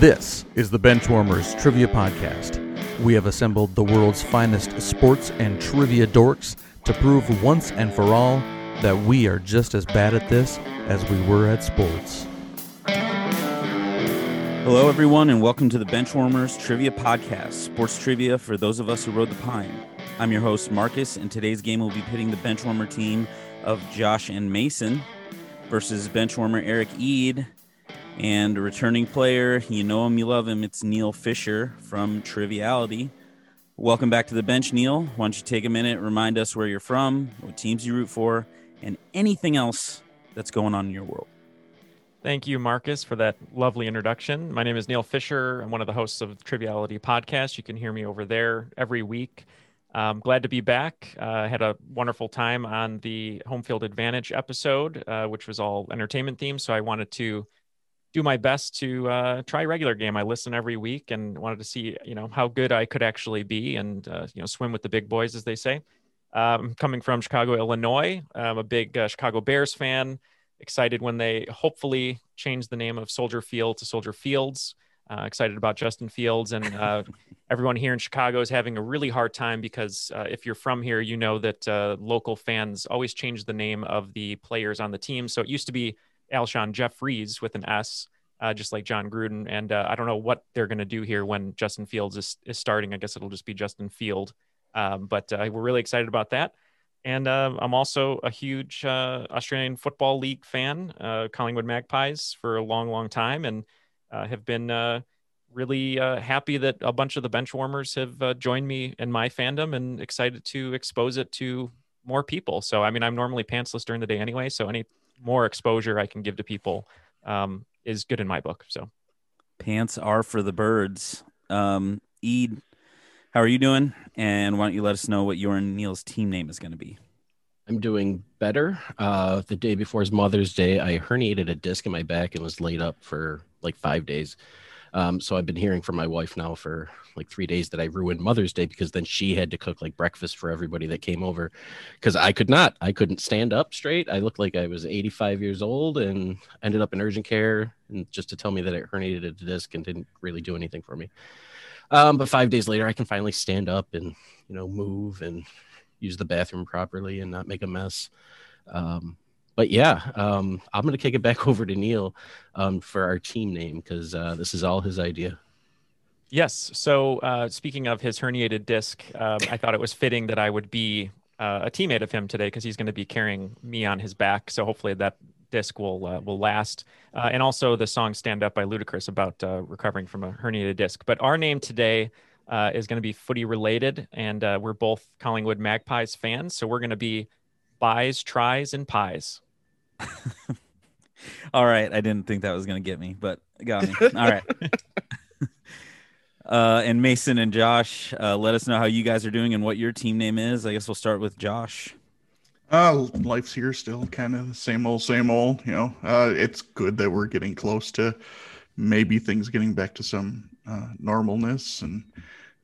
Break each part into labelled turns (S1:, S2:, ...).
S1: This is the Benchwarmers Trivia Podcast. We have assembled the world's finest sports and trivia dorks to prove once and for all that we are just as bad at this as we were at sports.
S2: Hello, everyone, and welcome to the Benchwarmers Trivia Podcast, sports trivia for those of us who rode the pine. I'm your host, Markkus, and today's game will be pitting the Benchwarmer team of Josh and Mason versus Benchwarmer Eric Ede and a returning player. You know him, you love him. It's Neal Fischer from Triviality. Welcome back to the bench, Neal. Why don't you take a minute, remind us where you're from, what teams you root for, and anything else that's going on in your world.
S3: Thank you, Markkus, for that lovely introduction. My name is Neal Fischer. I'm one of the hosts of the Triviality podcast. You can hear me over there every week. I'm glad to be back. Uh, I had a wonderful time on the Home Field Advantage episode, uh, which was all entertainment themed. So I wanted to do my best to uh, try regular game. I listen every week and wanted to see, you know, how good I could actually be and, uh, you know, swim with the big boys, as they say. Um, coming from Chicago, Illinois, I'm a big uh, Chicago Bears fan. Excited when they hopefully change the name of Soldier Field to Soldier Fields. Uh, excited about Justin Fields and uh, everyone here in Chicago is having a really hard time because uh, if you're from here, you know that uh, local fans always change the name of the players on the team. So it used to be Alshon Jeffries with an S, uh, just like Jon Gruden. And uh, I don't know what they're going to do here when Justin Fields is, is starting. I guess it'll just be Justin Field. Um, but uh, we're really excited about that. And uh, I'm also a huge uh, Australian Football League fan, uh, Collingwood Magpies, for a long, long time, and have been really happy that a bunch of the bench warmers have joined me in my fandom and excited to expose it to more people. So, I mean, I'm normally pantsless during the day anyway. So, any more exposure I can give to people um, is good in my book. So
S2: pants are for the birds. Um, Ede, how are you doing? And why don't you let us know what your and Neal's team name is going to be?
S4: I'm doing better. Uh, the day before his Mother's Day, I herniated a disc in my back and was laid up for like five days. Um, so I've been hearing from my wife now for like three days that I ruined Mother's Day because then she had to cook like breakfast for everybody that came over because I could not. I couldn't stand up straight. I looked like I was 85 years old and ended up in urgent care and just to tell me that it herniated a disc and didn't really do anything for me. Um, but five days later, I can finally stand up and you know move and use the bathroom properly and not make a mess. Um, but yeah, um, I'm going to kick it back over to Neal um, for our team name because uh, this is all his idea.
S3: Yes. So uh, speaking of his herniated disc, um, I thought it was fitting that I would be uh, a teammate of him today because he's going to be carrying me on his back. So hopefully that disc will uh, will last. Uh, and also the song "Stand Up" by Ludacris about uh, recovering from a herniated disc. But our name today is going to be footy related, and we're both Collingwood Magpies fans, so we're going to be buys, tries, and pies.
S2: All right. I didn't think that was going to get me, but got me. All right. uh, and Mason and Josh, uh, let us know how you guys are doing and what your team name is. I guess we'll start with Josh.
S5: Uh, life's here still, kind of the same old, same old. You know, uh, it's good that we're getting close to maybe things getting back to some uh, normalness and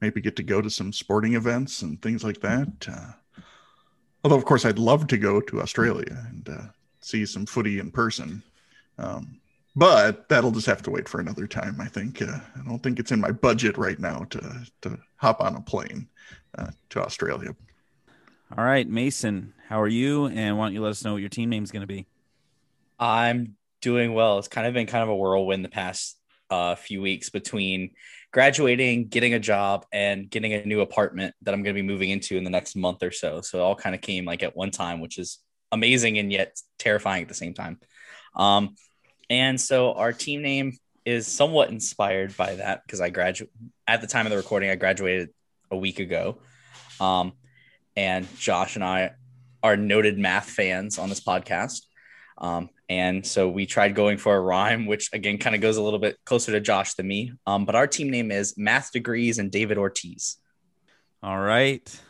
S5: maybe get to go to some sporting events and things like that. Uh, although, of course, I'd love to go to Australia and uh, see some footy in person. Um, but that'll just have to wait for another time. I think uh, I don't think it's in my budget right now to to hop on a plane uh, to Australia.
S2: All right, Mason, how are you? And why don't you let us know what your team name is going to be?
S6: I'm doing well. It's kind of been kind of a whirlwind the past uh, few weeks between graduating, getting a job, and getting a new apartment that I'm going to be moving into in the next month or so. So it all kind of came like at one time, which is amazing and yet terrifying at the same time. Um, and so our team name is somewhat inspired by that because I graduated at the time of the recording. I graduated a week ago, um, and Josh and I are noted math fans on this podcast. Um, and so we tried going for a rhyme, which again kind of goes a little bit closer to Josh than me. Um, but our team name is Math Degrees and David Ortiz.
S2: All right.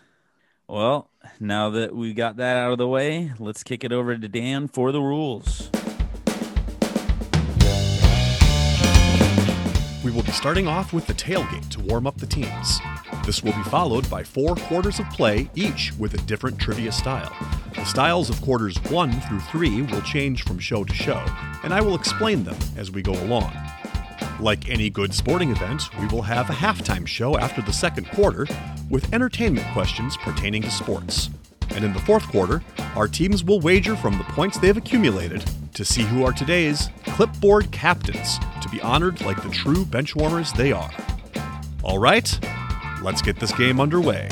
S2: Well, now that we got that out of the way, let's kick it over to Dan for the rules.
S7: We will be starting off with the tailgate to warm up the teams. This will be followed by four quarters of play, each with a different trivia style. The styles of quarters one through three will change from show to show, and I will explain them as we go along. Like any good sporting event, we will have a halftime show after the second quarter with entertainment questions pertaining to sports. And in the fourth quarter, our teams will wager from the points they have accumulated to see who are today's clipboard captains to be honored like the true benchwarmers they are. All right, let's get this game underway.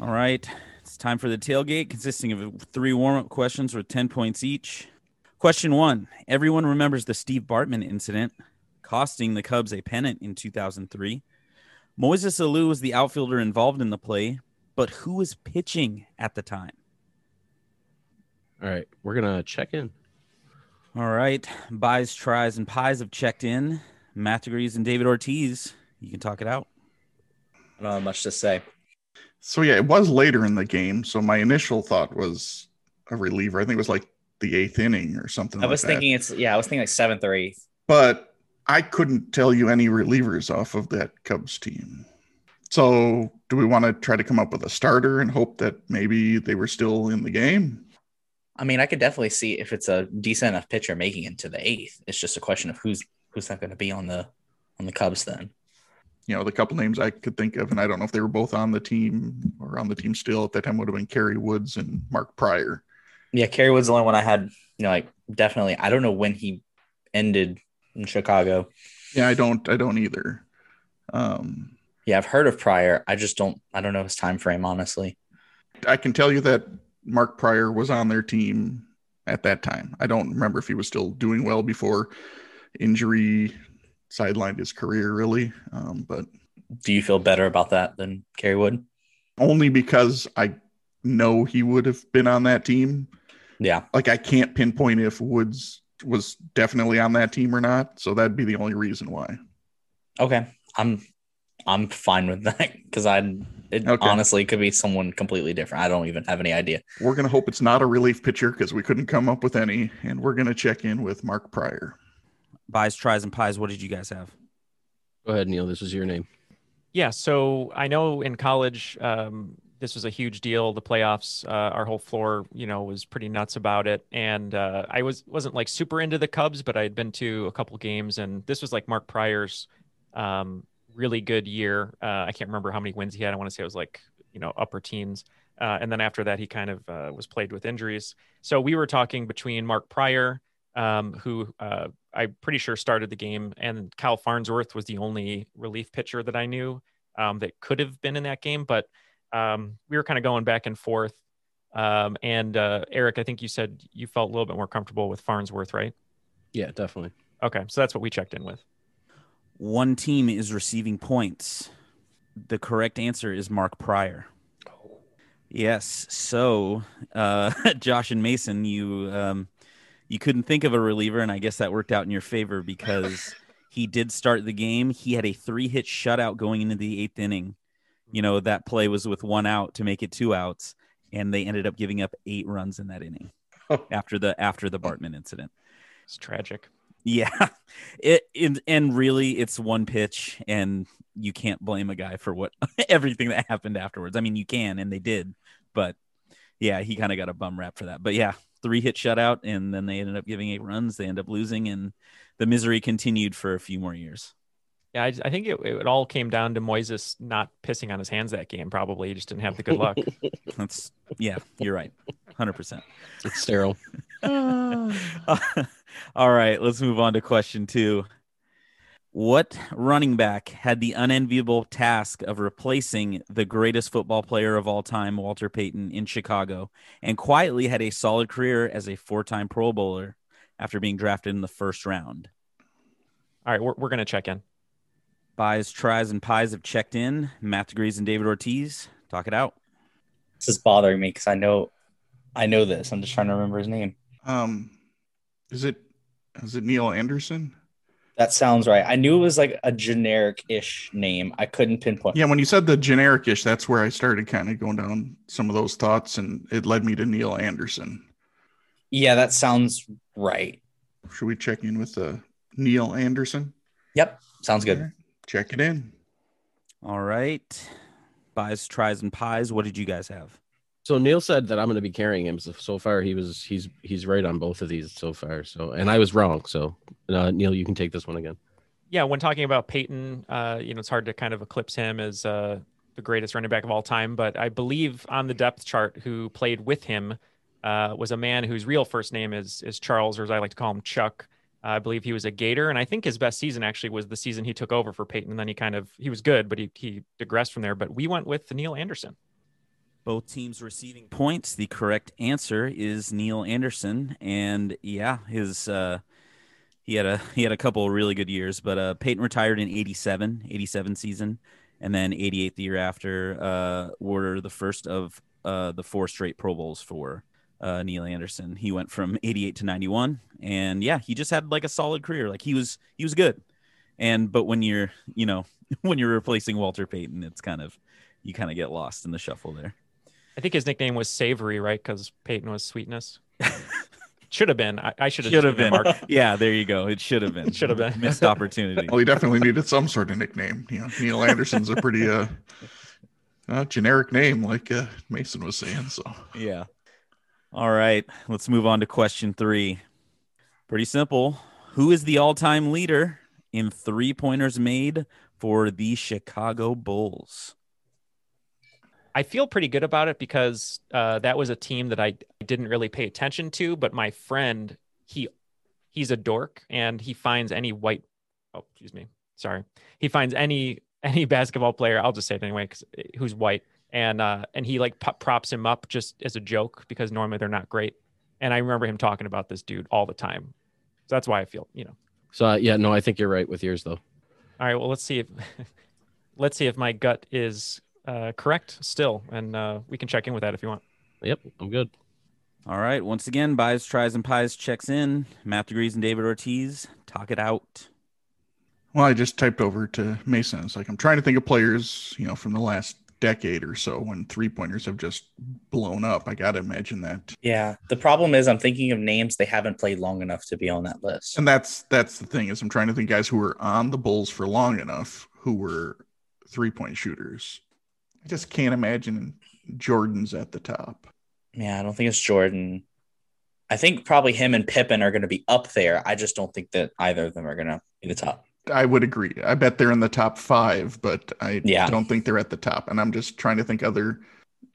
S2: All right. It's time for the tailgate, consisting of three warm up questions with 10 points each. Question one Everyone remembers the Steve Bartman incident, costing the Cubs a pennant in 2003. Moises Alou was the outfielder involved in the play, but who was pitching at the time?
S4: All right, we're gonna check in.
S2: All right. Buys, tries, and pies have checked in. Matt Degrees and David Ortiz, you can talk it out.
S6: I don't have much to say.
S5: So yeah, it was later in the game. So my initial thought was a reliever. I think it was like the eighth inning or something.
S6: I was
S5: like that.
S6: thinking it's yeah, I was thinking like seventh or eighth.
S5: but I couldn't tell you any relievers off of that Cubs team. So, do we want to try to come up with a starter and hope that maybe they were still in the game?
S6: I mean, I could definitely see if it's a decent enough pitcher making it to the eighth. It's just a question of who's who's not going to be on the on the Cubs then.
S5: You know, the couple names I could think of, and I don't know if they were both on the team or on the team still at that time would have been Kerry Woods and Mark Prior.
S6: Yeah, Kerry Wood's the only one I had. You know, like definitely. I don't know when he ended in Chicago.
S5: Yeah, I don't, I don't either. Um,
S6: Yeah, I've heard of Prior. I just don't. I don't know his time frame honestly.
S5: I can tell you that Mark Prior was on their team at that time. I don't remember if he was still doing well before injury sidelined his career, really. Um, but
S6: Do you feel better about that than Kerry Wood?
S5: only because I know he would have been on that team.
S6: Yeah.
S5: Like I can't pinpoint if Woods was definitely on that team or not. So that'd be the only reason why.
S6: Okay. I'm I'm fine with that because I it
S5: Okay.
S6: honestly could be someone completely different. I don't even have any idea.
S5: We're gonna hope it's not a relief pitcher because we couldn't come up with any, and we're gonna check in with Mark Prior.
S2: Buys, tries, and pies. What did you guys have?
S4: Go ahead, Neal. This is your name.
S3: Yeah, so I know in college um, this was a huge deal. The playoffs, uh, our whole floor, you know, was pretty nuts about it. And uh, I was wasn't like super into the Cubs, but I had been to a couple games, and this was like Mark Prior's um, really good year. Uh, I can't remember how many wins he had. I want to say it was like you know upper teens. Uh, and then after that, he kind of uh, was plagued with injuries. So we were talking between Mark Prior, um, who uh, I'm pretty sure started the game, and Kyle Farnsworth was the only relief pitcher that I knew um, that could have been in that game. But um, we were kind of going back and forth. Um, and uh, Eric, I think you said you felt a little bit more comfortable with Farnsworth, right?
S4: Yeah, definitely.
S3: Okay, so that's what we checked in with.
S2: One team is receiving points. The correct answer is Mark Prior. Yes. So, uh, Josh and Mason, you um, you couldn't think of a reliever, and I guess that worked out in your favor because he did start the game. He had a three hit shutout going into the eighth inning. You know that play was with one out to make it two outs, and they ended up giving up eight runs in that inning oh. after the after the Bartman incident.
S3: It's tragic.
S2: Yeah, it, it and really, it's one pitch, and you can't blame a guy for what everything that happened afterwards. I mean, you can, and they did, but yeah, he kind of got a bum rap for that. But yeah, three hit shutout, and then they ended up giving eight runs. They end up losing, and the misery continued for a few more years.
S3: Yeah, I, I think it, it all came down to Moises not pissing on his hands that game. Probably he just didn't have the good luck.
S2: That's yeah, you're right, hundred percent.
S4: It's sterile.
S2: All right, let's move on to question two. What running back had the unenviable task of replacing the greatest football player of all time, Walter Payton, in Chicago, and quietly had a solid career as a four time Pro Bowler after being drafted in the first round?
S3: all right, we're, we're gonna check in.
S2: Buys, tries, and pies have checked in. Matt Degrees and David Ortiz, talk it out.
S6: This is bothering me because I know I know this. I'm just trying to remember his name.
S5: Um, is it is it Neal Anderson?
S6: That sounds right. I knew it was like a generic-ish name. I couldn't pinpoint.
S5: Yeah, when you said the generic-ish, that's where I started kind of going down some of those thoughts, and it led me to Neal Anderson.
S6: Yeah, that sounds right.
S5: Should we check in with uh, Neal Anderson?
S6: Yep, sounds good.
S5: All right, Check it in.
S2: All right. Buys, tries, and pies. What did you guys have?
S4: So Neal said that I'm going to be carrying him. So, so far, he was he's he's right on both of these so far. So, and I was wrong. So, uh, Neal, you can take this one again.
S3: Yeah, when talking about Payton, uh, you know, it's hard to kind of eclipse him as uh, the greatest running back of all time. But I believe on the depth chart, who played with him uh, was a man whose real first name is is Charles, or as I like to call him, Chuck. I believe he was a Gator, and I think his best season actually was the season he took over for Payton. And then he kind of he was good, but he he digressed from there. But we went with Neal Anderson.
S2: Both teams receiving points. The correct answer is Neal Anderson, and yeah, his uh, he had a he had a couple really good years. But uh, Payton retired in 87, 87 season, and then 88 the year after uh, were the first of uh, the four straight Pro Bowls for uh, Neal Anderson. He went from 88 to 91, and yeah, he just had like a solid career. Like he was he was good, and but when you're you know when you're replacing Walter Payton, it's kind of you kind of get lost in the shuffle there.
S3: I think his nickname was Savory, right? Because Payton was sweetness. should have been. I, I should have.
S2: Should have been. Yeah, there you go. It should have been.
S3: should have been
S2: missed opportunity.
S5: Well, he definitely needed some sort of nickname. You know, Neal Anderson's a pretty uh, uh generic name, like uh, Mason was saying. So
S2: yeah. All right, let's move on to question three. Pretty simple. Who is the all-time leader in three-pointers made for the Chicago Bulls?
S3: I feel pretty good about it because uh, that was a team that I didn't really pay attention to. But my friend, he he's a dork, and he finds any white. Oh, excuse me. Sorry. He finds any any basketball player. I'll just say it anyway, because who's white, and uh, and he like props him up just as a joke because normally they're not great. And I remember him talking about this dude all the time. So that's why I feel, you know.
S4: So uh, yeah, no, I think you're right with yours though.
S3: All right. Well, let's see if let's see if my gut is uh, correct still, and uh, we can check in with that if you want.
S4: Yep, I'm good.
S2: All right. Once again, buys, tries, and pies checks in. Matt Degrees and David Ortiz talk it out.
S5: Well, I just typed over to Mason. It's like I'm trying to think of players, you know, from the last decade or so when three pointers have just blown up. I got to imagine that.
S6: Yeah. The problem is I'm thinking of names they haven't played long enough to be on that list.
S5: And that's that's the thing is I'm trying to think guys who were on the Bulls for long enough who were three point shooters. I just can't imagine Jordan's at the top.
S6: Yeah, I don't think it's Jordan. I think probably him and Pippen are going to be up there. I just don't think that either of them are going to be the top.
S5: I would agree. I bet they're in the top five, but I yeah. don't think they're at the top. And I'm just trying to think other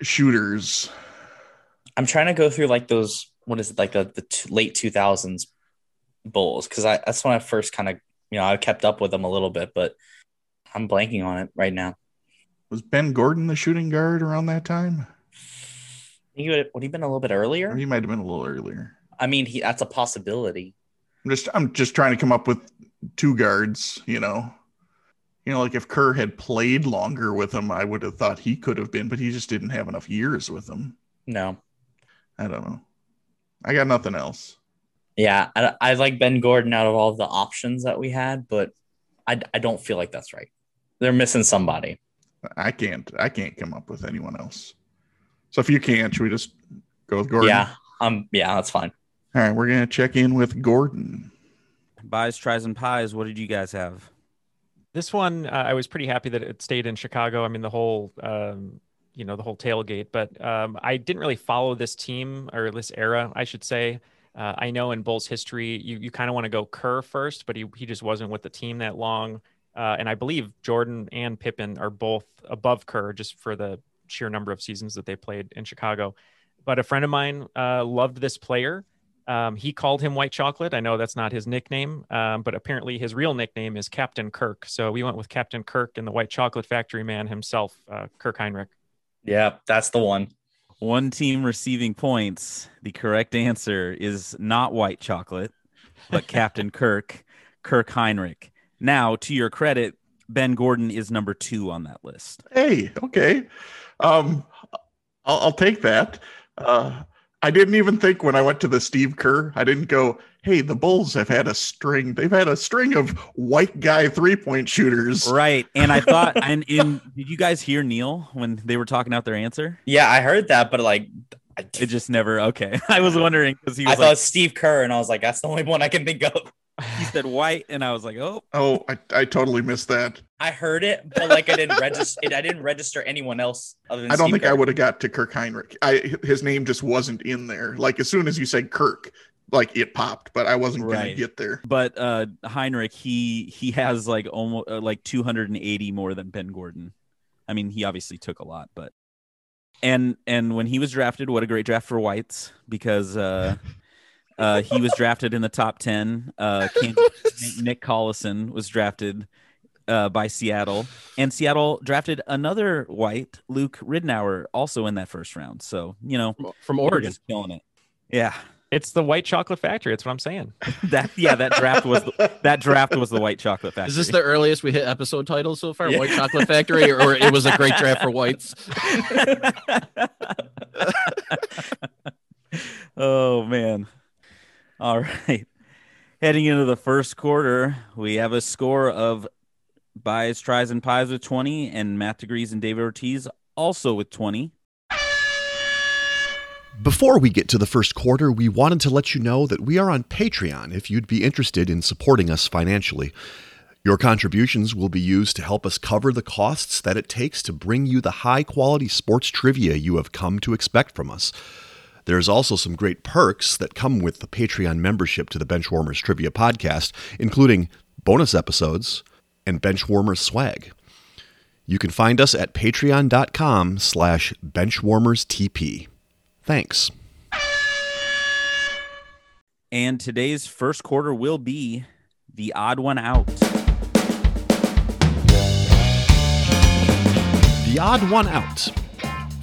S5: shooters.
S6: I'm trying to go through like those. What is it like the the late 2000s Bulls? Because I that's when I first kind of you know I kept up with them a little bit, but I'm blanking on it right now.
S5: Was Ben Gordon the shooting guard around that time?
S6: He would, would he been a little bit earlier?
S5: Or he might have been a little earlier.
S6: I mean, he that's a possibility.
S5: I'm just I'm just trying to come up with two guards, you know. You know, like if Kerr had played longer with him, I would have thought he could have been, but he just didn't have enough years with him.
S6: No.
S5: I don't know. I got nothing else.
S6: Yeah, I, I like Ben Gordon out of all the options that we had, but I, I don't feel like that's right. They're missing somebody.
S5: I can't I can't come up with anyone else. So if you can't, should we just go with Gordon?
S6: Yeah, um, yeah, that's fine.
S5: All right, we're gonna check in with Gordon
S2: buys, tries, and pies. What did you guys have?
S3: This one, uh, I was pretty happy that it stayed in Chicago. I mean, the whole, um, you know, the whole tailgate. But um, I didn't really follow this team or this era, I should say. Uh, I know in Bulls history, you you kind of want to go Kerr first, but he he just wasn't with the team that long. Uh, and I believe Jordan and Pippen are both above Kerr just for the sheer number of seasons that they played in Chicago. But a friend of mine uh, loved this player. Um, he called him White Chocolate. I know that's not his nickname, um, but apparently his real nickname is Captain Kirk. So we went with Captain Kirk and the White Chocolate Factory man himself, uh, Kirk Hinrich.
S6: Yeah, that's the one.
S2: One team receiving points. The correct answer is not White Chocolate, but Captain Kirk, Kirk Hinrich. Now, to your credit, Ben Gordon is number two on that list.
S5: Hey, okay. Um, I'll, I'll take that. Uh, I didn't even think when I went to the Steve Kerr, I didn't go, hey, the Bulls have had a string. They've had a string of white guy three point shooters.
S2: Right. And I thought, and in, did you guys hear Neal when they were talking out their answer?
S6: Yeah, I heard that, but like,
S2: it just never, okay. I was wondering because he was
S6: I like, thought Steve Kerr, and I was like, that's the only one I can think of.
S2: He said white, and I was like, oh.
S5: Oh, I, I totally missed that.
S6: I heard it, but like I didn't register. I didn't register anyone else other than.
S5: I don't
S6: Steve
S5: think I would have got to Kirk Hinrich. I his name just wasn't in there. Like as soon as you said Kirk, like it popped, but I wasn't gonna get there.
S2: But uh, Hinrich, he he has like almost uh, like 280 more than Ben Gordon. I mean, he obviously took a lot, but and and when he was drafted, what a great draft for whites because uh, uh, he was drafted in the top 10. Uh, Kansas, Nick Collison was drafted uh, by Seattle, and Seattle drafted another white, Luke Ridnour, also in that first round. So you know,
S4: From
S2: they're
S4: Oregon.
S2: just killing it. Yeah,
S3: It's the white chocolate factory. That's what I'm saying.
S2: that yeah, that draft was the, that draft was the white chocolate factory.
S4: Is this the earliest we hit episode title so far?
S2: Yeah.
S4: White Chocolate Factory, or, or it was a great draft for whites?
S2: oh man. All right. Heading into the first quarter, we have a score of Buys, Tries, and Pies with 20, and Matt Degrees and David Ortiz also with 20.
S7: Before we get to the first quarter, we wanted to let you know that we are on Patreon if you'd be interested in supporting us financially. Your contributions will be used to help us cover the costs that it takes to bring you the high quality sports trivia you have come to expect from us. There's also some great perks that come with the Patreon membership to the Benchwarmers Trivia Podcast, including bonus episodes and Benchwarmers swag. You can find us at patreon.com slash benchwarmerstp. Thanks.
S2: And today's first quarter will be the odd one out.
S7: The odd one out.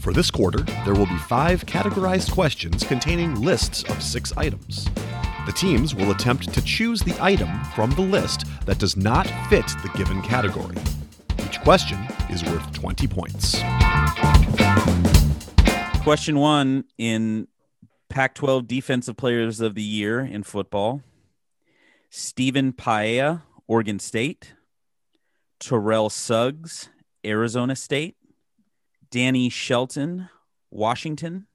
S7: For this quarter, there will be five categorized questions containing lists of six items. The teams will attempt to choose the item from the list that does not fit the given category. Each question is worth 20 points.
S2: Question one in Pac 12 Defensive Players of the Year in football Stephen Paella, Oregon State, Terrell Suggs, Arizona State, Danny Shelton, Washington,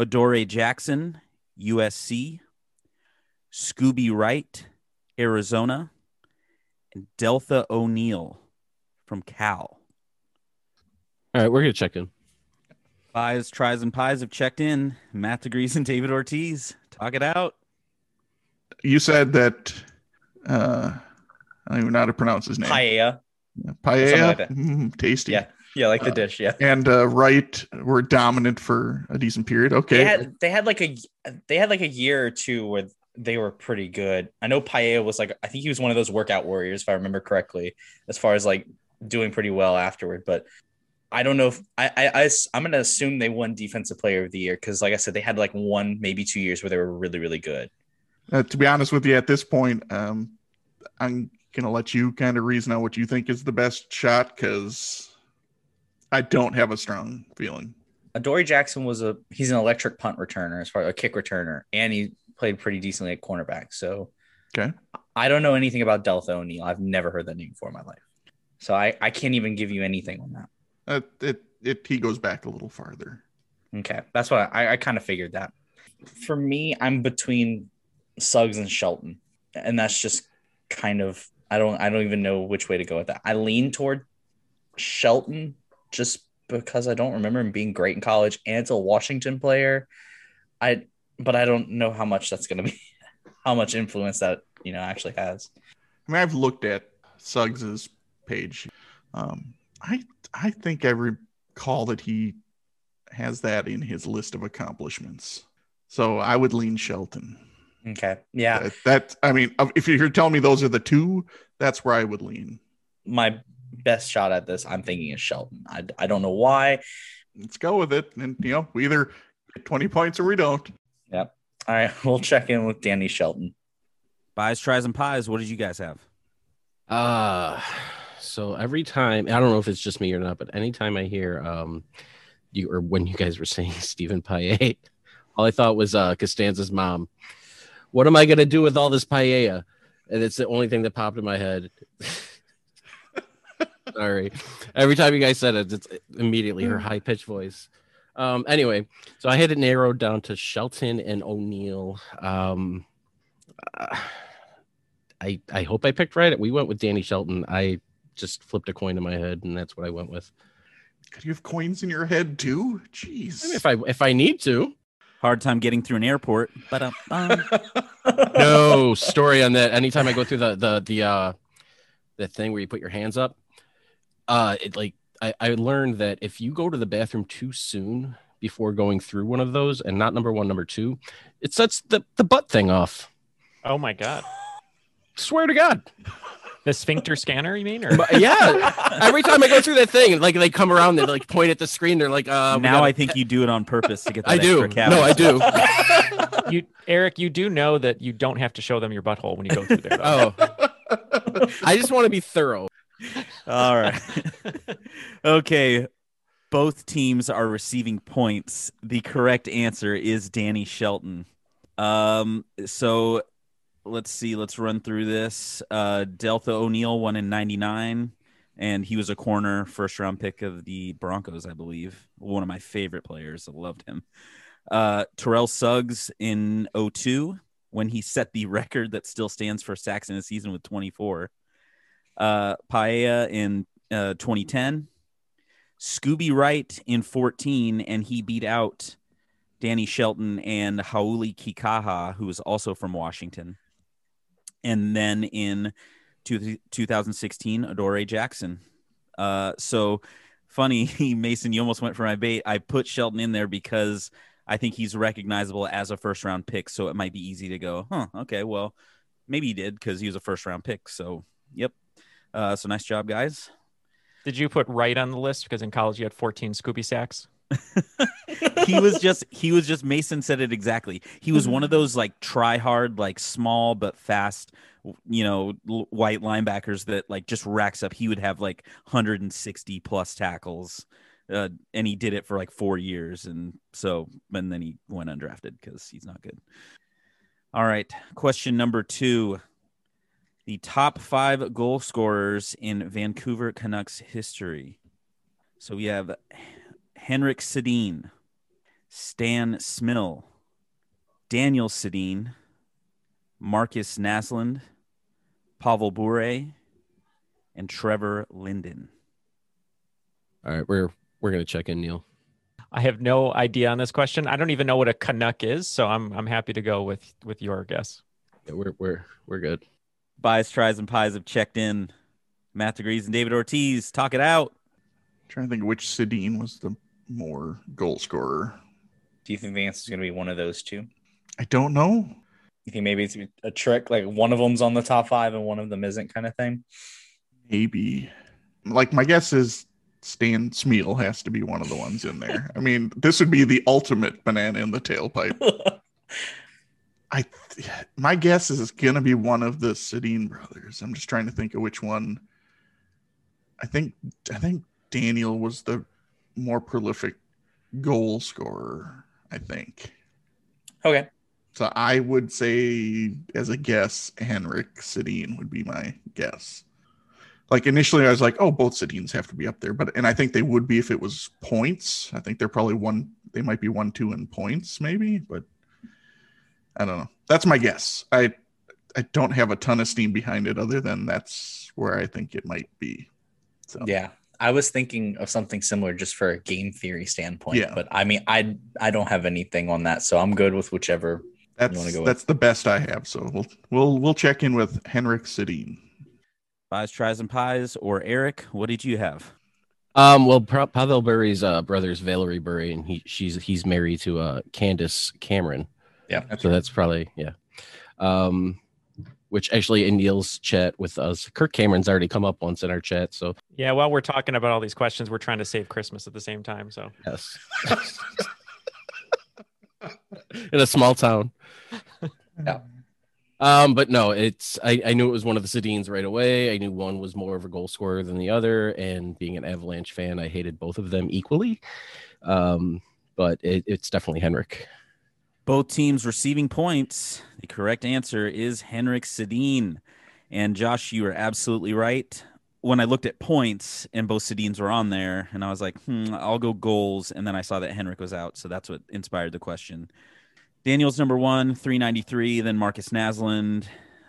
S2: Adoree Jackson, USC, Scooby Wright, Arizona, and Deltha O'Neal from Cal.
S4: All right, we're gonna check in.
S2: Pies, tries, and pies have checked in. Matt Degrees and David Ortiz. Talk it out.
S5: You said that uh I don't even know how to pronounce his name.
S6: Paella.
S5: Paella.
S6: Something like.
S5: Mm, tasty.
S6: Yeah. Yeah, like the
S5: Uh,
S6: dish. Yeah.
S5: And uh, Wright were dominant for a decent period. Okay.
S6: They had they had like a they had like a year or two where they were pretty good. I know Paella was like I think he was one of those workout warriors if I remember correctly, as far as like doing pretty well afterward. But I don't know if I I, I am gonna assume they won defensive player of the year because like I said they had like one maybe two years where they were really really good.
S5: Uh, to be honest with you, at this point, um, I'm gonna let you kind of reason out what you think is the best shot because I don't have a strong feeling.
S6: Adoree Jackson was a he's an electric punt returner as far as a kick returner, and he played pretty decently at cornerback. So
S5: Okay.
S6: I don't know anything about Deltha O'Neal. I've never heard that name before in my life. So I, I can't even give you anything on that.
S5: Uh, it it he goes back a little farther.
S6: Okay. That's what I, I kind of figured that. For me, I'm between Suggs and Shelton. And that's just kind of I don't I don't even know which way to go with that. I lean toward Shelton just because I don't remember him being great in college and it's a Washington player. I but I don't know how much that's gonna be how much influence that you know actually has.
S5: I mean, I've looked at Suggs's page. Um, I I think I recall that he has that in his list of accomplishments. So I would lean Shelton.
S6: Okay. Yeah.
S5: That, that I mean, if you're telling me those are the two, that's where I would lean.
S6: My best shot at this, I'm thinking is Shelton. I, I don't know why.
S5: Let's go with it, and you know, we either get 20 points or we don't. Yep.
S6: All right, we'll check in with Danny Shelton.
S2: Buys, tries, and pies. What did you guys have?
S4: Uh so every time I don't know if it's just me or not, but anytime I hear um you or when you guys were saying Stephen Paella, all I thought was uh Costanza's mom. What am I gonna do with all this paella? And it's the only thing that popped in my head. Sorry. Every time you guys said it, it's immediately her high pitched voice. Um, anyway, so I had it narrowed down to Shelton and O'Neal. Um, uh, I I hope I picked right. We went with Danny Shelton. I just flipped a coin in my head, and that's what I went with.
S5: Could you have coins in your head too? Jeez.
S4: I mean, if I if I need to.
S2: Hard time getting through an airport, but um,
S4: No story on that. Anytime I go through the the the uh the thing where you put your hands up, uh, it like I, I learned that if you go to the bathroom too soon before going through one of those, and not number one, number two, it sets the the butt thing off.
S3: Oh my god.
S4: Swear to God.
S3: The sphincter scanner, you mean? Or
S4: But yeah, every time I go through that thing, like they come around, they like point at the screen. They're like, uh,
S2: now
S4: gotta-
S2: I think you do it on purpose to get that
S4: I do.
S2: extra
S4: No, I do.
S3: you Eric, you do know that you don't have to show them your butthole when you go through there. Though.
S4: oh, I just want to be thorough.
S2: All right. okay. Both teams are receiving points. The correct answer is Danny Shelton. Um, so let's see. Let's run through this. Uh, Deltha O'Neal won in '99, and he was a corner, first round pick of the Broncos, I believe. One of my favorite players. I loved him. Uh, Terrell Suggs in 02 when he set the record that still stands for sacks in a season with 24 uh, Paella in uh, 2010, Scooby Wright in 14, and he beat out Danny Shelton and Hauli Kikaha, who was also from Washington. And then in two, 2016, Adoree Jackson. Uh, so funny, Mason, you almost went for my bait. I put Shelton in there because I think he's recognizable as a first round pick. So it might be easy to go, huh, okay, well, maybe he did because he was a first round pick. So, yep. Uh, so nice job, guys.
S3: Did you put right on the list because in college you had 14 Scooby sacks?
S2: he was just he was just Mason said it exactly. He was one of those like try hard, like small but fast, you know, l- white linebackers that like just racks up. He would have like 160 plus tackles, uh, and he did it for like four years, and so and then he went undrafted because he's not good. All right, question number two. The top five goal scorers in Vancouver Canucks history. So we have Henrik Sedin, Stan Smyl, Daniel Sedin, Markus Naslund, Pavel Bure, and Trevor Linden.
S4: All right, we're we're gonna check in, Neal.
S3: I have no idea on this question. I don't even know what a Canuck is, so I'm I'm happy to go with with your guess.
S4: Yeah, we're we're we're good.
S2: Buys, tries, and pies have checked in. Matt Degrees and David Ortiz, talk it out.
S5: trying to think which Sedin was the more goal scorer.
S6: Do you think the answer is going to be one of those two?
S5: I don't know.
S6: You think maybe it's a trick, like one of them's on the top five and one of them isn't, kind of thing?
S5: Maybe. Like my guess is Stan Smyl has to be one of the ones in there. I mean, this would be the ultimate banana in the tailpipe. I my guess is it's gonna be one of the Sedin brothers. I'm just trying to think of which one. I think I think Daniel was the more prolific goal scorer. I think.
S6: okay.
S5: So I would say, as a guess, Henrik Sedin would be my guess. Like initially, I was like, "Oh, both Sedins have to be up there," but and I think they would be if it was points. I think they're probably one. They might be one, two in points, maybe, but I don't know. That's my guess. I I don't have a ton of steam behind it, other than that's where I think it might be. So
S6: Yeah. I was thinking of something similar just for a game theory standpoint.
S5: Yeah.
S6: But I mean, I I don't have anything on that, so I'm good with whichever.
S5: that's
S6: wanna go with?
S5: that's the best I have. So we'll we'll we'll check in with Henrik Sedin.
S2: Buys, tries, and pies, or Eric, what did you have?
S4: Um, well, Pa- Pavel Bure's uh, brother is Valeri Bure, and he she's he's married to uh Candace Cameron.
S6: Yeah.
S4: So that's probably yeah. Um, which actually in Neal's chat with us, Kirk Cameron's already come up once in our chat. So
S3: Yeah, while we're talking about all these questions, we're trying to save Christmas at the same time. So
S4: yes. in a small town.
S6: Yeah.
S4: Um, but no, it's I, I knew it was one of the Sedins right away. I knew one was more of a goal scorer than the other, and being an Avalanche fan, I hated both of them equally. Um, but it, it's definitely Henrik.
S2: Both teams receiving points. The correct answer is Henrik Sedin. And Josh, you are absolutely right. When I looked at points and both Sedins were on there, and I was like, hmm, I'll go goals. And then I saw that Henrik was out. So that's what inspired the question. Daniel's number one, 393. Then Markus Naslund,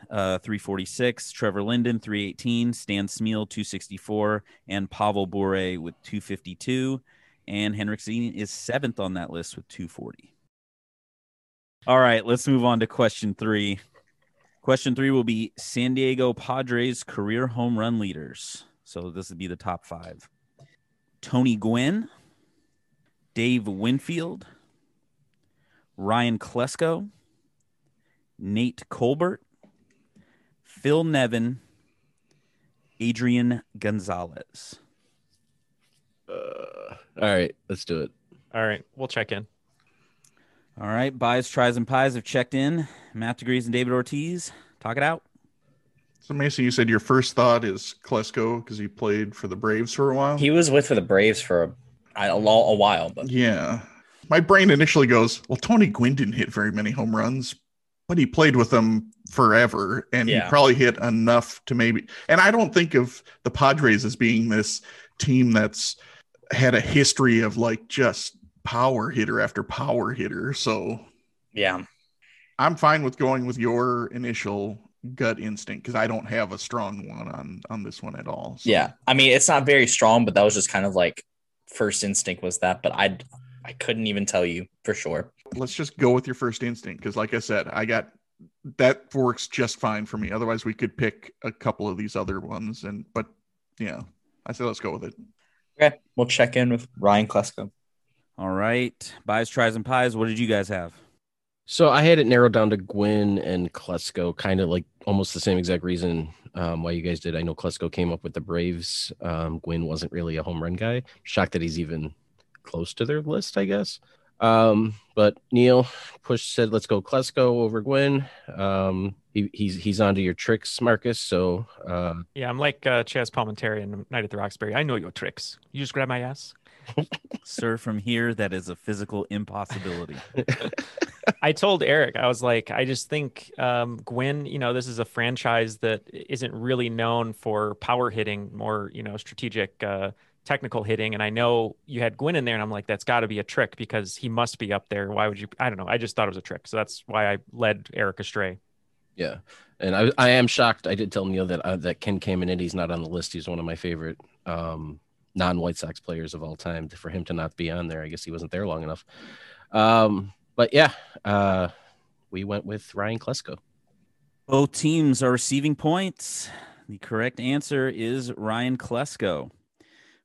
S2: uh, 346, Trevor Linden, 318, Stan Smyl, 264, and Pavel Bure with 252. And Henrik Sedin is seventh on that list with 240. All right, let's move on to question three. Question three will be San Diego Padres career home run leaders. So this would be the top five Tony Gwynn, Dave Winfield, Ryan Klesko, Nate Colbert, Phil Nevin, Adrian Gonzalez.
S4: Uh, all right, let's do it.
S3: All right, we'll check in.
S2: All right, buys, tries, and pies have checked in. Matt Degrees and David Ortiz, talk it out.
S5: So Mason, you said your first thought is Klesko because he played for the Braves for a while.
S6: He was with for the Braves for a, a, a while, but
S5: yeah, my brain initially goes, well, Tony Gwynn didn't hit very many home runs, but he played with them forever and
S6: Yeah.
S5: he probably hit enough to maybe. And I don't think of the Padres as being this team that's had a history of like just power hitter after power hitter. So
S6: yeah,
S5: I'm fine with going with your initial gut instinct because I don't have a strong one on on this one at all. So
S6: yeah. I mean, it's not very strong, but that was just kind of like first instinct was that, but I I couldn't even tell you for sure.
S5: let's just go with your first instinct because like i said i got that works just fine for me otherwise we could pick a couple of these other ones and but yeah i said let's go with it
S6: Okay, we'll check in with Ryan Klesko.
S2: All right, buys, tries, and pies. What did you guys have?
S4: So I had it narrowed down to Gwynn and Klesko, kind of like almost the same exact reason um, why you guys did. I know Klesko came up with the Braves. Um, Gwynn wasn't really a home run guy. Shocked that he's even close to their list, I guess. Um, but Neal push said, "Let's go Klesko over Gwynn." Um, he, he's he's onto your tricks, Markkus. So uh,
S3: Yeah, I'm like uh, Chazz Palminteri in Night at the Roxbury. I know your tricks. You just grab my ass.
S2: Sir, from here, that is a physical impossibility.
S3: I told Eric, I was like, I just think um, Gwynn, you know, this is a franchise that isn't really known for power hitting, more, you know, strategic, uh, technical hitting. And I know you had Gwynn in there, and I'm like, that's got to be a trick because he must be up there. Why would you? I don't know. I just thought it was a trick. So that's why I led Eric astray.
S4: Yeah, and I I am shocked. I did tell Neal that uh, that Ken Caminiti's not on the list. He's one of my favorite um, non-White Sox players of all time. For him to not be on there, I guess he wasn't there long enough. Um, but yeah, uh, we went with Ryan Klesko.
S2: Both teams are receiving points. The correct answer is Ryan Klesko.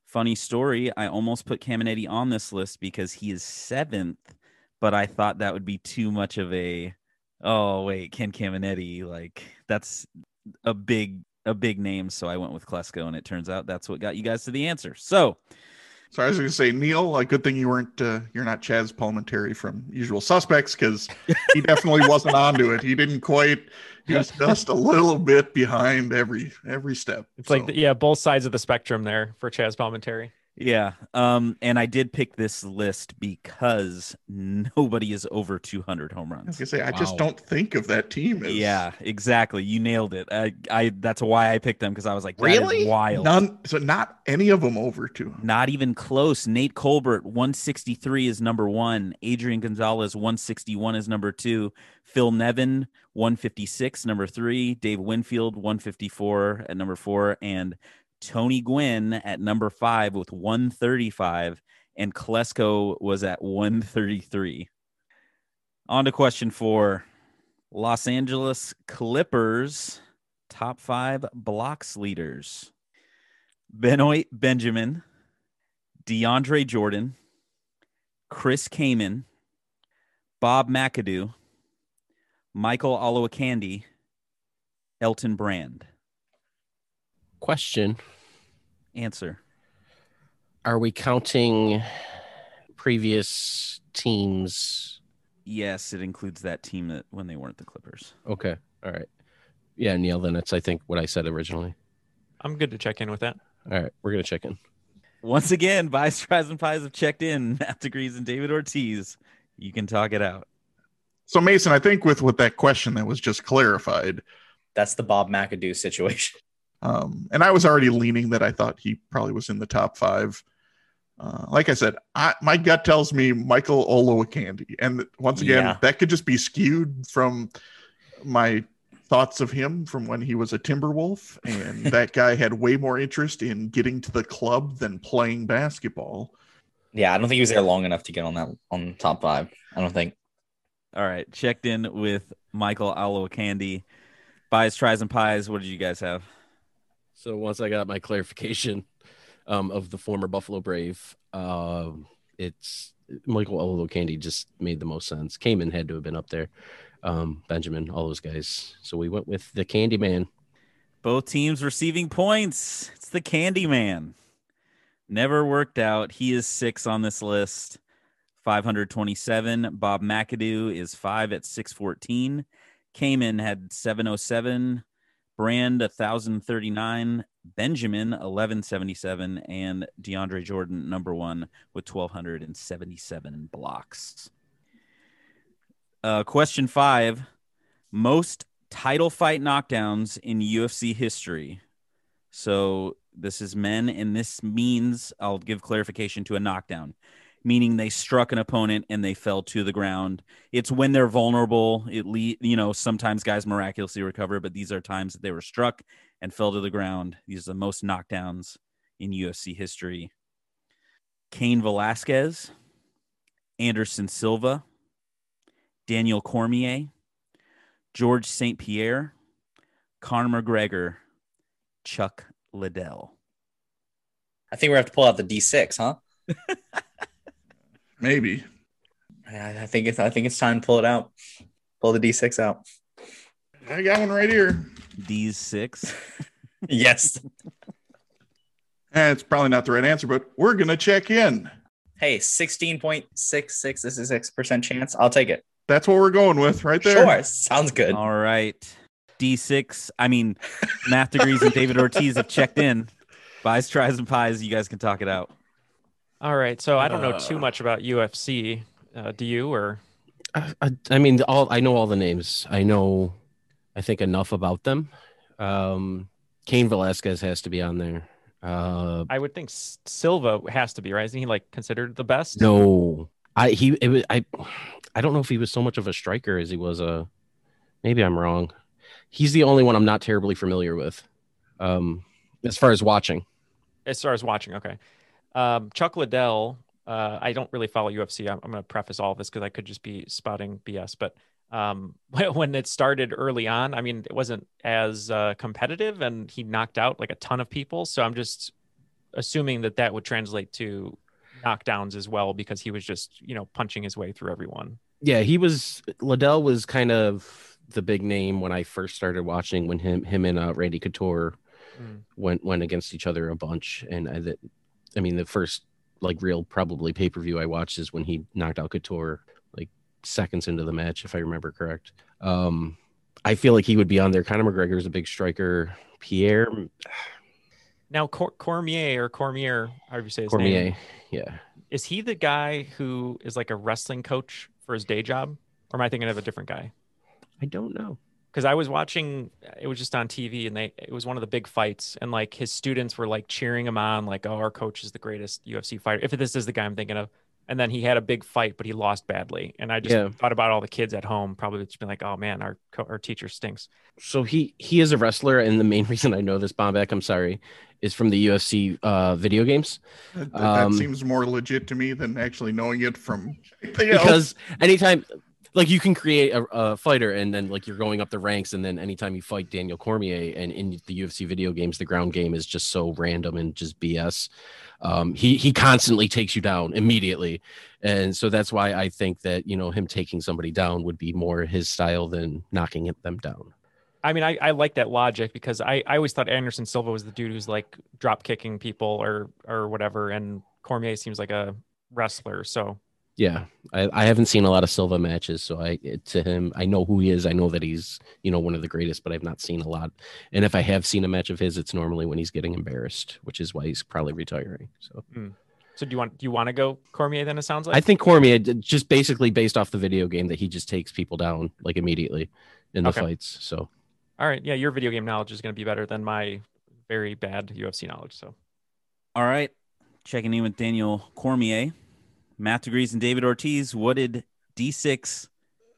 S2: Funny story, I almost put Caminiti on this list because he is seventh, but I thought that would be too much of a oh wait, Ken Caminiti, like that's a big a big name. So I went with Klesko, and it turns out that's what got you guys to the answer. So
S5: so i was going to say neal a good thing you weren't uh, you're not chazz palminteri from usual suspects because he definitely wasn't onto it he didn't quite he was just a little bit behind every every step
S3: It's like, the, yeah, both sides of the spectrum there for Chazz Palminteri.
S2: Yeah. Um, and I did pick this list because nobody is over 200 home runs.
S5: I was gonna say I just don't think of that team as
S2: Yeah, exactly. You nailed it. I, I that's why I picked them because I was like,
S4: Really?
S2: wild.
S5: none so not any of them over two.
S2: Not even close. Nate Colbert, 163 is number one. Adrian Gonzalez, 161 is number two. Phil Nevin, 156, number three. Dave Winfield, 154 at number four. And Tony Gwynn at number five with 135. And Klesko was at 133. On to question four Los Angeles Clippers top five blocks leaders. Benoit Benjamin, DeAndre Jordan, Chris Kaman, Bob McAdoo, Michael Olowokandi, Elton Brand.
S4: Question:
S2: Answer.
S4: Are we counting previous teams?
S2: Yes, it includes that team that when they weren't the Clippers.
S4: Okay, all right. Yeah, Neal. Then it's I think what I said originally.
S3: I'm good to check in with that.
S4: All right, we're gonna check in.
S2: Once again, Vice Tries and Pies have checked in. Matt Degrees and David Ortiz. You can talk it out.
S5: So Mason, I think with with that question that was just clarified,
S6: That's the Bob McAdoo situation.
S5: Um, and I was already leaning that I thought he probably was in the top five. Uh, like I said, I, my gut tells me Michael Olowokandi, and once again,
S6: Yeah.
S5: that could just be skewed from my thoughts of him from when he was a Timberwolf, and that guy had way more interest in getting to the club than playing basketball.
S6: Yeah, I don't think he was there long enough to get on that on top five. I don't think.
S2: All right, checked in with Michael Aloe Candy. Buys, tries, and pies. What did you guys have?
S4: So once I got my clarification um, of the former Buffalo Brave, um, it's Michael Olowokandi just made the most sense. Kaman had to have been up there. Um, Benjamin, all those guys. So we went with the Candy Man.
S2: Both teams receiving points. It's the Candy Man. Never worked out. He is six on this list. 527. Bob McAdoo is five at 614. Kaman had 707. Brand 1039. Benjamin 1177. And DeAndre Jordan, number one, with 1277 blocks. Uh, question five Most title fight knockdowns in UFC history. So this is men, and this means I'll give clarification to a knockdown, meaning they struck an opponent and they fell to the ground. It's when they're vulnerable. It le- you know sometimes guys miraculously recover, but these are times that they were struck and fell to the ground. These are the most knockdowns in UFC history. Cain Velasquez, Anderson Silva, Daniel Cormier, George St. Pierre, Conor McGregor, Chuck Liddell.
S6: I think we have to pull out the D6, huh?
S5: Maybe.
S6: I I think it's I think it's time to pull it out. Pull the D6 out.
S5: I got one right here.
S2: D6.
S6: Yes.
S5: Eh, it's probably not the right answer, but we're gonna check in.
S6: hey, 16.66 this is 6% chance. I'll take it.
S5: That's what we're going with right there.
S6: Sure. Sounds good.
S2: All right. D6. I mean, math degrees and David Ortiz have checked in. Buys, tries, and pies. You guys can talk it out.
S3: All right. So I don't know too
S5: Uh.
S3: much about UFC. Uh, do you or
S4: I, I, I mean, all I know all the names. I know, I think enough about them. Um, Cain Velasquez has to be on there. Uh,
S3: I would think S- Silva has to be right. Isn't he like considered the best?
S4: no, I he it was, I I don't know if he was so much of a striker as he was a. Maybe I'm wrong. He's the only one I'm not terribly familiar with, um, as far as watching.
S3: As far as watching, okay. Um, Chuck Liddell. Uh, I don't really follow UFC. I'm, I'm going to preface all of this because I could just be spouting BS. But um, when it started early on, I mean, it wasn't as uh, competitive, and he knocked out like a ton of people. So I'm just assuming that that would translate to knockdowns as well because he was just you know punching his way through everyone.
S4: Yeah, he was Liddell was kind of the big name when I first started watching when him him and uh, Randy Couture
S3: Mm.
S4: went went against each other a bunch and I, that, I mean the first like real probably pay per view I watched is when he knocked out Couture like seconds into the match if I remember correct. Um, I feel like he would be on there. Conor McGregor is a big striker. Pierre
S3: Now Cor- Cormier or Cormier, however you say his name,
S4: Cormier, yeah,
S3: is he the guy who is like a wrestling coach for his day job, or am I thinking of a different guy?
S4: I don't know.
S3: Because I was watching it was just on TV and they it was one of the big fights and like his students were like cheering him on like oh our coach is the greatest UFC fighter if this is the guy I'm thinking of and then he had a big fight but he lost badly and I just
S4: Yeah.
S3: thought about all the kids at home probably just been like oh man our co- our teacher stinks
S4: so he he is a wrestler and the main reason i know this bomback i'm sorry is from the ufc uh video games
S5: That, that
S4: Um,
S5: seems more legit to me than actually knowing it from anything else.
S4: because anytime like you can create a, a fighter and then like you're going up the ranks and then anytime you fight daniel cormier and in the ufc video games the ground game is just so random and just bs um, he he constantly takes you down immediately. And so that's why i think that you know him taking somebody down would be more his style than knocking them down.
S3: I mean I, I like that logic because I, I always thought Anderson Silva was the dude who's like drop kicking people or or whatever and Cormier seems like a wrestler. So
S4: Yeah, I, I haven't seen a lot of Silva matches, so I to him I know who he is. I know that he's you know one of the greatest, but I've not seen a lot. And if I have seen a match of his, it's normally when he's getting embarrassed, which is why he's probably retiring. So hmm.
S3: so do you want do you want to go Cormier then it sounds like
S4: I think Cormier just basically based off the video game that he just takes people down like immediately in the
S3: Okay.
S4: fights. So
S3: All right. Yeah, your video game knowledge is going to be better than my very bad UFC knowledge. So,
S2: All right. Checking in with Daniel Cormier. Math degrees and David Ortiz. What did D6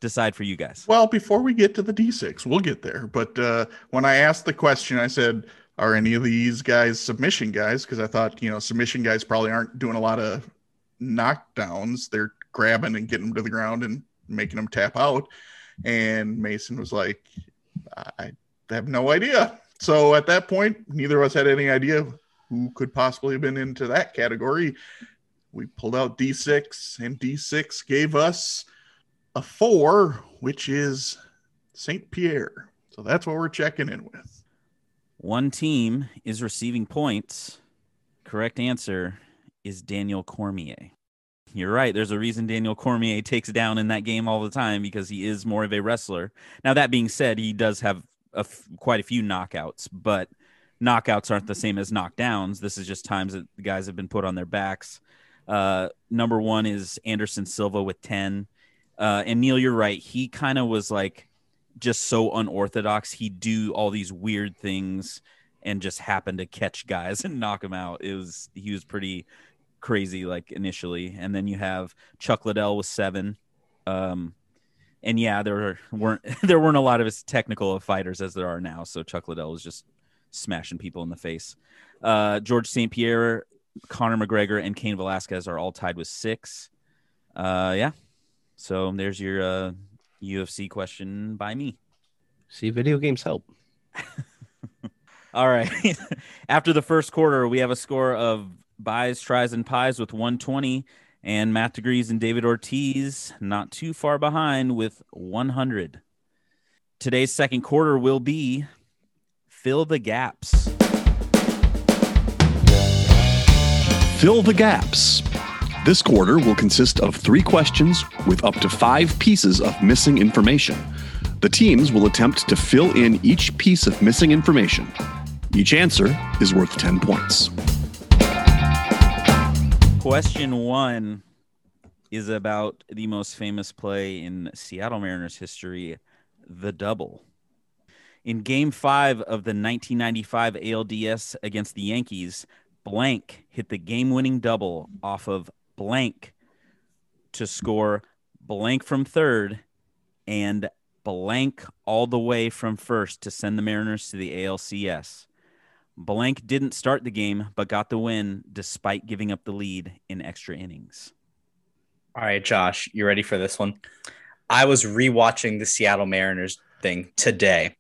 S2: decide for you guys.
S5: Well, before we get to the D6, we'll get there. But uh, when I asked the question, I said, "Are any of these guys submission guys?" Because I thought, you know, submission guys probably aren't doing a lot of knockdowns. They're grabbing and getting them to the ground and making them tap out. And Mason was like, "I have no idea." So at that point, neither of us had any idea who could possibly have been into that category. We pulled out D6, and D6 gave us a four, which is St. Pierre. So that's what we're checking in with.
S2: One team is receiving points. Correct answer is Daniel Cormier. You're right. There's a reason Daniel Cormier takes down in that game all the time because he is more of a wrestler. Now, that being said, he does have a f- quite a few knockouts, but knockouts aren't the same as knockdowns. This is just times that the guys have been put on their backs. Uh, number one is Anderson Silva with 10. Uh, and Neal, you're right. He kind of was like just so unorthodox. He'd do all these weird things and just happen to catch guys and knock them out. It was he was pretty crazy like initially, and then you have Chuck Liddell with seven. Um, and yeah, there weren't there weren't a lot of as technical of fighters as there are now. So Chuck Liddell was just smashing people in the face. Uh, George St. Pierre, Conor McGregor, and Cain Velasquez are all tied with six. Uh, yeah. So there's your uh, UFC question by me.
S4: See, video games help.
S2: All right. After the first quarter, we have a score of buys, tries, and pies with 120, and Matt Degrees and David Ortiz not too far behind with 100. Today's second quarter will be fill the gaps.
S7: Fill the gaps. This quarter will consist of three questions with up to five pieces of missing information. The teams will attempt to fill in each piece of missing information. Each answer is worth 10 points.
S2: Question one is about the most famous play in Seattle Mariners history, the double. In game five of the 1995 ALDS against the Yankees, blank hit the game winning double off of blank to score blank from third and blank all the way from first to send the Mariners to the ALCS. Blank didn't start the game, but got the win despite giving up the lead in extra innings.
S6: All right, Josh, you ready for this one? I was rewatching the Seattle Mariners thing today.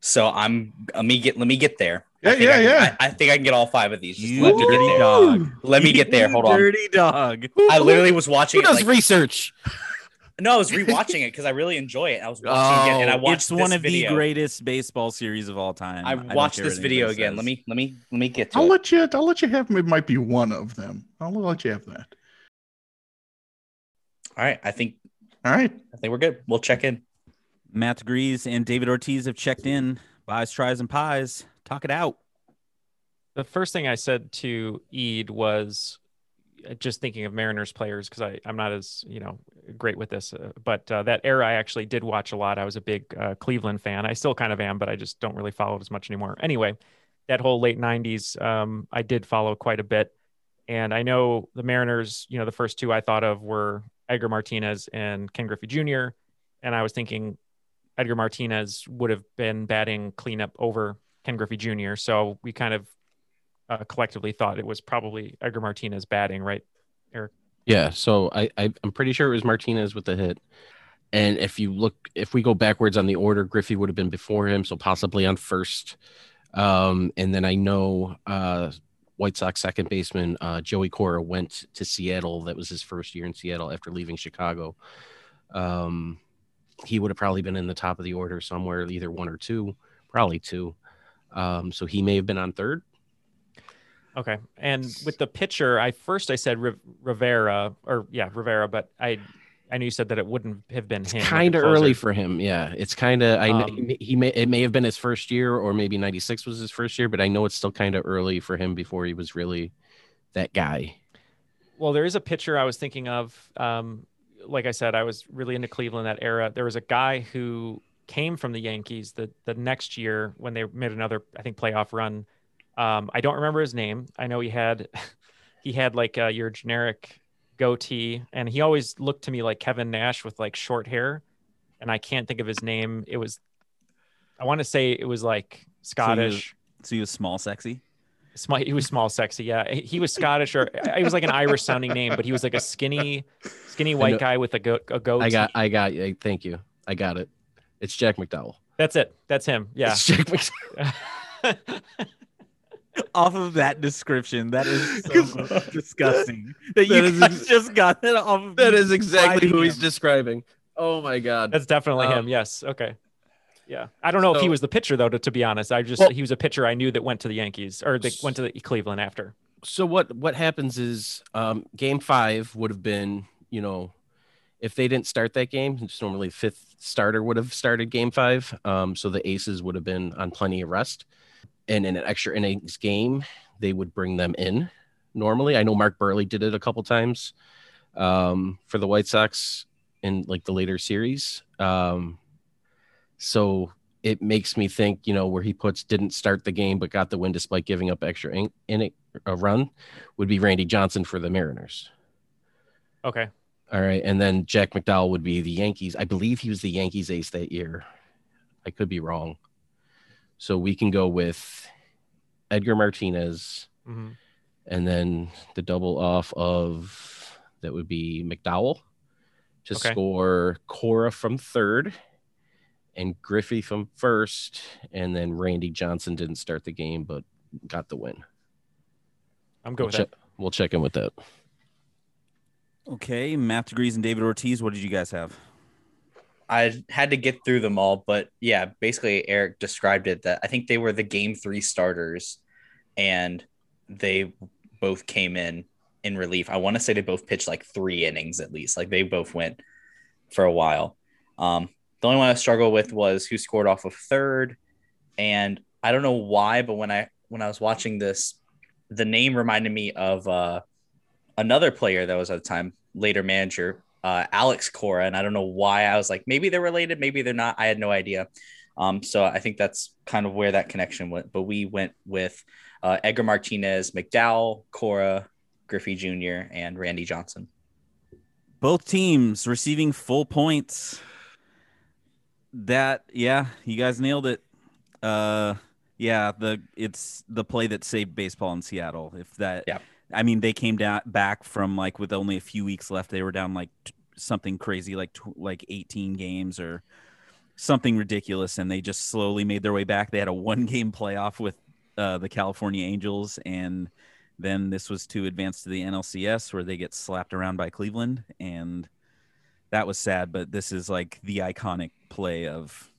S6: So I'm let me get let me get there.
S5: Yeah, yeah,
S6: I can-
S5: yeah.
S6: I, I think I can get all five of these. Just
S2: You
S6: let me get there.
S2: dog.
S6: Let me get there. Hold on.
S2: Dirty dog.
S6: I literally was watching
S4: Who
S6: it.
S4: does
S6: Like,
S4: research?
S6: no, I was rewatching it because I really enjoy it. I was watching it and I
S4: Oh,
S6: watched
S2: It's
S6: this
S2: one of
S6: video.
S2: the greatest baseball series of all time.
S6: I watched
S2: care
S6: this video again.
S2: says.
S6: Let me let me let me get to
S5: I'll
S6: it.
S5: let you. I'll let you have. It might be one of them. I'll let you have that.
S6: All right, I think
S5: All right.
S6: I think we're good. We'll check in.
S2: Matt Grease and David Ortiz have checked in. Buys, tries, and pies. Talk it out.
S3: The first thing I said to Ede was uh, just thinking of Mariners players because I'm not as you know great with this, uh, but uh, that era I actually did watch a lot. I was a big uh, Cleveland fan. I still kind of am, but I just don't really follow it as much anymore. Anyway, that whole late '90s, um, I did follow quite a bit, and I know the Mariners. You know, the first two I thought of were Edgar Martinez and Ken Griffey Jr. And I was thinking Edgar Martinez would have been batting cleanup over Ken Griffey Jr. So we kind of uh, collectively thought it was probably Edgar Martinez batting, right? Eric?
S4: Yeah, so I, I I'm pretty sure it was Martinez with the hit. And if you look, if we go backwards on the order, Griffey would have been before him, so possibly on first. Um, and then I know uh, White Sox second baseman uh, Joey Cora went to Seattle. That was his first year in Seattle after leaving Chicago. Um, he would have probably been in the top of the order somewhere, either one or two, probably two. Um, so he may have been on third.
S3: Okay. And with the pitcher, I first I said Riv- Rivera or yeah, Rivera, but I I knew you said that it wouldn't have been
S4: It's
S3: him.
S4: kind of early for him. Yeah, it's kind of. I know
S3: Um,
S4: he may- he may it may have been his first year, or maybe '96 was his first year, but I know it's still kind of early for him before he was really that guy.
S3: Well, there is a pitcher I was thinking of. Um, like I said, I was really into Cleveland that era. There was a guy who came from the Yankees the the next year when they made another, I think, playoff run. Um, I don't remember his name. I know he had he had like uh, your generic goatee, and he always looked to me like Kevin Nash with like short hair. and I can't think of his name. It was, I want to say it was like Scottish.
S2: So he was small, sexy.
S3: Small, he was small, sexy. Yeah, he was Scottish, or it was like an Irish sounding name, but he was like a skinny, skinny white guy with a goat. A goat.
S4: I got, I got. Thank you. I got it. It's Jack McDowell.
S3: That's it. That's him. Yeah.
S4: It's Jack McDowell.
S2: Off of that description, that is so disgusting. That you
S4: That is
S2: guys
S4: ex-
S2: just got that off. Of
S4: That
S2: me
S4: is exactly who
S2: describing
S4: he's
S2: him.
S4: describing. Oh my god.
S3: That's definitely
S4: Um,
S3: him. Yes. Okay. Yeah. I don't know if he was the pitcher though. To, to be honest, I just
S4: Well-
S3: he was a pitcher I knew that went to the Yankees or they went to the Cleveland after.
S4: so what what happens is um game five would have been you know if they didn't start that game it's normally fifth starter would have started game five um so the aces would have been on plenty of rest and in an extra innings game they would bring them in normally i know mark buehrle did it a couple times um for the white sox in like the later series um so it makes me think, you know, where he puts didn't start the game but got the win despite giving up extra in, in it, a run would be Randy Johnson for the Mariners.
S3: Okay.
S4: All right, and then Jack McDowell would be the Yankees. I believe he was the Yankees ace that year. I could be wrong. So we can go with Edgar Martinez
S3: Mhm.
S4: and then the double off of that would be McDowell to
S3: Okay.
S4: score Cora from third and Griffey from first, and then Randy Johnson didn't start the game but got the win.
S3: I'm good
S4: We'll
S3: that.
S4: we'll check in with that.
S2: Okay, math degrees and David Ortiz. What did you guys have?
S6: I had to get through them all, but yeah, basically Eric described it that I think they were the game three starters and they both came in in relief. I want to say they both pitched like three innings at least. Like they both went for a while. Um, the only one I struggled with was who scored off of third. And I don't know why, but when I when I was watching this, the name reminded me of uh, another player that was at the time later manager, uh, Alex Cora, and I don't know why I was like maybe they're related, maybe they're not. I had no idea. Um, so I think that's kind of where that connection went. But we went with uh, Edgar Martinez, McDowell, Cora, Griffey Jr., and Randy Johnson.
S2: Both teams receiving full points. That yeah, you guys nailed it. Uh yeah, the it's the play that saved baseball in Seattle. If that
S6: Yeah.
S2: I mean they came down back from like with only a few weeks left. They were down like t- something crazy like tw- like 18 games or something ridiculous and they just slowly made their way back. They had a one game playoff with uh, the California Angels and then this was to advance to the NLCS where they get slapped around by Cleveland and that was sad but this is like the iconic play of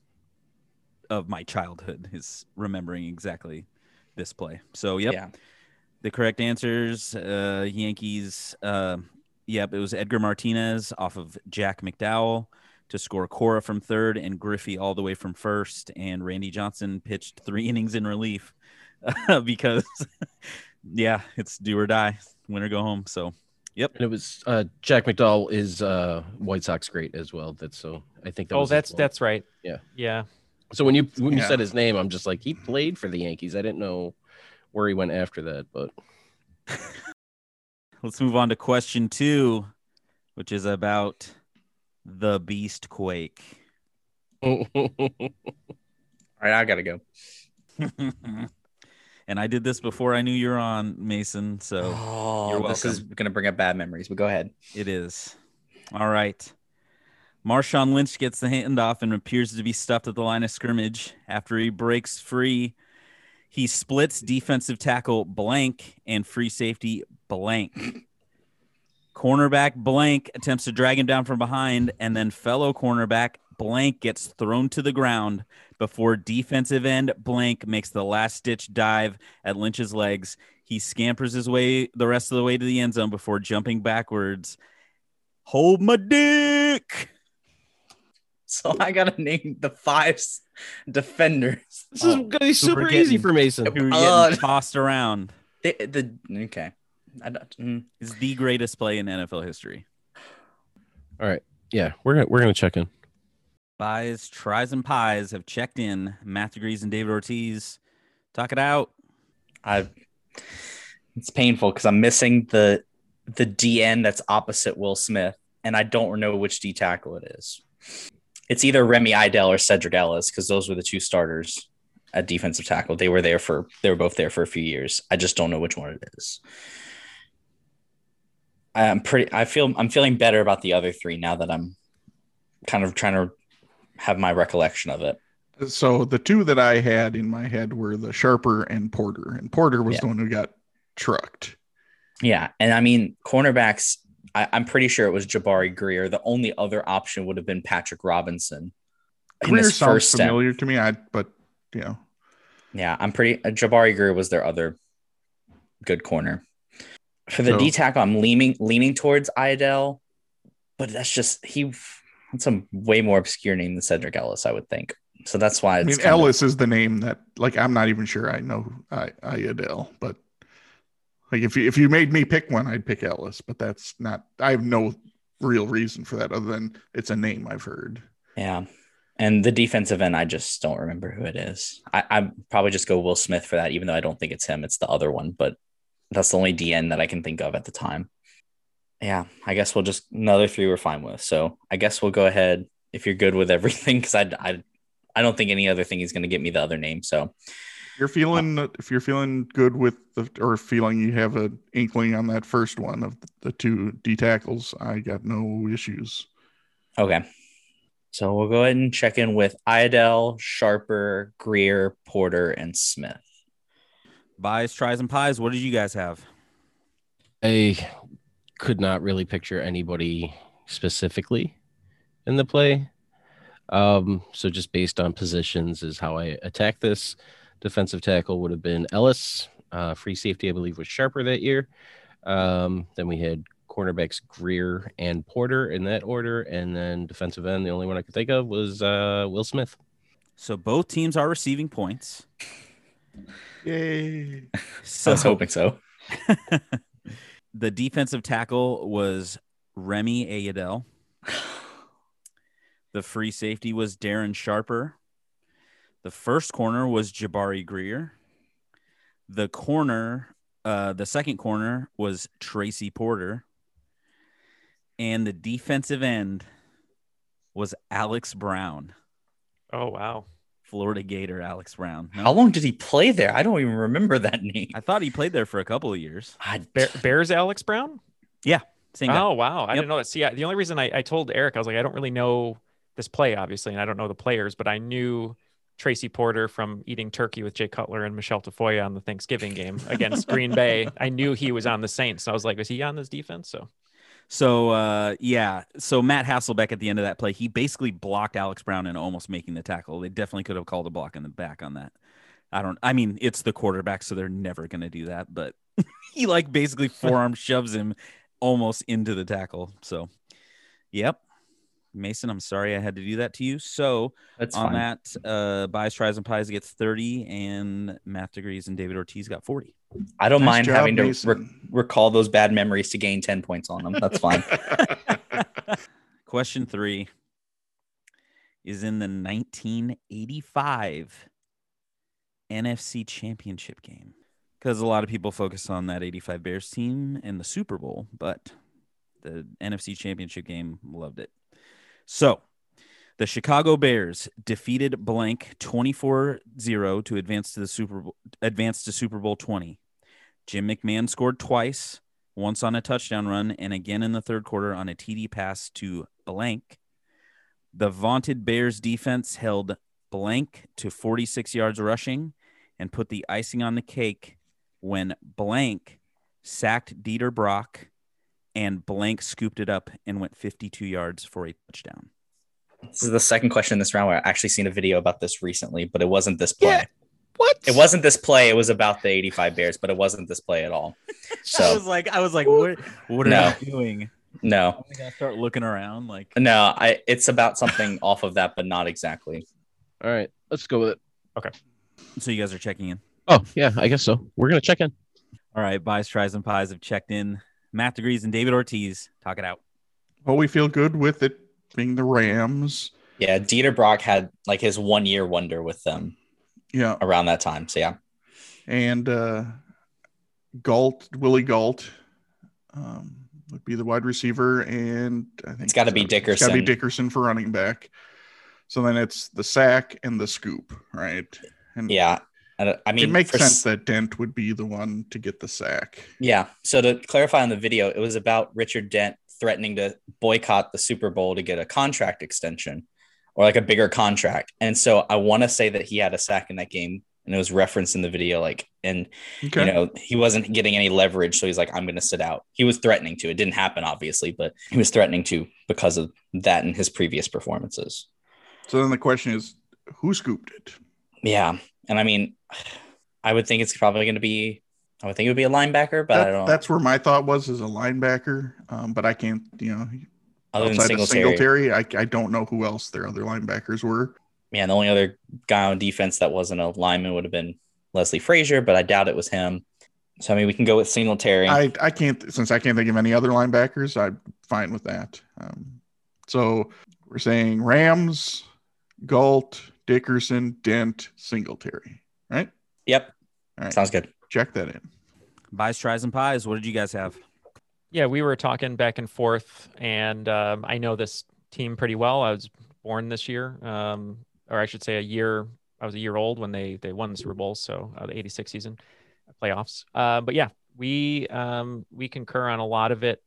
S2: of my childhood is remembering exactly this play. So yep.
S6: Yeah.
S2: The correct answers uh Yankees uh yep, it was Edgar Martinez off of Jack McDowell to score Cora from third and Griffey all the way from first and Randy Johnson pitched 3 innings in relief because yeah, it's do or die, win or go home. So yep.
S4: And it was uh, Jack McDowell is uh, White Sox great as well. That's so I think that
S3: Oh,
S4: was
S3: that's that's right.
S4: Yeah.
S3: Yeah.
S4: So when you when you
S5: Yeah.
S4: said his name, I'm just like he played for the Yankees. I didn't know where he went after that, but
S2: Let's move on to question two, which is about the Beast Quake.
S6: All right, I gotta go.
S2: and I did this before I knew you're on, Mason. So
S6: Oh,
S2: you're
S6: this is gonna bring up bad memories. But go ahead.
S2: it is. All right. Marshawn Lynch gets the handoff and appears to be stuffed at the line of scrimmage. After he breaks free, he splits defensive tackle blank and free safety blank. Cornerback blank attempts to drag him down from behind, and then fellow cornerback blank gets thrown to the ground before defensive end blank makes the last ditch dive at Lynch's legs. He scampers his way the rest of the way to the end zone before jumping backwards. Hold my dick.
S6: So I gotta name the five defenders.
S4: this is
S2: Oh,
S4: gonna be
S2: super
S4: super easy
S2: getting-
S4: for Mason.
S2: Who are getting
S6: Uh,
S2: tossed around.
S6: The, the okay. I don't, mm.
S2: Is the greatest play in NFL history.
S4: All right, yeah, we're gonna we're gonna check in.
S2: Buys, tries, and pies have checked in. Matt Degrees and David Ortiz. Talk it out.
S6: I it's painful because I'm missing the the DN that's opposite Will Smith, and I don't know which D tackle it is. It's either Remi Ayodele or Sedrick Ellis because those were the two starters at defensive tackle. They were there for they were both there for a few years. I just don't know which one it is. I'm pretty I feel I'm feeling better about the other three now that I'm kind of trying to have my recollection of it.
S5: So the two that I had in my head were the Sharper and Porter, and Porter was
S6: Yeah.
S5: the one who got trucked.
S6: Yeah. And I mean, cornerbacks, I, I'm pretty sure it was Jabari Greer. The only other option would have been Patrick Robinson.
S5: Greer sounds
S6: first step.
S5: familiar to me. I but you know
S6: Yeah, I'm pretty. Uh, Jabari Greer was their other good corner. For the
S5: So-
S6: D tackle, I'm leaning leaning towards Idell, but that's just he. That's a way more obscure name than Sedrick Ellis, I would think. So that's why
S5: I mean
S6: kind of-
S5: Ellis is the name that like I'm not even sure I know I I Adele, but like if you if you made me pick one, I'd pick Ellis, but that's not I have no real reason for that other than it's a name I've heard.
S6: yeah. And the defensive end, I just don't remember who it is. I I probably just go Will Smith for that, even though I don't think it's him. It's the other one, but that's the only DN that I can think of at the time. Yeah, I guess we'll just another three we're fine with. So I guess we'll go ahead if you're good with everything, because I I I don't think any other thing is going to get me the other name. So
S5: you're feeling if you're feeling good with the or feeling you have an inkling on that first one of the two D tackles, I got no issues.
S6: okay. So we'll go ahead and check in with Idell, Sharper, Greer, Porter, and Smith.
S2: Buys, tries, and pies. What did you guys have?
S4: I could not really picture anybody specifically in the play. Um, so just based on positions is how I attack this. Defensive tackle would have been Ellis. Uh, free safety, I believe, was sharper that year. Um, then we had cornerbacks Greer and Porter in that order, and then defensive end. The only one I could think of was uh, Will Smith.
S2: So both teams are receiving points.
S5: Yay.
S6: I was hoping so.
S2: the defensive tackle was Remi Ayodele. The free safety was Darren Sharper. The first corner was Jabari Greer. The corner, uh, the second corner was Tracy Porter. And the defensive end was Alex Brown,
S3: Oh wow.
S2: Florida Gator Alex Brown. No?
S6: How long did he play there? I don't even remember that name.
S2: I thought he played there for a couple of years.
S6: I,
S3: Bear, Bears Alex Brown?
S2: Same guy.
S3: Oh wow, I
S2: Yep.
S3: didn't know that. See, I, the only reason I, I told Eric, I was like, I don't really know this play, obviously, and I don't know the players, but I knew Tracy Porter from eating turkey with Jay Cutler and Michelle Tafoya on the Thanksgiving game against Green Bay. I knew he was on the Saints. I was like, was he on this defense? So
S2: So uh, yeah, so Matt Hasselbeck at the end of that play, he basically blocked Alex Brown and almost making the tackle. They definitely could have called a block in the back on that. I don't. I mean, it's the quarterback, so they're never going to do that. But he like basically forearm shoves him almost into the tackle. So, yep, Mason, I'm sorry I had to do that to you. So
S6: that's
S2: on
S6: fine.
S2: that, uh, buys, tries, and pies gets 30, and math degrees and David Ortiz got 40.
S6: I don't
S5: Nice
S6: mind
S5: job,
S6: having to re- recall those bad memories to gain 10 points on them. That's fine.
S2: Question three is in the 1985 NFC Championship game. Because a lot of people focus on that 85 Bears team and the Super Bowl, but the NFC Championship game loved it. So the Chicago Bears defeated blank 24-0 to advance to the Super Bowl advance to Super Bowl 20. Jim McMahon scored twice, once on a touchdown run and again in the third quarter on a TD pass to blank. The vaunted Bears defense held blank to 46 yards rushing and put the icing on the cake when blank sacked Dieter Brock and blank scooped it up and went 52 yards for a touchdown.
S6: this is the second question in this round where I actually seen a video about this recently, but it wasn't this play.
S4: Yeah. What?
S6: It wasn't this play. It was about the 85 Bears, but it wasn't this play at all. So I
S2: was like, I was like, what, what are
S6: No.
S2: you doing?
S6: no,
S2: I'm gonna start looking around like
S6: no, I it's about something off of that, but not exactly.
S4: All right, let's go with it. Okay.
S2: So you guys are checking in.
S4: Oh, yeah, I guess so. We're gonna check in.
S2: All right, buys, tries, and pies have checked in. Matt Degrees and David Ortiz, talk it out.
S5: well, we feel good with it being the Rams.
S6: Yeah, Dieter Brock had like his one year wonder with them
S5: Yeah.
S6: around that time. So yeah,
S5: And uh Gault, Willie Gault um would be the wide receiver, and I think
S6: It's gotta be Dickerson.
S5: It's gotta be
S6: Dickerson.
S5: Dickerson for running back. So then it's the sack and the scoop, right? And
S6: Yeah. I, I mean,
S5: it makes sense
S6: s-
S5: that Dent would be the one to get the sack.
S6: Yeah. So to clarify on the video, it was about Richard Dent threatening to boycott the Super Bowl to get a contract extension or like a bigger contract. And so I want to say that he had a sack in that game and it was referenced in the video. Like, and
S5: Okay.
S6: you know, he wasn't getting any leverage. So he's like, I'm going to sit out. He was threatening to. It didn't happen, obviously, but he was threatening to because of that and his previous performances.
S5: so then the question is, who scooped it?
S6: Yeah. And I mean, I would think it's probably going to be, I would think it would be a linebacker, but I don't know.
S5: that's where my thought was as a linebacker. Um, but I can't, you know,
S6: Other than
S5: of
S6: Singletary.
S5: Singletary, I, I don't know who else their other linebackers were.
S6: man, the only other guy on defense that wasn't a lineman would have been Leslie Frazier, but I doubt it was him. So I mean, we can go with Singletary.
S5: I, I can't since I can't think of any other linebackers. I'm fine with that. Um, so we're saying Rams, Gault, Dickerson, Dent, Singletary. Right?
S6: yep,
S5: All right.
S6: sounds good.
S5: Check that in.
S2: Buys, tries, and pies. What did you guys have?
S3: Yeah, we were talking back and forth, and um, I know this team pretty well. I was born this year, um, or I should say, a year. I was a year old when they they won the Super Bowl, so uh, the '86 season playoffs. Uh, but yeah, we um, we concur on a lot of it.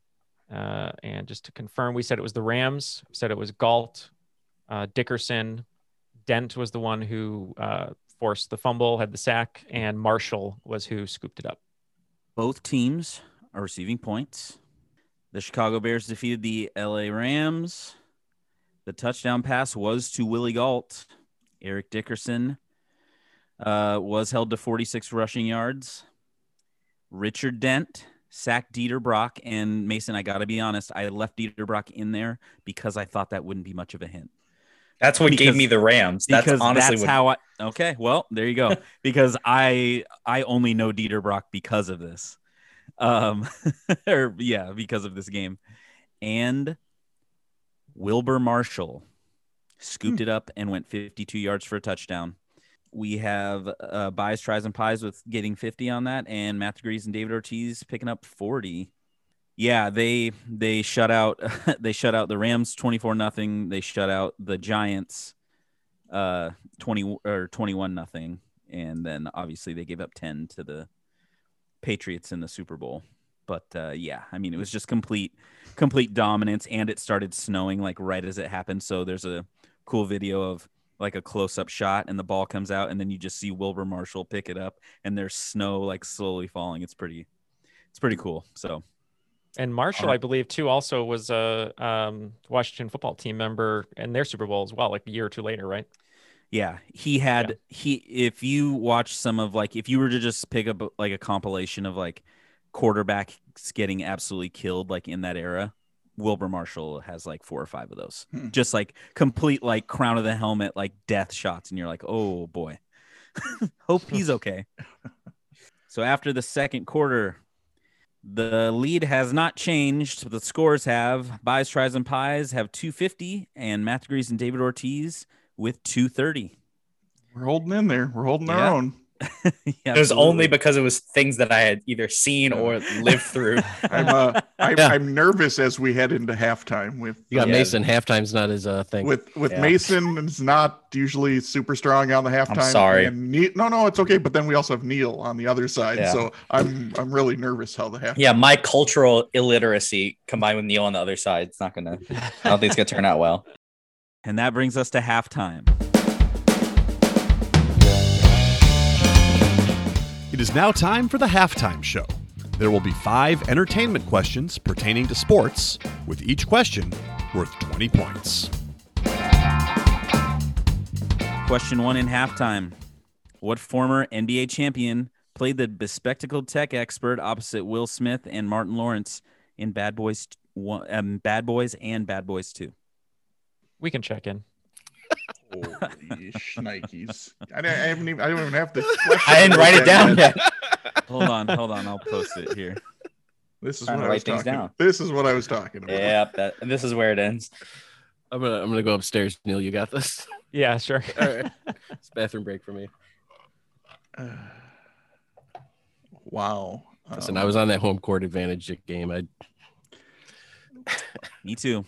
S3: Uh, and just to confirm, we said it was the Rams. We said it was Gault, uh, Dickerson, Dent was the one who forced the fumble, had the sack, and Marshall was who scooped it up.
S2: Both teams are receiving points. The Chicago Bears defeated the LA Rams. The touchdown pass was to Willie Gault. Eric Dickerson uh, was held to 46 rushing yards. Richard Dent sacked Dieter Brock. And Mason, I got to be honest, I left Dieter Brock in there because I thought that wouldn't be much of a hint.
S6: That's what
S2: Because-
S6: gave me the Rams. That's
S2: because
S6: honestly
S2: that's
S6: what,
S2: how I. Okay, well, there you go. because I I only know Dieter Brock because of this, um, or yeah, because of this game, and Wilber Marshall scooped it up and went 52 yards for a touchdown. We have uh, buys, tries, and pies with getting 50 on that, and Matt Degrees and David Ortiz picking up 40. Yeah, they they shut out they shut out the Rams 24 nothing. They shut out the Giants uh 20 or 21 nothing and then obviously they gave up 10 to the Patriots in the Super Bowl. But uh yeah, I mean it was just complete complete dominance and it started snowing like right as it happened. So there's a cool video of like a close-up shot and the ball comes out and then you just see Wilber Marshall pick it up and there's snow like slowly falling. It's pretty it's pretty cool. So
S3: And Marshall, I believe, too, also was a um, Washington football team member in their Super Bowl as well, like a year or two later, right?
S2: Yeah, he had he. If you watch some of like, if you were to just pick up like a compilation of like quarterbacks getting absolutely killed, like in that era, Wilber Marshall has like four or five of those,
S5: Hmm.
S2: just like complete like crown of the helmet, like death shots, and you're like, oh boy, hope he's okay. so after the second quarter, the lead has not changed. The scores have buys, tries, and pies have 250, and Matt Degrees and David Ortiz with 230.
S5: We're holding in there. We're holding
S2: Yeah.
S5: our own.
S6: it was only because it was things that I had either seen or lived through.
S5: I'm uh, I'm,
S4: Yeah.
S5: I'm nervous as we head into halftime with
S4: You got
S6: Yeah.
S4: Mason. Halftime's not his uh, thing.
S5: with with
S6: Yeah.
S5: Mason. It's not usually super strong on the halftime.
S6: sorry.
S5: And Ne- no, no, it's okay. But then we also have Neal on the other side,
S6: Yeah.
S5: so I'm I'm really nervous how the half.
S6: yeah, my cultural illiteracy combined with Neal on the other side, it's not gonna. I don't think it's gonna turn out well.
S2: And that brings us to halftime.
S7: It is now time for the halftime show. There will be five entertainment questions pertaining to sports, with each question worth 20 points.
S2: Question one in halftime. What former NBA champion played the bespectacled tech expert opposite Will Smith and Martin Lawrence in Bad Boys, um, Bad Boys and Bad Boys 2?
S3: We can check in.
S5: Holy shnikes! I, I haven't even. I don't even have the. question
S6: I didn't write it down yet.
S2: Hold on, hold on. I'll post it here.
S5: This is
S6: Trying
S5: what I was
S6: write things
S5: talking.
S6: down.
S5: This is what I was talking about.
S6: Yep, that, and this is where it ends.
S4: I'm gonna I'm gonna go upstairs. Neal, you got this.
S3: Yeah, sure.
S4: All right. It's bathroom break for me.
S5: Uh, wow.
S4: Listen,
S5: Um,
S4: I was on that home court advantage game. I
S2: Me too.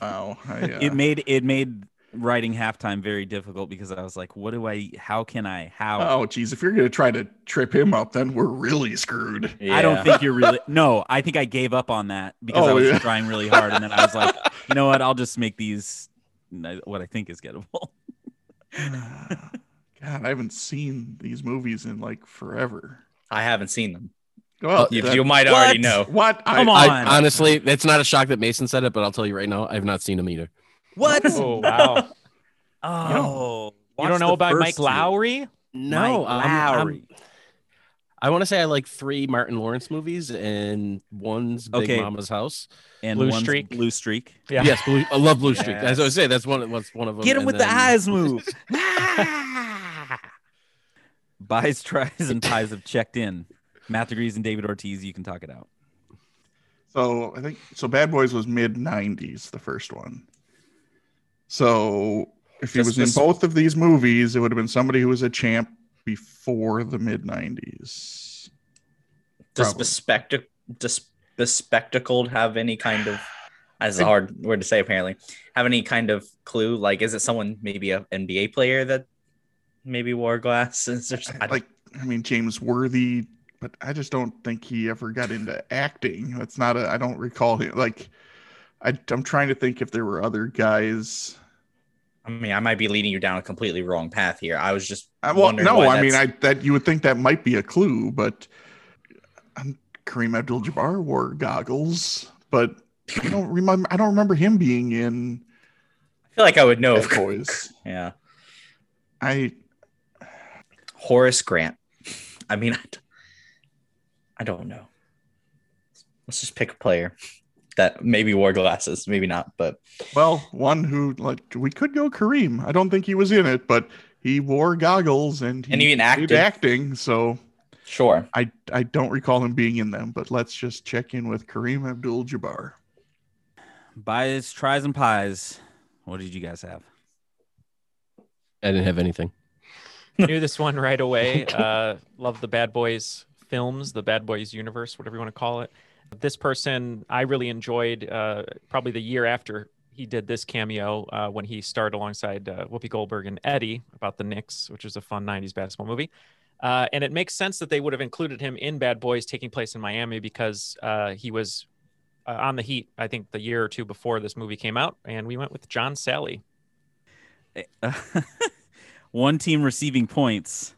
S5: Wow. I, uh,
S2: It made it made writing halftime very difficult because I was like, what do I? How can I? How?
S5: Oh, geez, if you're gonna try to trip him up, then we're really screwed.
S2: I don't think you're really. No, I think I gave up on that because oh, I
S5: Oh,
S2: was
S5: yeah.
S2: trying really hard, and then I was like, you know what? I'll just make these what I think is gettable.
S5: God, I haven't seen these movies in like forever.
S6: I haven't seen them.
S5: Well,
S6: You,
S5: that-
S6: you might already know.
S5: what?
S2: Come
S5: I,
S2: on.
S4: I, honestly, it's not a shock that Mason said it, but I'll tell you right now, I've not seen him either.
S2: What?
S3: Oh wow!
S2: Oh,
S3: you don't know about Mike
S2: Lowrey?
S3: Lowrey?
S4: No,
S2: Mike
S4: I'm- I'm-
S2: Lowrey.
S4: I want to say I like three Martin Lawrence movies, and one's Big
S2: Okay.
S4: Mama's House.
S2: and
S3: Blue
S2: one's
S3: Streak.
S2: Blue Streak.
S3: Yeah.
S4: Yes, Blue, I love Blue Streak.
S2: Yeah.
S4: As I was saying, that's one. What's one of them.
S2: Get him
S4: and
S2: with the eyes move. Buys, tries, and ties have checked in. Matt Degrees and David Ortiz, you can talk it out.
S5: So I think so. Bad Boys was mid '90s, the first one. So if he was in both of these movies, it would have been somebody who was a champ before the mid '90s.
S6: Does bespectac- does bespectacled have any kind of that's a hard word to say apparently have any kind of clue like is it someone maybe a nba player that maybe wore glasses or something
S5: Like, I mean, James Worthy, but I just don't think he ever got into acting. That's not a. I don't recall him. Like, I, I'm trying to think if there were other guys.
S6: i mean i might be leading you down a completely wrong path here. I was just
S5: I, well,
S6: wondering
S5: no, I mean, I that you would think that might be a clue, but um, Kareem Abdul-Jabbar wore goggles, but I don't remember. I don't remember him being in
S6: I feel like i would know of
S5: course,
S6: yeah.
S5: I
S6: horace grant. I mean I don't know. Let's just pick a player that maybe wore glasses maybe not but
S5: well, one who like we could go Kareem. I don't think he was in it, but he wore goggles and he
S6: And even acted.
S5: acting. So
S6: sure
S5: I I don't recall him being in them. But let's just check in with Kareem Abdul-Jabbar.
S2: Buys, tries, and pies. What did you guys have?
S4: I didn't have anything.
S3: Knew this one right away. Uh, love the Bad Boys films, the Bad Boys universe, whatever you want to call it. This person I really enjoyed. Uh, probably the year after he did this cameo uh, when he starred alongside uh, Whoopi Goldberg and Eddie about the Knicks, which is a fun '90s basketball movie. Uh, and it makes sense that they would have included him in Bad Boys, taking place in Miami, because uh, he was uh, on the Heat. I think the year or two before this movie came out, and we went with John Salley.
S2: One team receiving points.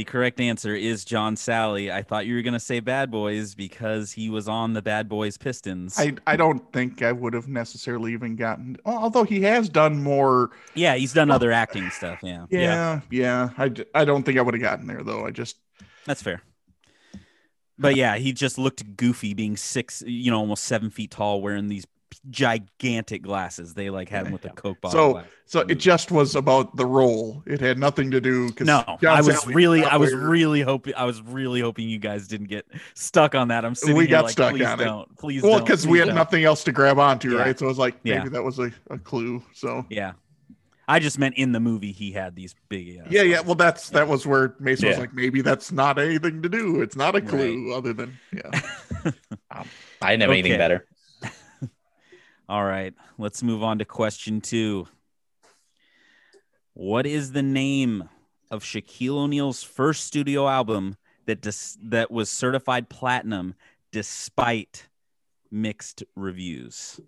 S2: The correct answer is John Salley. I thought you were going to say Bad Boys because he was on the Bad Boys Pistons.
S5: I I don't think I would have necessarily even gotten. Although he has done more.
S2: yeah, he's done other acting stuff. Yeah.
S5: Yeah, yeah. I d- I don't think I would have gotten there though. I just
S2: That's fair. But yeah, he just looked goofy being six, you know, almost seven feet tall, wearing these gigantic glasses. They like had him with a Coke bottle.
S5: so
S2: glass.
S5: so it just was about the role. It had nothing to do. 'cause
S2: No,
S5: John
S2: I was really, I was
S5: wear-
S2: really hoping, I was really hoping you guys didn't get stuck on that. I'm sitting
S5: We
S2: here
S5: got
S2: like,
S5: stuck
S2: please
S5: on it.
S2: don't, please
S5: well because we had
S2: don't."
S5: nothing else to grab onto,
S2: Yeah.
S5: right? So it was like maybe
S2: Yeah.
S5: that was a, a clue. So
S2: Yeah, I just meant in the movie he had these big. Uh,
S5: yeah, yeah. Well, that's that was where Mason was like, maybe that's not anything to do. It's not a clue other than yeah.
S6: i didn't have anything better
S2: All right, let's move on to question two. What is the name of Shaquille O'Neal's first studio album that dis- that was certified platinum despite mixed reviews?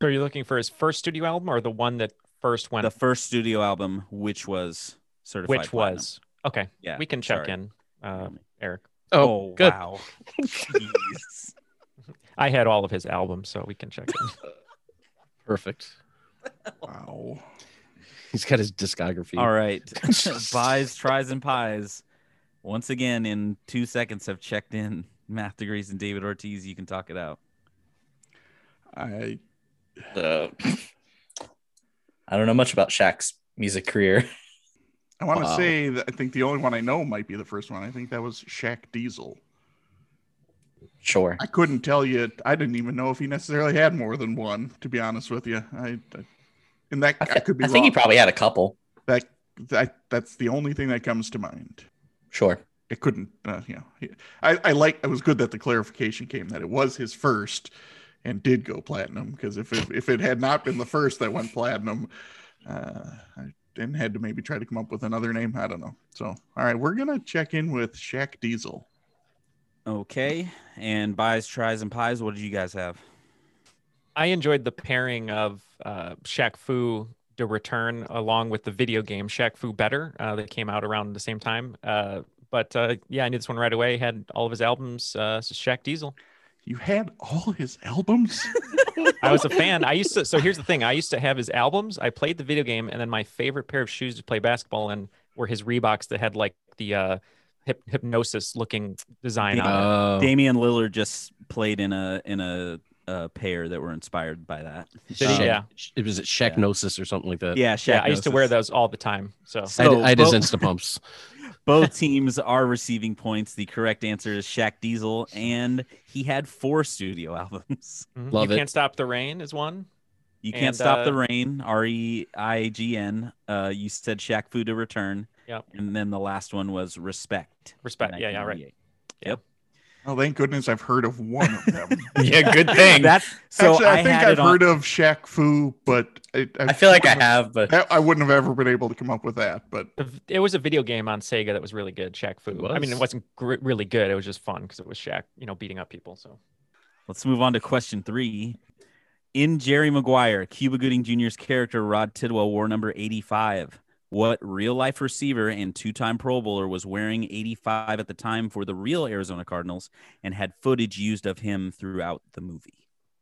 S3: Are you looking for his first studio album or the one that first went?
S2: The first studio album, which was certified,
S3: which
S2: platinum.
S3: was okay.
S2: yeah,
S3: we can check
S2: sorry.
S3: in, uh, Eric.
S2: Oh,
S4: good.
S2: wow! Jeez.
S3: I had all of his albums, so we can check in.
S4: Perfect.
S5: Wow.
S4: He's got his discography.
S2: All right, buys, tries, and pies. Once again, in two seconds, have checked in. Math degrees and David Ortiz. You can talk it out.
S5: I
S6: Uh, I don't know much about Shaq's music career.
S5: I want to
S4: Wow.
S5: say that I think the only one I know might be the first one. I think that was Shaq Diesel.
S6: Sure.
S5: I couldn't tell you. I didn't even know if he necessarily had more than one. To be honest with you, I, I and that I,
S6: I,
S5: could be
S6: I think he probably had a couple.
S5: that that that's the only thing that comes to mind.
S6: Sure.
S5: It couldn't, uh, you know. I I like. It was good that the clarification came that it was his first, and did go platinum because if it, if it had not been the first that went platinum, uh, I and had to maybe try to come up with another name. I don't know. So, all right, we're gonna check in with Shaq Diesel.
S2: Okay. And buys, tries, and pies. What did you guys have?
S3: I enjoyed the pairing of uh, Shaq Fu Da Return along with the video game Shaq Fu Better uh, that came out around the same time. Uh, but uh, yeah, I knew this one right away. Had all of his albums. Uh, so Shaq Diesel.
S5: You had all his albums.
S3: I was a fan. I used to. So here's the thing. I used to have his albums. I played the video game, and then my favorite pair of shoes to play basketball in were his Reeboks that had like the uh, hip, hypnosis looking design on it.
S4: Oh.
S2: Damian Lillard just played in a in a, a pair that were inspired by that.
S3: Did he?
S4: Shaq-
S3: Yeah.
S4: It was it Shaqnosis or something like that.
S2: Yeah, Shaq
S3: Yeah, I used to wear those all the time. So
S4: I,
S2: So
S4: I did
S2: both-
S4: Insta pumps.
S2: Both teams are receiving points. The correct answer is Shaq Diesel, and he had four studio albums.
S3: mhm.
S4: Love
S3: you
S4: it.
S3: can't stop the rain is one.
S2: You can't
S3: And,
S2: stop the
S3: uh,
S2: rain. R E I G N. Uh, you said Shaq Fu Da Return.
S3: Yep.
S2: And then the last one was respect.
S3: Respect. Yeah, yeah, right.
S2: 1998.
S5: oh, thank goodness I've heard of one of them.
S6: Yeah, good thing.
S2: That's so
S5: Actually,
S2: I,
S5: I, think I've
S2: it on-
S5: heard of Shaq Fu, but I,
S6: I feel like I have, but
S5: I wouldn't have ever been able to come up with that. But
S3: The It was a video game on Sega that was really good. Shaq Fu. I mean, it
S4: was?
S3: wasn't gr- really good. It was just fun because it was Shaq, you know, beating up people. So
S2: Let's move on to question three. In Jerry Maguire, Cuba Gooding Jr.'s character Rod Tidwell wore number 85. What real life receiver and two time Pro Bowler was wearing 85 at the time for the real Arizona Cardinals and had footage used of him throughout the movie?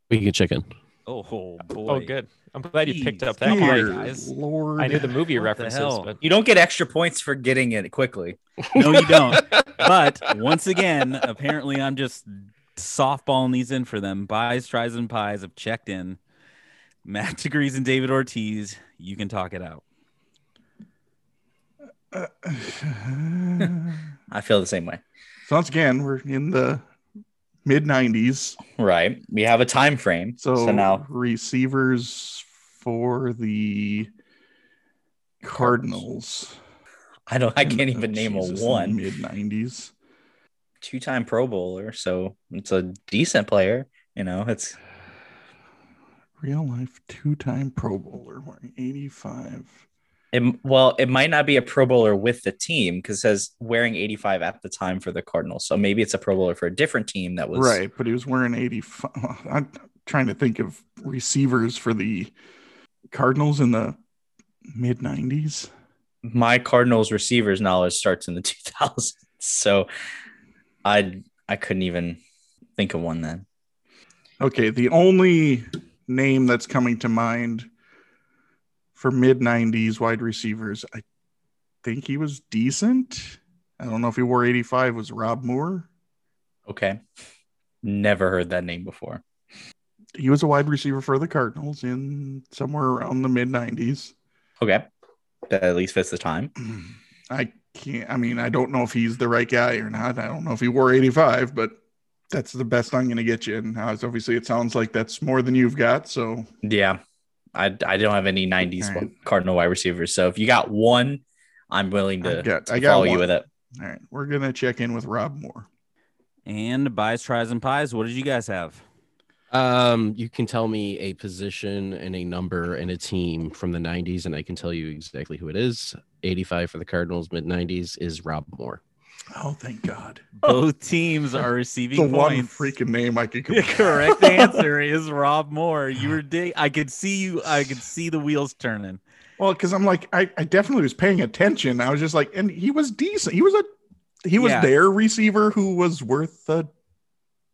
S4: We can check in.
S2: Oh, boy.
S3: oh, good. I'm glad you picked up that.
S2: Come on,
S3: one.
S2: guys.
S5: Lord,
S3: I knew the movie
S2: What
S3: references,
S2: hell?
S3: but
S6: you don't get extra points for getting it quickly.
S2: No, you don't. but once again, apparently I'm just softballing these in for them. Buys, tries, and pies have checked in. Matt Degrees and David Ortiz, you can talk it out.
S6: I feel the same way.
S5: so once again, we're in the mid '90s.
S6: Right. We have a time frame.
S5: So,
S6: So, now
S5: receivers for the Cardinals.
S6: I don't I oh, can't even name a one.
S5: Mid '90s.
S6: Two-time Pro Bowler, so it's a decent player. You know, it's
S5: Real life two-time Pro Bowler wearing 85.
S6: It, well, it might not be a Pro Bowler with the team because it says wearing 85 at the time for the Cardinals. So maybe it's a Pro Bowler for a different team that was
S5: Right, but he was wearing 85. I'm trying to think of receivers for the Cardinals in the mid 90s.
S6: my Cardinals receivers knowledge starts in the 2000s. So I I couldn't even think of one then.
S5: Okay, the only name that's coming to mind for mid 90s wide receivers, I think he was decent. I don't know if he wore 85 was Rob Moore.
S6: Okay. Never heard that name before.
S5: He was a wide receiver for the Cardinals in somewhere around the mid 90s.
S6: Okay. That at least fits the time.
S5: I can't. I mean, I don't know if he's the right guy or not. I don't know if he wore 85, but that's the best I'm going to get you. And obviously, it sounds like that's more than you've got. So,
S6: Yeah. I, I don't have any 90s
S5: All right.
S6: Cardinal wide receivers. So if you got one, I'm willing
S5: I
S6: to,
S5: got-
S6: to
S5: I got
S6: follow you with it.
S5: all right, we're going to check in with Rob Moore.
S2: And buys, tries, and pies. What did you guys have?
S4: Um, you can tell me a position and a number and a team from the 90s, and I can tell you exactly who it is. 85 for the Cardinals, mid 90s is Rob Moore.
S5: Oh, thank God.
S2: Both teams are receiving
S5: The one freaking name I could
S2: The correct answer is Rob Moore. You were dig- I could see you. I could see the wheels turning.
S5: Well, because I'm like, I, I definitely was paying attention. I was just like, and he was decent. He was a, he was
S2: Yeah.
S5: their receiver who was worth a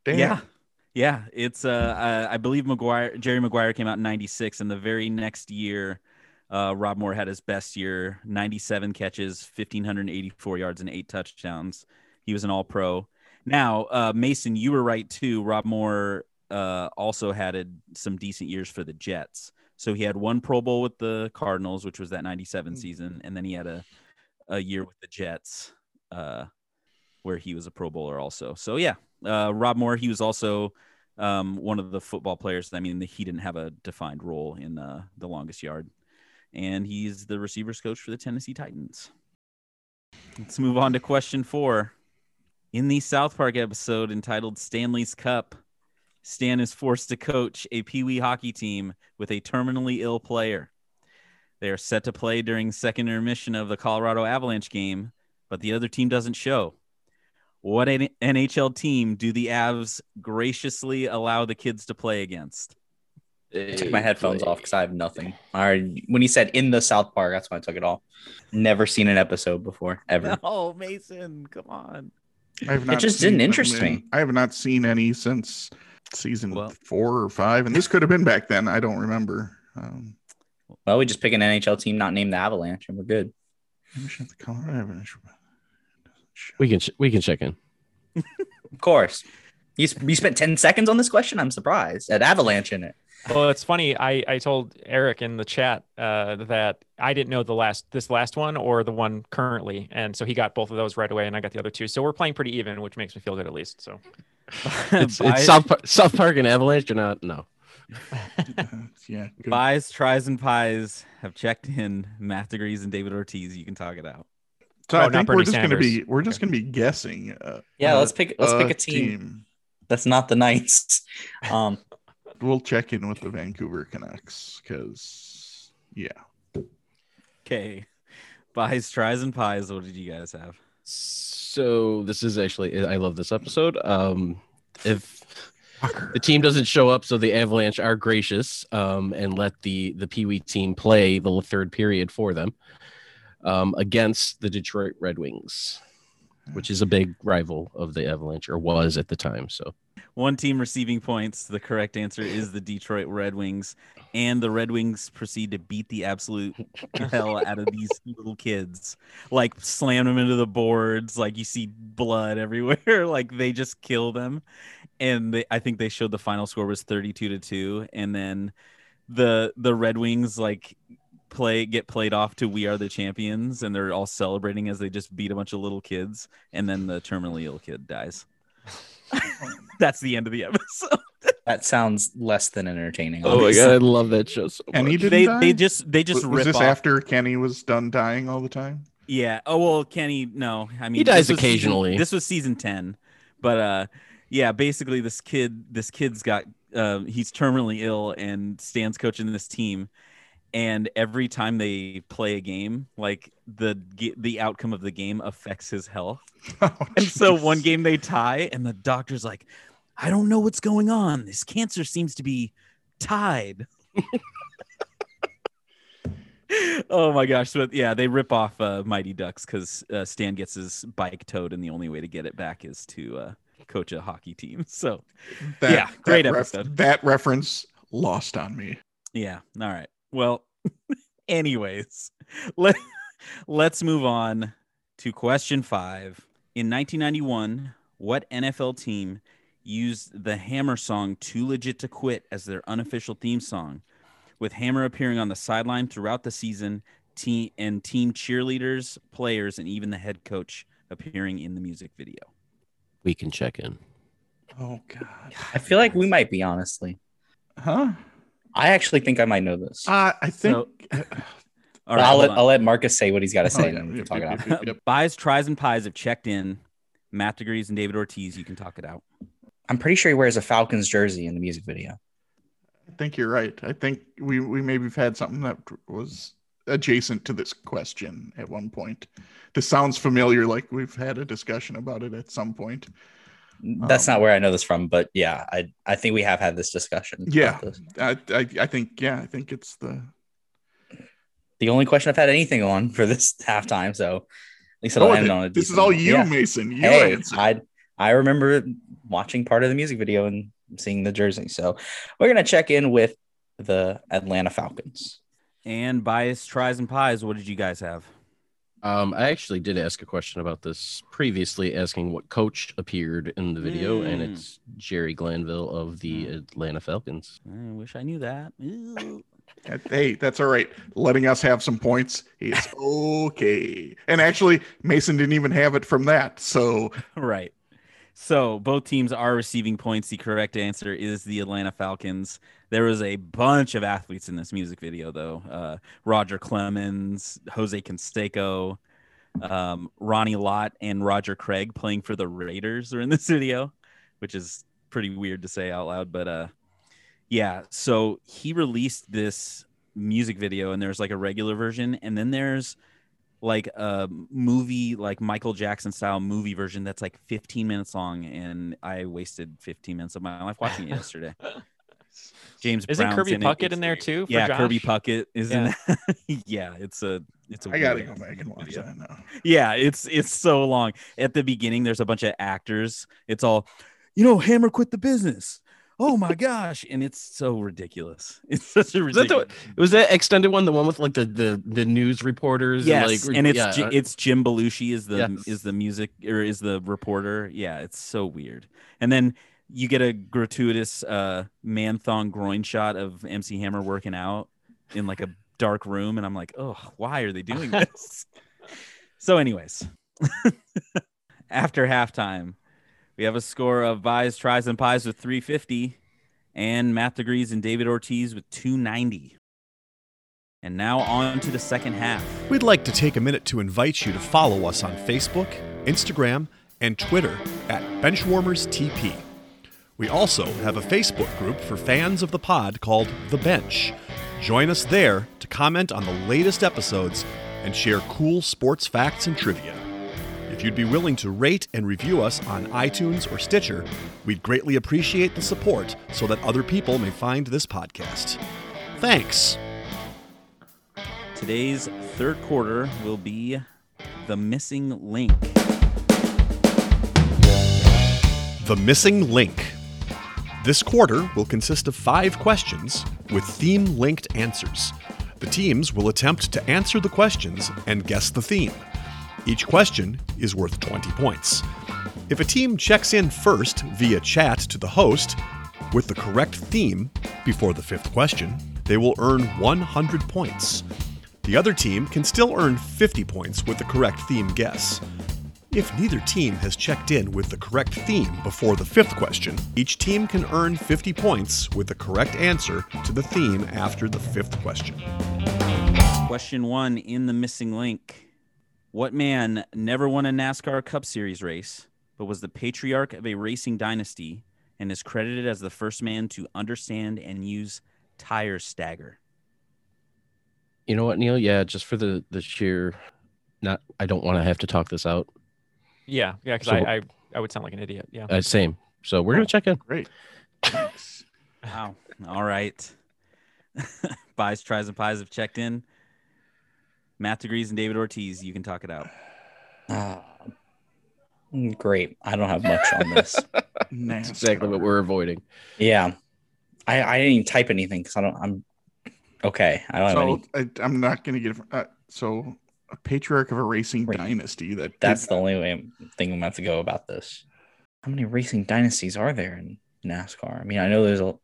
S5: damn.
S2: Yeah. Yeah, it's uh, uh I believe McGuire Jerry Maguire came out in 96 and the very next year uh Rob Moore had his best year, 97 catches, 1584 yards and 8 touchdowns. He was an all-pro. Now, uh Mason, you were right too. Rob Moore uh also had some decent years for the Jets. So he had one Pro Bowl with the Cardinals, which was that 97 season, and then he had a a year with the Jets uh where he was a Pro Bowler also. So yeah, uh, Rob Moore, he was also um, one of the football players. I mean, he didn't have a defined role in uh, the longest yard, and he's the receivers coach for the Tennessee Titans. Let's move on to question four. In the South Park episode entitled Stanley's Cup, Stan is forced to coach a Pee Wee hockey team with a terminally ill player. They are set to play during second intermission of the Colorado Avalanche game, but the other team doesn't show. What NHL team do the Avs graciously allow the kids to play against?
S6: I took my headphones off because I have nothing. All right. When he said in the South Park, that's why I took it off. Never seen an episode before, ever.
S2: Oh, Mason, come on.
S5: I have
S6: It just didn't interest
S5: in-
S6: me.
S5: I have not seen any since season
S2: Well-
S5: four or five, and this could have been back then. I don't remember. Um,
S6: Well, we just pick an NHL team not named the Avalanche, and we're good.
S5: maybe the Colorado Avalanche.
S4: We can ch- we can check in.
S6: Of course. You, s- you spent 10 seconds on this question? I'm surprised. At Avalanche in it.
S3: Well, it's funny. I, I told Eric in the chat uh, that I didn't know the last this last one or the one currently, and so he got both of those right away, and I got the other two. So we're playing pretty even, which makes me feel good at least. So
S4: It's, it's South Par- South Park and Avalanche or not? No.
S5: Uh, yeah, good.
S2: Buys, tries, and pies have checked in. Math Degrees and David Ortiz. You can talk it out.
S5: So
S3: Oh,
S5: I think we're
S3: Bernie
S5: just going to be we're just going to be guessing. Uh,
S6: Yeah,
S5: uh,
S6: let's pick let's pick a team. That's not the Knights. Um,
S5: We'll check in with the Vancouver Canucks because yeah,
S2: Okay. Buys, tries, and pies. What did you guys have?
S4: So this is actually I love this episode. Um, if the team doesn't show up, so the Avalanche are gracious um, and let the the Pee Wee team play the third period for them um, against the Detroit Red Wings, which is a big rival of the Avalanche or was at the time. So
S2: One team receiving points. The correct answer is the Detroit Red Wings. And the Red Wings proceed to beat the absolute hell out of these little kids. Like slam them into the boards. Like you see blood everywhere. Like they just kill them. And they, I think they showed the final score was 32 to 2. And then the the Red Wings like play get played off to we are the champions and they're all celebrating as they just beat a bunch of little kids and then the terminally ill kid dies that's the end of the episode
S6: that sounds less than entertaining.
S4: oh my god, I love that show so
S5: and
S4: much.
S5: he didn't
S2: they
S5: die?
S2: they just they just
S5: was, was
S2: rip
S5: this
S2: off.
S5: after Kenny was done dying all the time?
S2: yeah oh well kenny no i mean
S4: He dies
S2: this was season-
S4: occasionally.
S2: this was season 10 but uh yeah basically this kid this kid's got uh he's terminally ill and stan's coaching this team and every time they play a game like the the outcome of the game affects his health
S5: Oh,
S2: And so one game they tie, and the doctor's like, I don't know what's going on. This cancer seems to be tied. oh my gosh. So yeah, they rip off uh, Mighty Ducks because uh, Stan gets his bike towed, and the only way to get it back is to uh, coach a hockey team. So
S5: That-
S2: yeah, great
S5: that
S2: episode.
S5: that reference lost on me.
S2: yeah, all right. Well, anyways, let, let's move on to question five. In 1991, what NFL team used the Hammer song Too Legit to Quit as their unofficial theme song, with Hammer appearing on the sideline throughout the season, team and team cheerleaders, players, and even the head coach appearing in the music video?
S4: we can check in.
S5: Oh God,
S6: I feel like we might be, honestly.
S5: huh?
S6: I actually think I might know this.
S5: Uh, I think.
S2: So- All
S6: I'll, let. I'll let Markkus say what he's got to say,
S5: Oh,
S6: and then we can
S5: yep,
S6: talk it out.
S5: yep, yep.
S2: Buys, tries, and pies have checked in. Matt Degrees and David Ortiz, you can talk it out.
S6: I'm pretty sure he wears a Falcons jersey in the music video.
S5: I think you're right. I think we we maybe have had something that was adjacent to this question at one point. This sounds familiar, like we've had a discussion about it at some point.
S6: That's
S5: Um,
S6: not where I know this from, but yeah, I I think we have had this discussion.
S5: Yeah.
S6: this.
S5: I, I I think yeah, I think it's the
S6: The only question I've had anything on for this halftime, so at least it'll
S5: Oh,
S6: end on a
S5: this is all you,
S6: Yeah.
S5: Mason. You
S6: Hey,
S5: answer.
S6: I I remember watching part of the music video and seeing the jersey. So we're gonna check in with the Atlanta Falcons.
S2: And bias, tries, and pies, what did you guys have?
S4: Um, I actually did ask a question about this previously, asking what coach appeared in the video, and
S2: Mm.
S4: it's Jerry Glanville of the Atlanta Falcons.
S2: I wish I knew that.
S5: Hey, that's all right. Letting us have some points is okay. And actually, Mason didn't even have it from that. So
S2: right. So both teams are receiving points. The correct answer is the Atlanta Falcons. There was a bunch of athletes in this music video, though. Uh, Roger Clemens, Jose Canseco, um, Ronnie Lott, and Roger Craig playing for the Raiders are in this video, which is pretty weird to say out loud, but uh, yeah. So he released this music video, and there's like a regular version, and then there's like a movie, like Michael Jackson style movie version that's like 15 minutes long, and I wasted 15 minutes of my life watching it yesterday. James
S3: Isn't
S2: Brown's
S3: Kirby
S2: in.
S3: Puckett
S2: It's-
S3: in there too? For
S2: Yeah,
S3: Josh?
S2: Kirby Puckett is
S3: Yeah.
S2: in that. yeah, it's a it's a
S5: I gotta go back and watch
S2: video.
S5: that now.
S2: yeah, it's it's so long. At the beginning, there's a bunch of actors. It's all, you know, Hammer quit the business. Oh my gosh, and it's so ridiculous. It's such a
S4: Was that the-
S2: ridiculous.
S4: Was that extended one the one with like the the, the news reporters?
S2: yes,
S4: and, like,
S2: and it's
S4: yeah, uh,
S2: it's Jim Belushi is the
S4: Yes.
S2: is the music or is the reporter. Yeah, it's so weird. And then you get a gratuitous uh man thong groin shot of MC Hammer working out in like a dark room, and I'm like, oh, why are they doing this? so, anyways, after halftime, we have a score of Vies, Tries, and Pies with 350, and Matt Degrees and David Ortiz with 290. And now on to the second half.
S7: We'd like to take a minute to invite you to follow us on Facebook, Instagram, and Twitter at BenchwarmersTP. We also have a Facebook group for fans of the pod called The Bench. Join us there to comment on the latest episodes and share cool sports facts and trivia. If you'd be willing to rate and review us on iTunes or Stitcher, we'd greatly appreciate the support so that other people may find this podcast. Thanks.
S2: Today's third quarter will be the missing link.
S7: The Missing Link. This quarter will consist of five questions with theme linked answers. The teams will attempt to answer the questions and guess the theme. Each question is worth 20 points. If a team checks in first via chat to the host with the correct theme before the fifth question, they will earn 100 points. The other team can still earn 50 points with the correct theme guess. If neither team has checked in with the correct theme before the fifth question, each team can earn 50 points with the correct answer to the theme after the fifth question.
S2: Question one in the missing link. What man never won a NASCAR Cup Series race, but was the patriarch of a racing dynasty and is credited as the first man to understand and use tire stagger?
S4: You know what, Neal? Yeah, just for the the sheer, not. I don't want to have to talk this out.
S3: Yeah, yeah, because
S4: So-
S3: I, I I would sound like an idiot. Yeah.
S4: Uh, same. So we're gonna check in.
S5: Great. Thanks.
S2: Wow. All right. Buys, tries, and pies have checked in. Matt Degrees and David Ortiz, you can talk it out.
S6: Ah, mm, great. I don't have much on this.
S4: That's exactly what we're avoiding.
S6: yeah, I I didn't even type anything because I don't. I'm okay. I don't have any.
S5: So I, I'm not going to get. Uh, so a patriarch of a racing
S6: Right.
S5: dynasty. That
S6: That's
S5: did-
S6: the only way I'm thinking I'm about to go about this. How many racing dynasties are there in NASCAR? I mean, I know there's a.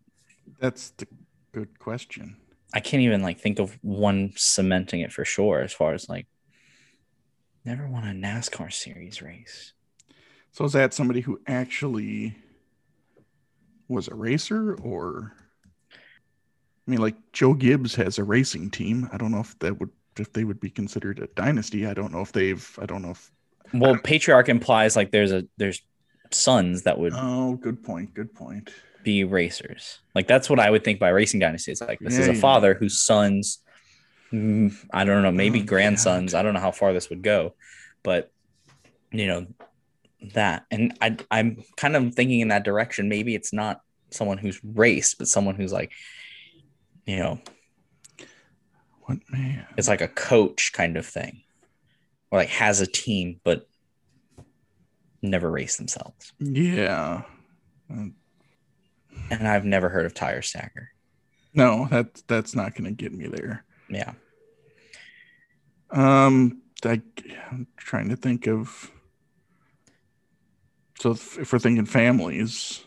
S5: That's the good question.
S6: I can't even like think of one cementing it for sure. As far as like, never won a NASCAR series race.
S5: So is that somebody who actually was a racer, or? I mean, like Joe Gibbs has a racing team. I don't know if that would if they would be considered a dynasty. I don't know if they've. I don't know if.
S6: Well, patriarch implies like there's a there's sons that would
S5: Oh, good point. Good point.
S6: Be racers. Like that's what I would think by racing dynasty. It's like this is
S5: Yeah,
S6: a
S5: yeah.
S6: father whose sons, mm, I don't know, maybe
S5: Oh,
S6: grandsons. I don't know how far this would go, but you know that. And I I'm kind of thinking in that direction. Maybe it's not someone who's raced, but someone who's like, you know,
S5: What man?
S6: it's like a coach kind of thing, or like has a team but never race themselves.
S5: Yeah.
S6: And I've never heard of Tire Stagger.
S5: no, that that's not going to get me there.
S6: Yeah.
S5: Um, I, I'm trying to think of. So if, if we're thinking families,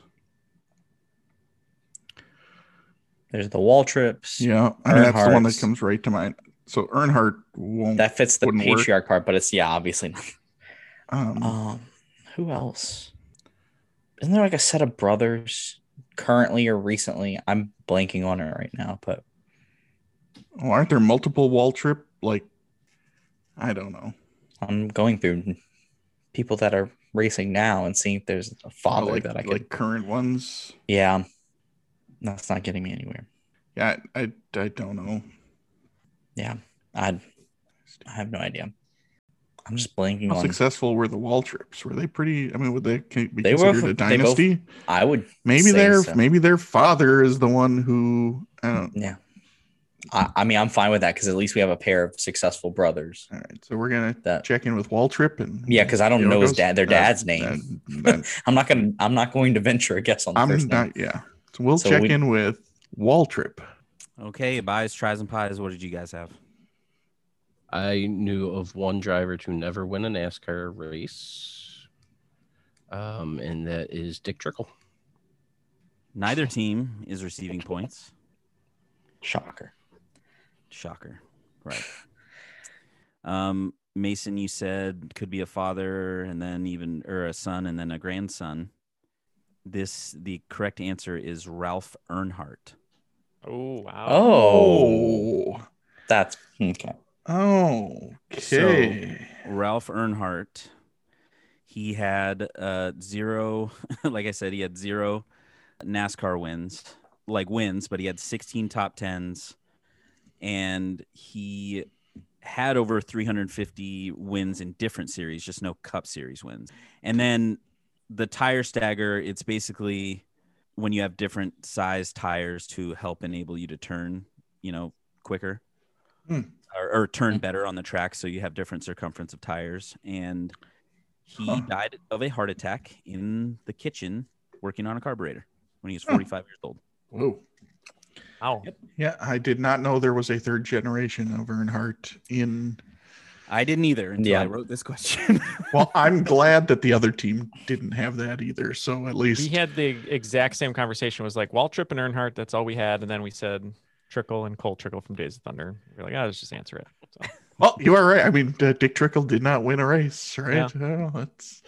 S6: There's the Waltrips.
S5: yeah, that's the one that comes right to mind. So Earnhardt won't.
S6: That fits the
S5: work.
S6: patriarch part, but it's yeah, obviously not.
S5: um,
S6: Um, who else? Isn't there like a set of brothers currently or recently? I'm blanking on it right now, but
S5: oh, aren't there multiple Waltrip? Like, I don't know.
S6: I'm going through people that are racing now and seeing if there's a father
S5: like,
S6: that I could.
S5: like current ones.
S6: yeah, that's not getting me anywhere.
S5: Yeah, I, I, I don't know.
S6: Yeah, I I have no idea. I'm just blanking
S5: How
S6: on.
S5: successful were the Waltrips? Were they pretty? I mean, would they can be
S6: They were-
S5: considered a
S6: they both-
S5: dynasty?
S6: I would
S5: maybe
S6: say
S5: their
S6: so.
S5: maybe their father is the one who. I don't.
S6: Yeah. I, I mean, I'm fine with that because at least we have a pair of successful brothers.
S5: All right, so we're gonna
S6: That
S5: check in with Waltrip and
S6: yeah, because I don't
S5: see how
S6: know his dad- their
S5: Uh,
S6: dad's name.
S5: then- then
S6: I'm not gonna I'm not going to venture a guess on the
S5: I'm
S6: first name.
S5: Yeah, so we'll
S6: So
S5: check
S6: we-
S5: in with Waltrip.
S2: Okay, buys, tries, and pies. What did you guys have?
S4: I knew of one driver to never win a NASCAR race, um, and that is Dick Trickle.
S2: Neither team is receiving points.
S6: Shocker.
S2: Shocker. Right. Um, Mason, you said could be a father and then even or a son and then a grandson. This the correct answer is Ralph Earnhardt.
S3: Oh wow.
S6: Oh, that's okay.
S5: Oh, okay.
S2: Ralph Earnhardt, he had uh zero, like I said, he had zero NASCAR wins, like wins, but he had 16 top tens, and he had over 350 wins in different series, just no Cup Series wins. And then the tire stagger, it's basically when you have different size tires to help enable you to turn, you know, quicker
S5: Hmm.
S2: Or, or turn
S6: Hmm.
S2: better on the track so you have different circumference of tires and he
S5: Huh.
S2: died of a heart attack in the kitchen working on a carburetor when he was
S5: Huh.
S2: 45 years old
S5: Whoa.
S3: Wow.
S5: Yeah, I did not know there was a third generation of Earnhardt in.
S2: i didn't either until
S6: Yeah.
S2: i wrote this question
S5: Well, I'm glad that the other team didn't have that either. So at least
S3: We had the exact same conversation. It was like Waltrip and Earnhardt. That's all we had, and then we said Trickle and Cole Trickle from Days of Thunder. We are like, oh, let's just answer it. So,
S5: Well, you are right. I mean, uh, Dick Trickle did not win a race, right? Oh, that's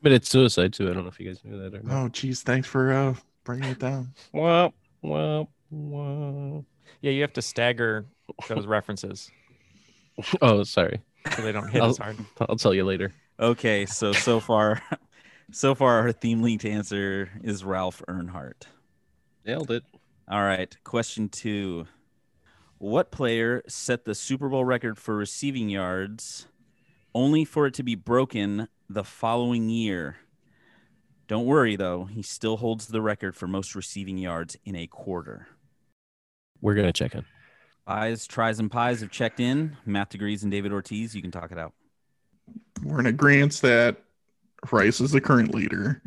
S4: But it's suicide too. I don't know if you guys knew that or not.
S5: oh, geez. Thanks for uh, bringing it down.
S4: Well, well, well.
S3: yeah, you have to stagger those references
S4: Oh, sorry.
S3: so they don't hit as hard.
S4: I'll tell you later.
S2: okay so so far so far our theme linked answer is ralph earnhardt
S4: Nailed it.
S2: All right question two what player set the super bowl record for receiving yards only for it to be broken the following year don't worry though he still holds the record for most receiving yards in a quarter
S4: We're gonna check in.
S2: Pies, tries, and pies have checked in. Matt Degrees and David Ortiz, you can talk it out.
S5: We're in agreement that Rice is the current leader.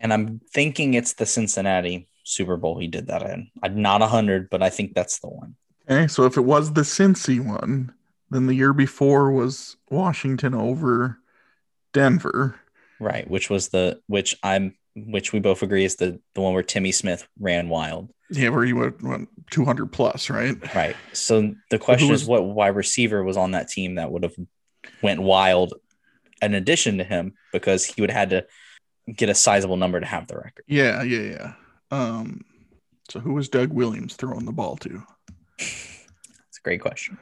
S6: And I'm thinking it's the Cincinnati Super Bowl he did that in. I'm not hundred, but I think that's the one.
S5: Okay, so if it was the Cincy one, then the year before was Washington over Denver.
S6: Right, which was the which I'm which we both agree is the the one where Timmy Smith ran wild.
S5: Yeah, where he went, went 200 plus, right?
S6: Right. So the question
S5: was-
S6: is what wide receiver was on that team that would have went wild in addition to him because he would have had to get a sizable number to have the record.
S5: Yeah, yeah, yeah. Um, so who was Doug Williams throwing the ball to?
S6: It's a great question.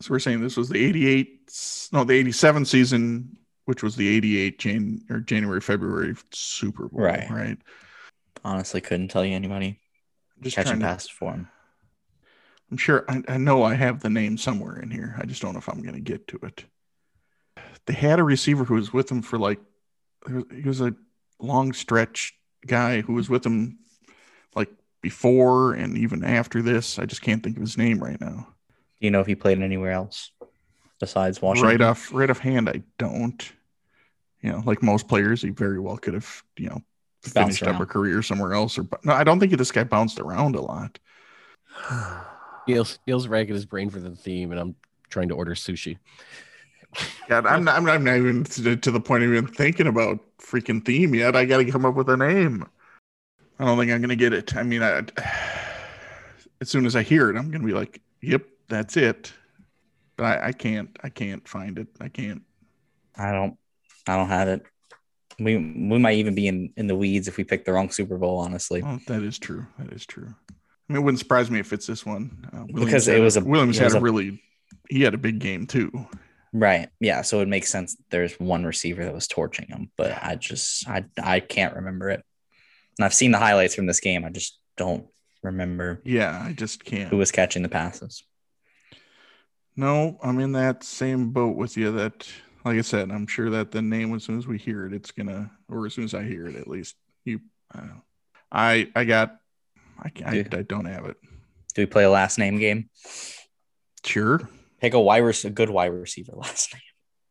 S5: So we're saying this was the 88, no, the 87 season, which was the 88 Jan or January, February Super Bowl,
S6: Right.
S5: right?
S6: Honestly, couldn't tell you anybody.
S5: Just
S6: Catch and
S5: to-
S6: pass for him.
S5: I'm sure I, I know I have the name somewhere in here. I just don't know if I'm going to get to it. They had a receiver who was with them for like, he was a long stretch guy who was with him like before and even after this. I just can't think of his name right now.
S6: Do you know if he played anywhere else besides Washington?
S5: Right off, right off hand, I don't. You know, like most players, he very well could have, you know,
S6: Bounced
S5: finished up a career somewhere else. Or no, I don't think this guy bounced around a lot.
S4: Neal's, Neal's racking his brain for the theme, and I'm trying to order sushi.
S5: God, I'm not, I'm not, I'm not even to, to the point of even thinking about freaking theme yet. I got to come up with a name. I don't think I'm gonna get it. I mean, I, as soon as I hear it, I'm gonna be like, "Yep, that's it." But I, I can't. I can't find it. I can't.
S6: I don't I don't have it. We we might even be in, in the weeds if we pick the wrong Super Bowl, honestly.
S5: Oh, that is true. That is true. I mean, it wouldn't surprise me if it's this one. Uh, Williams
S6: Because it
S5: had
S6: was a-
S5: Williams had a
S6: a-
S5: really he had a big game too.
S6: Right. Yeah. So it makes sense. There's one receiver that was torching him, but I just I I can't remember it. And I've seen the highlights from this game. I just don't remember
S5: Yeah, I just can't.
S6: who was catching the passes.
S5: No, I'm in that same boat with you. That, like I said, I'm sure that the name, as soon as we hear it, it's gonna, or as soon as I hear it, at least you, I. I, I got, I, can't, I, I don't have it.
S6: Do we play a last name game?
S5: Sure.
S6: Pick a wide rec- a good wide receiver last name.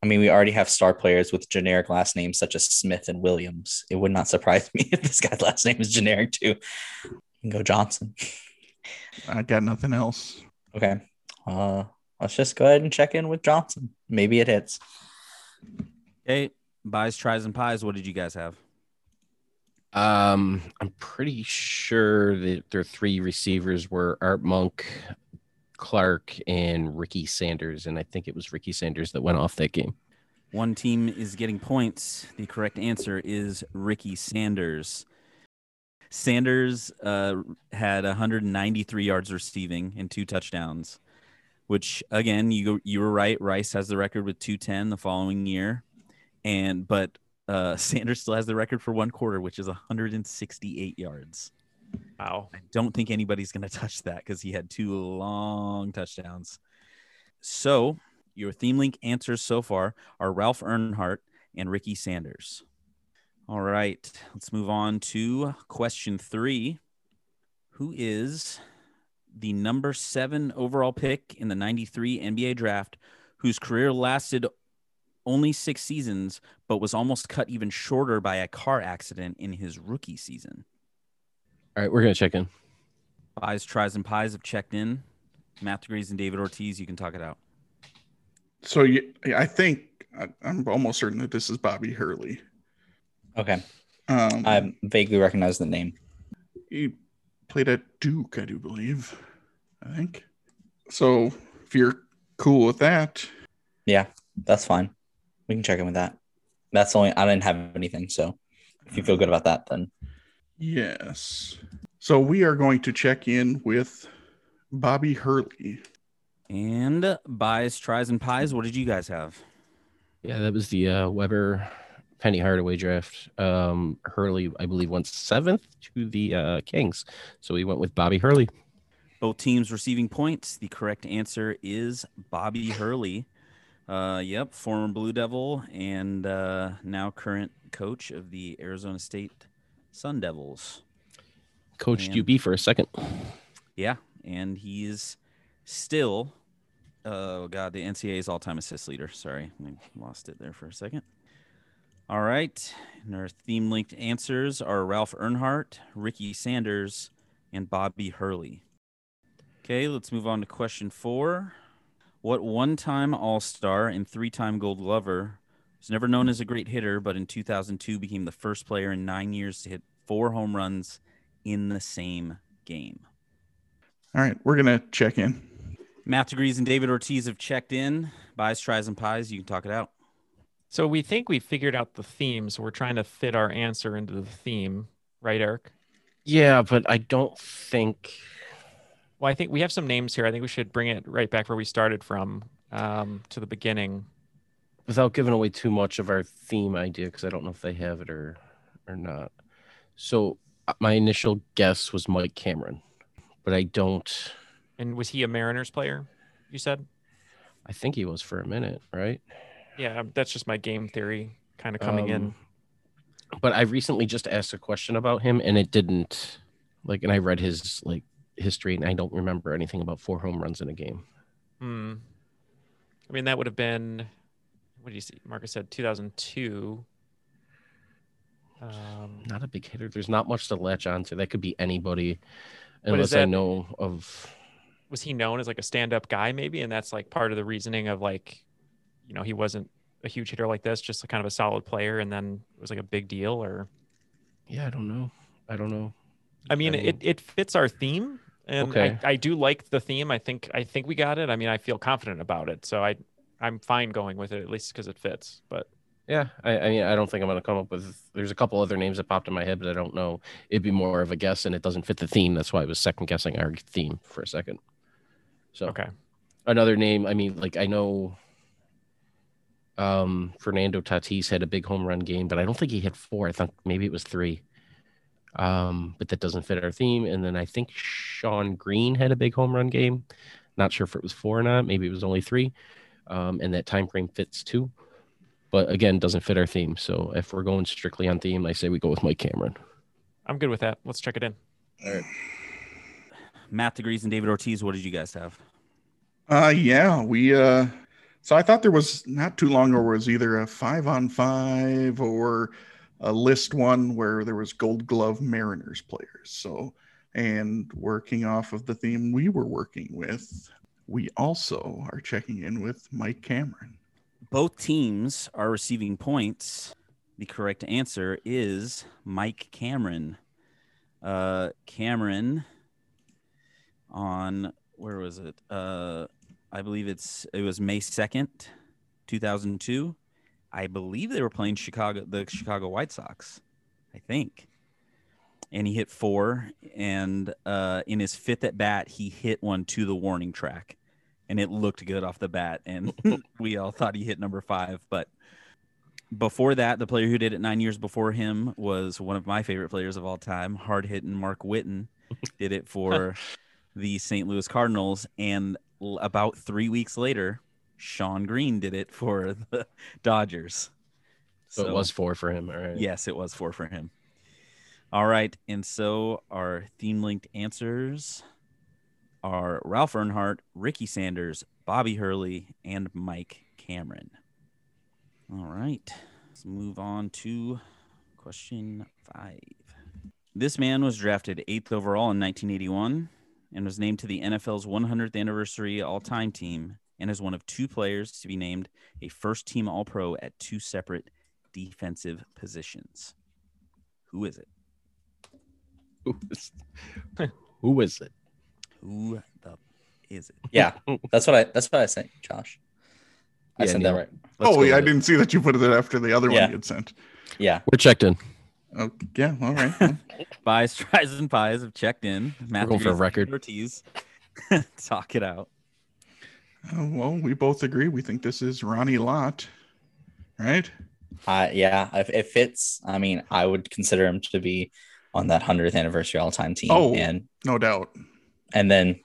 S6: I mean, we already have star players with generic last names such as Smith and Williams. It would not surprise me if this guy's last name is generic too. You can go Johnson.
S5: I got nothing else.
S6: Okay. Uh, let's just go ahead and check in with Johnson. Maybe it hits.
S2: Okay, buys, tries, and pies. What did you guys have?
S4: Um, I'm pretty sure that their three receivers were Art Monk, Clark, and Ricky Sanders, and I think it was Ricky Sanders that went off that game.
S2: One team is getting points. The correct answer is Ricky Sanders. Sanders uh, had 193 yards receiving and two touchdowns, which again, you you were right. Rice has the record with 210 the following year, and but uh, Sanders still has the record for one quarter, which is 168 yards.
S3: Wow.
S2: I don't think anybody's going to touch that because he had two long touchdowns. So your theme link answers so far are Ralph Earnhardt and Ricky Sanders. All right, let's move on to question three. Who is the number seven overall pick in the 93 NBA draft, whose career lasted only six seasons, but was almost cut even shorter by a car accident in his rookie season?
S4: All right, we're gonna check in.
S2: Pies, tries, and pies have checked in. Matt Degrees and David Ortiz, you can talk it out.
S5: So you, I think I, I'm almost certain that this is Bobby Hurley.
S6: Okay.
S5: Um,
S6: I vaguely recognize the name.
S5: he played at Duke, I do believe. I think. So if you're cool with that,
S6: Yeah, that's fine. We can check in with that. That's only I didn't have anything, so if you feel good about that, then
S5: yes. So we are going to check in with Bobby Hurley.
S2: And buys, tries, and pies. What did you guys have?
S4: Yeah, that was the uh, Webber Penny Hardaway draft. Um, Hurley, I believe, went seventh to the uh, Kings, so we went with Bobby Hurley.
S2: Both teams receiving points. The correct answer is Bobby Hurley. Uh, yep, former Blue Devil and uh, now current coach of the Arizona State Sun Devils.
S4: Coached
S2: Man.
S4: UB for a second.
S2: Yeah, and he's still, oh god, the NCAA's all-time assist leader. Sorry, I lost it there for a second. All right, and our theme-linked answers are Ralph Earnhardt, Ricky Sanders, and Bobby Hurley. Okay, let's move on to question four. What one-time All-Star and three-time Gold Glover was never known as a great hitter, but in 2002 became the first player in nine years to hit four home runs in the same game?
S5: All right, we're gonna check in.
S2: Matt Degrees and David Ortiz have checked in. Buys, tries, and pies. You can talk it out.
S3: So we think we figured out the theme, so we're trying to fit our answer into the theme, right, Eric?
S4: Yeah, but I don't think.
S3: Well, I think we have some names here. I think we should bring it right back where we started from, um, to the beginning.
S4: Without giving away too much of our theme idea because I don't know if they have it or or not. So uh, my initial guess was Mike Cameron, but I don't.
S3: And was he a Mariners player? You said?
S4: I think he was for a minute, right?
S3: Yeah, that's just my game theory kind of coming in.
S4: Um, But I recently just asked a question about him, and it didn't like. And I read his like history, and I don't remember anything about four home runs in a game.
S3: Hmm. I mean, that would have been, what did you see? Markkus said 2002. Um,
S4: Not a big hitter. There's not much to latch onto. That could be anybody, unless I
S3: that-
S4: know of.
S3: was he known as like a stand-up guy maybe and that's like part of the reasoning of like you know he wasn't a huge hitter like this just a kind of a solid player and then it was like a big deal or
S4: Yeah, I don't know. I don't know.
S3: i mean
S4: I
S3: it, it fits our theme and
S4: Okay.
S3: I, I do like the theme i think i think we got it i mean i feel confident about it so i i'm fine going with it at least because it fits but
S4: Yeah, I, I mean, I don't think I'm gonna come up with. There's a couple other names that popped in my head, but I don't know. It'd be more of a guess, and it doesn't fit the theme. That's why I was second guessing our theme for a second. So
S3: okay
S4: another name. I mean, like I know. Um, Fernando Tatis had a big home run game, but I don't think he hit four. I think maybe it was three. Um, but that doesn't fit our theme. And then I think Shawn Green had a big home run game. Not sure if it was four or not. Maybe it was only three. Um, and that time frame fits too. But again, doesn't fit our theme. So if we're going strictly on theme, I say we go with Mike Cameron.
S3: I'm good with that. Let's check it in. All right.
S2: Matt Degrees and David Ortiz, what did you guys have?
S5: Uh yeah, we uh so I thought there was not too long ago was either a five on five or a list one where there was gold glove mariners players. So and working off of the theme we were working with, we also are checking in with Mike Cameron.
S2: Both teams are receiving points. The correct answer is Mike Cameron. Uh, Cameron on where was it? Uh, I believe it's it was May second, two thousand two. I believe they were playing Chicago, the Chicago White Sox. I think, and he hit four. And uh, in his fifth at bat, he hit one to the warning track, and it looked good off the bat. And we all thought he hit number five, but before that, the player who did it nine years before him was one of my favorite players of all time, hard hitting Mark Whiten. did it for the St. Louis Cardinals, and about three weeks later, Shawn Green did it for the Dodgers.
S4: So, it was four for him. All right.
S2: Yes, it was four for him. All right. And so our theme linked answers are Ralph Earnhardt, Ricky Sanders, Bobby Hurley, and Mike Cameron. All right. Let's move on to question five. This man was drafted eighth overall in 1981 and was named to the NFL's 100th anniversary all time team and is one of two players to be named a first team All Pro at two separate defensive positions. Who is it?
S4: Who is, who is it?
S2: Who the is it?
S6: Yeah, that's what I that's what I sent, Josh. I
S4: Yeah,
S6: sent
S4: Neal.
S6: that right.
S4: Let's
S5: oh, yeah, I
S4: it.
S5: didn't see that you put it after the other
S6: Yeah.
S5: one you had sent.
S6: Yeah.
S4: We're checked in.
S5: Oh, yeah, all right. well,
S2: Buys, tries, and pies have checked in. Matt
S4: going for a record.
S2: Ortiz. Talk it out.
S5: uh, well, we both agree. We think this is Ronnie Lott, right?
S6: Uh, yeah, if it fits, I mean, I would consider him to be on that 100th anniversary all-time team
S5: Oh.
S6: and
S5: No doubt.
S6: and then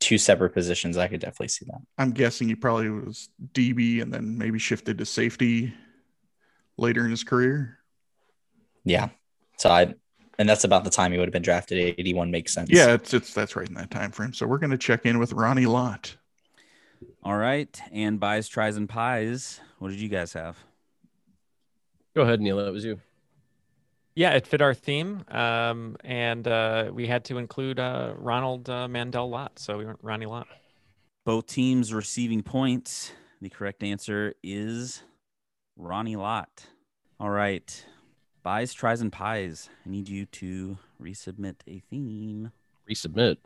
S6: two separate positions, I could definitely see that.
S5: I'm guessing he probably was DB and then maybe shifted to safety later in his career.
S6: Yeah. So I and that's about the time he would have been drafted. 81 makes sense.
S5: Yeah, it's it's that's right in that time frame. So we're gonna check in with Ronnie Lott.
S2: All right. And buys, tries, and pies. What did you guys have?
S4: Go ahead, Neal. That was you.
S3: Yeah, it fit our theme, um, and uh, we had to include uh, Ronald uh, Mandel Lott, so we went Ronnie Lott.
S2: Both teams receiving points. The correct answer is Ronnie Lott. All right. Buys, tries, and pies. I need you to resubmit a theme.
S4: Resubmit.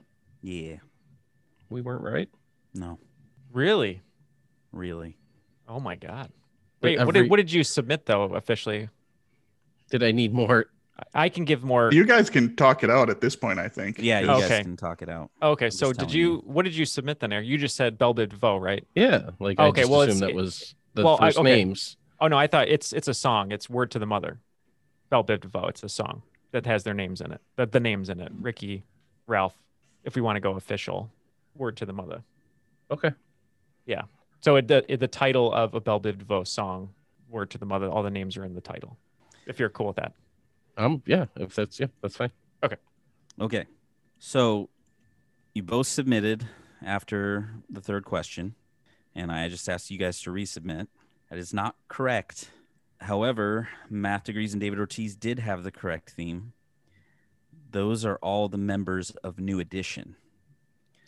S2: Yeah.
S4: We weren't right.
S2: No,
S3: Really?
S2: really.
S3: Oh my God!
S4: Wait,
S3: Wait, what
S4: every-
S3: did what did you submit though officially?
S4: Did I need more?
S3: I- I can give more.
S5: You guys can talk it out at this point, I think.
S2: Yeah, you
S3: Okay.
S2: guys can talk it out.
S3: okay,
S2: I'm
S3: so did you?
S2: you.
S3: What did you submit then? Eric? You just said Bell Biv DeVoe, right?
S4: Yeah. Like I
S3: Okay,
S4: just
S3: well,
S4: assumed
S3: it's-
S4: that was the
S3: well, I-
S4: first
S3: okay.
S4: names.
S3: Oh no, I thought it's it's a song. It's Word to the Mother. Bell Biv DeVoe. It's a song that has their names in it. The, the names in it. Ricky, Ralph. If we want to go official, Word to the Mother.
S4: Okay. Yeah.
S3: So it, the it, the title of a Bell Biv DeVoe song, Word to the Mother. All the names are in the title. If you're cool with that.
S4: Um. Yeah. If that's yeah, that's fine.
S2: Okay. Okay. So you both submitted after the third question, and I just asked you guys to resubmit. That is not correct. However, Math Degrees and David Ortiz did have the correct theme. Those are all the members of New Edition.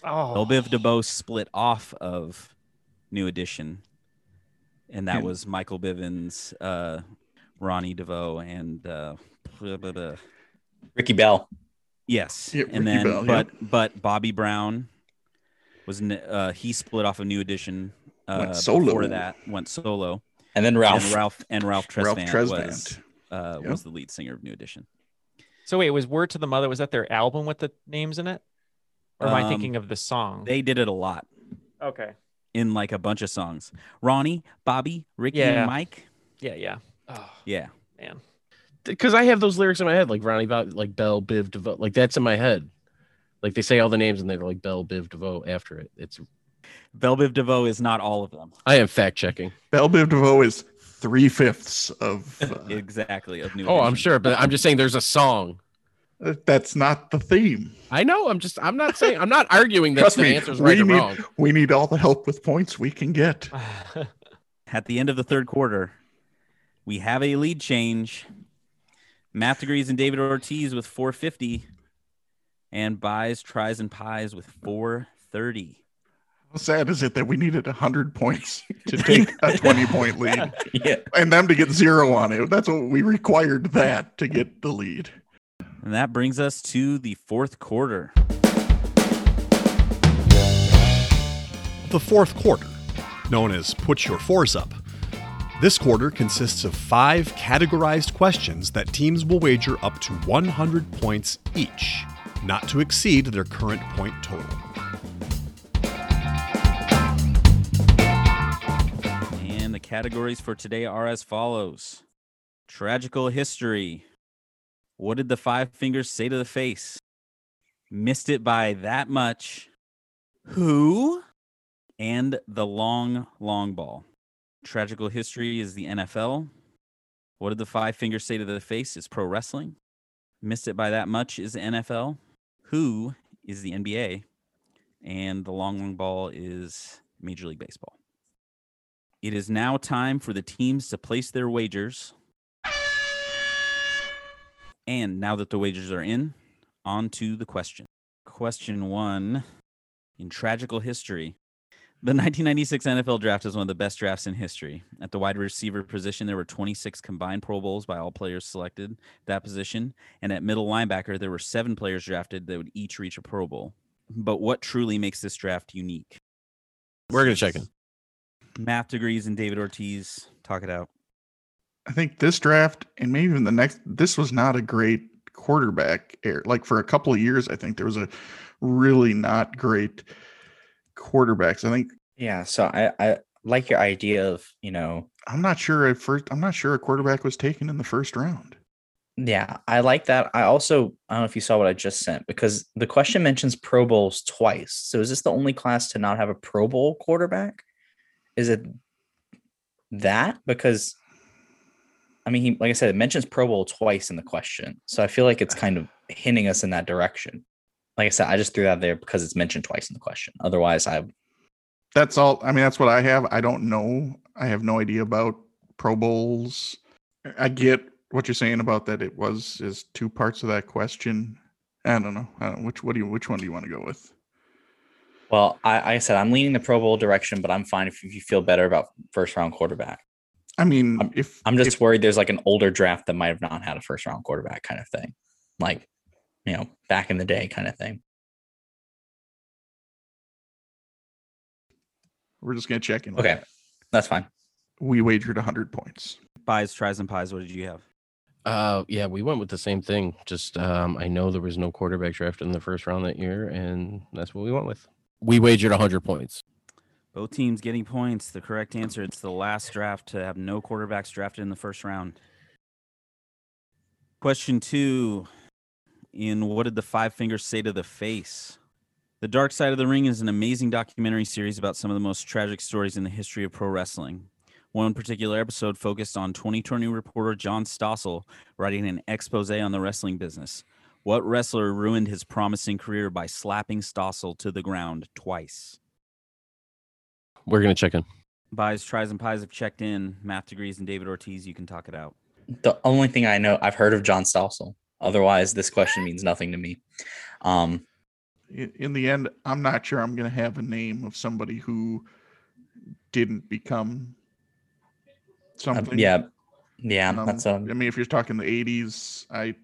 S3: Oh,
S2: Bell Biv DeVoe split off of New Edition, and that
S5: Hmm.
S2: was Michael Bivens, uh, Ronnie DeVoe, and uh, blah, blah, blah.
S6: Ricky Bell.
S2: Yes,
S5: Yeah,
S2: and
S5: Ricky
S2: then
S5: Bell, yeah.
S2: but but Bobby Brown was uh, he split off a New Edition. Uh,
S5: Went solo.
S2: Before that, went solo.
S6: And then Ralph.
S2: And Ralph and Ralph
S5: Ralph
S2: Tresvant,
S5: Tresvant.
S2: was uh,
S5: Yep.
S2: was the lead singer of New Edition.
S3: So wait, was Word to the Mother? Was that their album with the names in it? Or am I
S2: Um,
S3: thinking of the song?
S2: They did it a lot.
S3: okay.
S2: in like a bunch of songs. Ronnie, Bobby, Ricky,
S3: Yeah.
S2: and Mike.
S3: Yeah, yeah. Oh
S2: Yeah.
S3: man.
S4: because I have those lyrics in my head, like Ronnie, Bob, like Bell, Biv, DeVoe, like that's in my head. Like they say all the names and they're like Bell, Biv, DeVoe after it. It's
S2: Bell, Biv DeVoe is not all of them.
S4: I am fact checking.
S5: Bell, Biv DeVoe is three fifths of. Uh,
S2: exactly of new.
S4: Oh, I'm sure, but I'm just saying there's a song.
S5: that's not the theme.
S4: I know. I'm just. I'm not saying. I'm not arguing that
S5: Trust
S4: the
S5: me,
S4: answer's
S5: we
S4: right or
S5: need-
S4: wrong.
S5: We need all the help with points we can get.
S2: At the end of the third quarter, we have a lead change. Math degrees and David Ortiz with 450, and buys, tries, and pies with 430.
S5: How sad is it that we needed 100 points to take a 20 point lead
S6: Yeah.
S5: and them to get zero on it? That's what we required that to get the lead.
S2: And that brings us to the fourth quarter.
S7: The fourth quarter, known as Put Your Fours Up. This quarter consists of five categorized questions that teams will wager up to 100 points each, not to exceed their current point total.
S2: And the categories for today are as follows Tragical history. What did the five fingers say to the face? Missed it by that much. Who? And the long, long ball. Tragical history is the NFL. What did the five fingers say to the face is pro wrestling. Missed it by that much is the NFL. Who is the NBA. And the long, long ball is Major League Baseball. It is now time for the teams to place their wagers. And now that the wagers are in, on to the question. Question one In tragical history, the 1996 NFL draft is one of the best drafts in history. At the wide receiver position, there were 26 combined Pro Bowls by all players selected that position. And at middle linebacker, there were seven players drafted that would each reach a Pro Bowl. But what truly makes this draft unique?
S4: We're gonna check in.
S2: Math degrees and David Ortiz. Talk it out.
S5: I think this draft and maybe even the next, this was not a great quarterback air. Like for a couple of years, I think there was a really not great quarterbacks. I think
S6: Yeah. So I, I like your idea of, you know,
S5: I'm not sure at first. I'm not sure a quarterback was taken in the first round.
S6: yeah, I like that. I also, I don't know if you saw what I just sent because the question mentions Pro Bowls twice. So is this the only class to not have a Pro Bowl quarterback? Is it that? Because I mean, he, like I said, it mentions Pro Bowl twice in the question. So I feel like it's kind of hinting us in that direction. Like I said, I just threw that there because it's mentioned twice in the question. Otherwise, I
S5: That's all. I mean, that's what I have. I don't know. I have no idea about Pro Bowls. I get what you're saying about that. It was is two parts of that question. I don't know. I don't know. Which what do you which one do you want to go with?
S6: Well, I, like I said I'm leaning the Pro Bowl direction, but I'm fine if you feel better about first round quarterback.
S5: I mean,
S6: I'm-
S5: if
S6: I'm just
S5: if-
S6: worried there's like an older draft that might have not had a first round quarterback kind of thing, like you know back in the day kind of thing.
S5: we're just gonna check in.
S6: Okay, that's fine.
S5: we wagered 100 points.
S2: Buys, tries, and pies. What did you have?
S4: Uh, yeah, we went with the same thing. Just um, I know there was no quarterback draft in the first round that year, and that's what we went with. We wagered 100 points.
S2: Both teams getting points. The correct answer. It's the last draft to have no quarterbacks drafted in the first round. Question two. In what did the five fingers say to the face? The Dark Side of the Ring is an amazing documentary series about some of the most tragic stories in the history of pro wrestling. One particular episode focused on 2020 reporter John Stossel writing an expose on the wrestling business. What wrestler ruined his promising career by slapping Stossel to the ground twice?
S4: We're gonna check in.
S2: Buys, tries, and pies have checked in. Math degrees and David Ortiz, you can talk it out.
S6: The only thing I know, I've heard of John Stossel. Otherwise, this question means nothing to me. Um,
S5: In, the end, I'm not sure I'm gonna have a name of somebody who didn't become
S6: uh,
S5: something.
S6: yeah, yeah,
S5: Um,
S6: that's
S5: I
S6: um,
S5: mean, if you're talking the '80s, I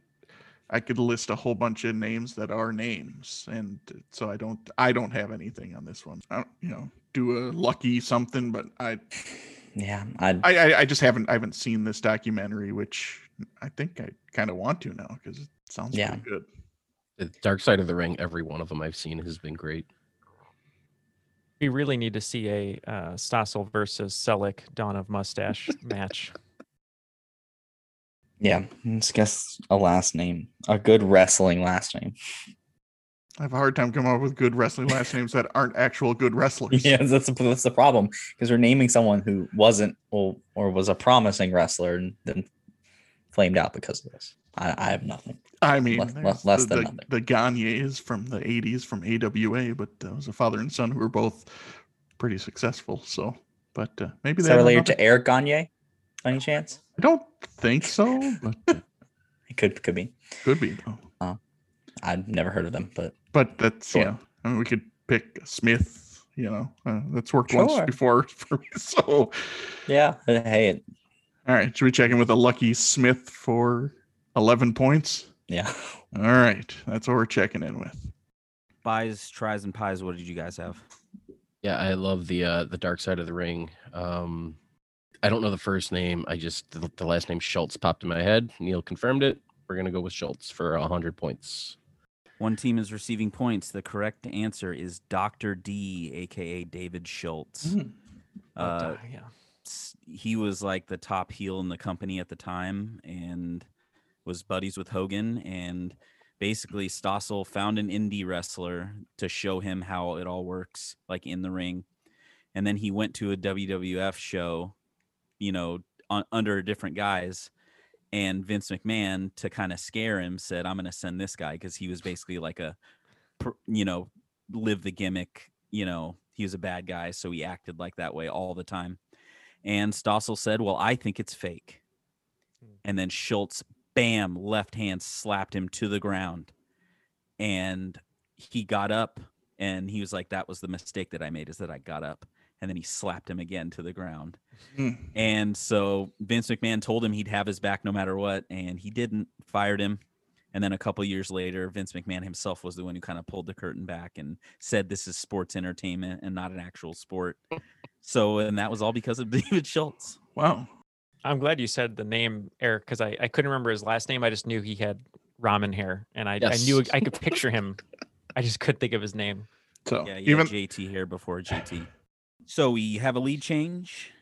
S5: I could list a whole bunch of names that are names, and so I don't I don't have anything on this one. I don't, you know, do a lucky something, but I
S6: yeah. I
S5: I I, I just haven't I haven't seen this documentary, which I think I kind of want to now because it sounds
S6: Yeah.
S5: pretty good.
S4: The Dark Side of the Ring. Every one of them I've seen has been great.
S3: We really need to see a uh, Stossel versus Selleck Dawn of Mustache match.
S6: Yeah, let's guess a last name, a good wrestling last name.
S5: I have a hard time coming up with good wrestling last names that aren't actual good wrestlers.
S6: Yeah, that's the, that's the problem because we're naming someone who wasn't or, or was a promising wrestler and then flamed out because of this. I, I have nothing.
S5: I mean,
S6: Less- less- less
S5: the,
S6: than
S5: the,
S6: nothing.
S5: the Gagnes from the 80s from AWA, but that was a father and son who were both pretty successful. So, but uh, maybe they
S6: related to Eric Gagne? Any chance?
S5: I don't think so, but uh,
S6: It could could be.
S5: could be though.
S6: I've never heard of them, but
S5: But that's
S6: Sure.
S5: know, I mean, we could pick Smith. You know, uh, that's worked once before for me. So,
S6: yeah. Hey, it,
S5: all right, should we check in with a lucky Smith for 11 points?
S6: yeah.
S5: All right, that's what we're checking in with.
S2: Buys, tries, and pies. What did you guys have?
S4: Yeah, I love the uh the dark side of the ring. Um I don't know the first name. I just the, the last name Schultz popped in my head. Neal confirmed it. We're gonna go with Schultz for a hundred points.
S2: One team is receiving points. The correct answer is Dr. D, aka David Schultz.
S3: Oh,
S2: Uh,
S3: duh, yeah.
S2: He was like the top heel in the company at the time and was buddies with Hogan. And basically, Stossel found an indie wrestler to show him how it all works, like in the ring. And then he went to a WWF show, you know, on, under different guys. And Vince McMahon, to kind of scare him, said, I'm going to send this guy because he was basically like a, you know, live the gimmick. You know, he was a bad guy. So he acted like that way all the time. And Stossel said, Well, I think it's fake.
S3: Hmm.
S2: And then Schultz, bam, left hand slapped him to the ground. And he got up and he was like, That was the mistake that I made, is that I got up. And then he slapped him again to the ground.
S5: Hmm.
S2: And so Vince McMahon told him he'd have his back no matter what. And he didn't, fired him. And then a couple years later, Vince McMahon himself was the one who kind of pulled the curtain back and said this is sports entertainment and not an actual sport. So, and that was all because of David Schultz.
S5: Wow.
S3: I'm glad you said the name Eric because I, I couldn't remember his last name. I just knew he had ramen hair, and I, I knew I could picture him. I just couldn't think of his name.
S5: So
S2: Yeah, yeah,
S5: even
S2: JT here before JT. So we have a lead change.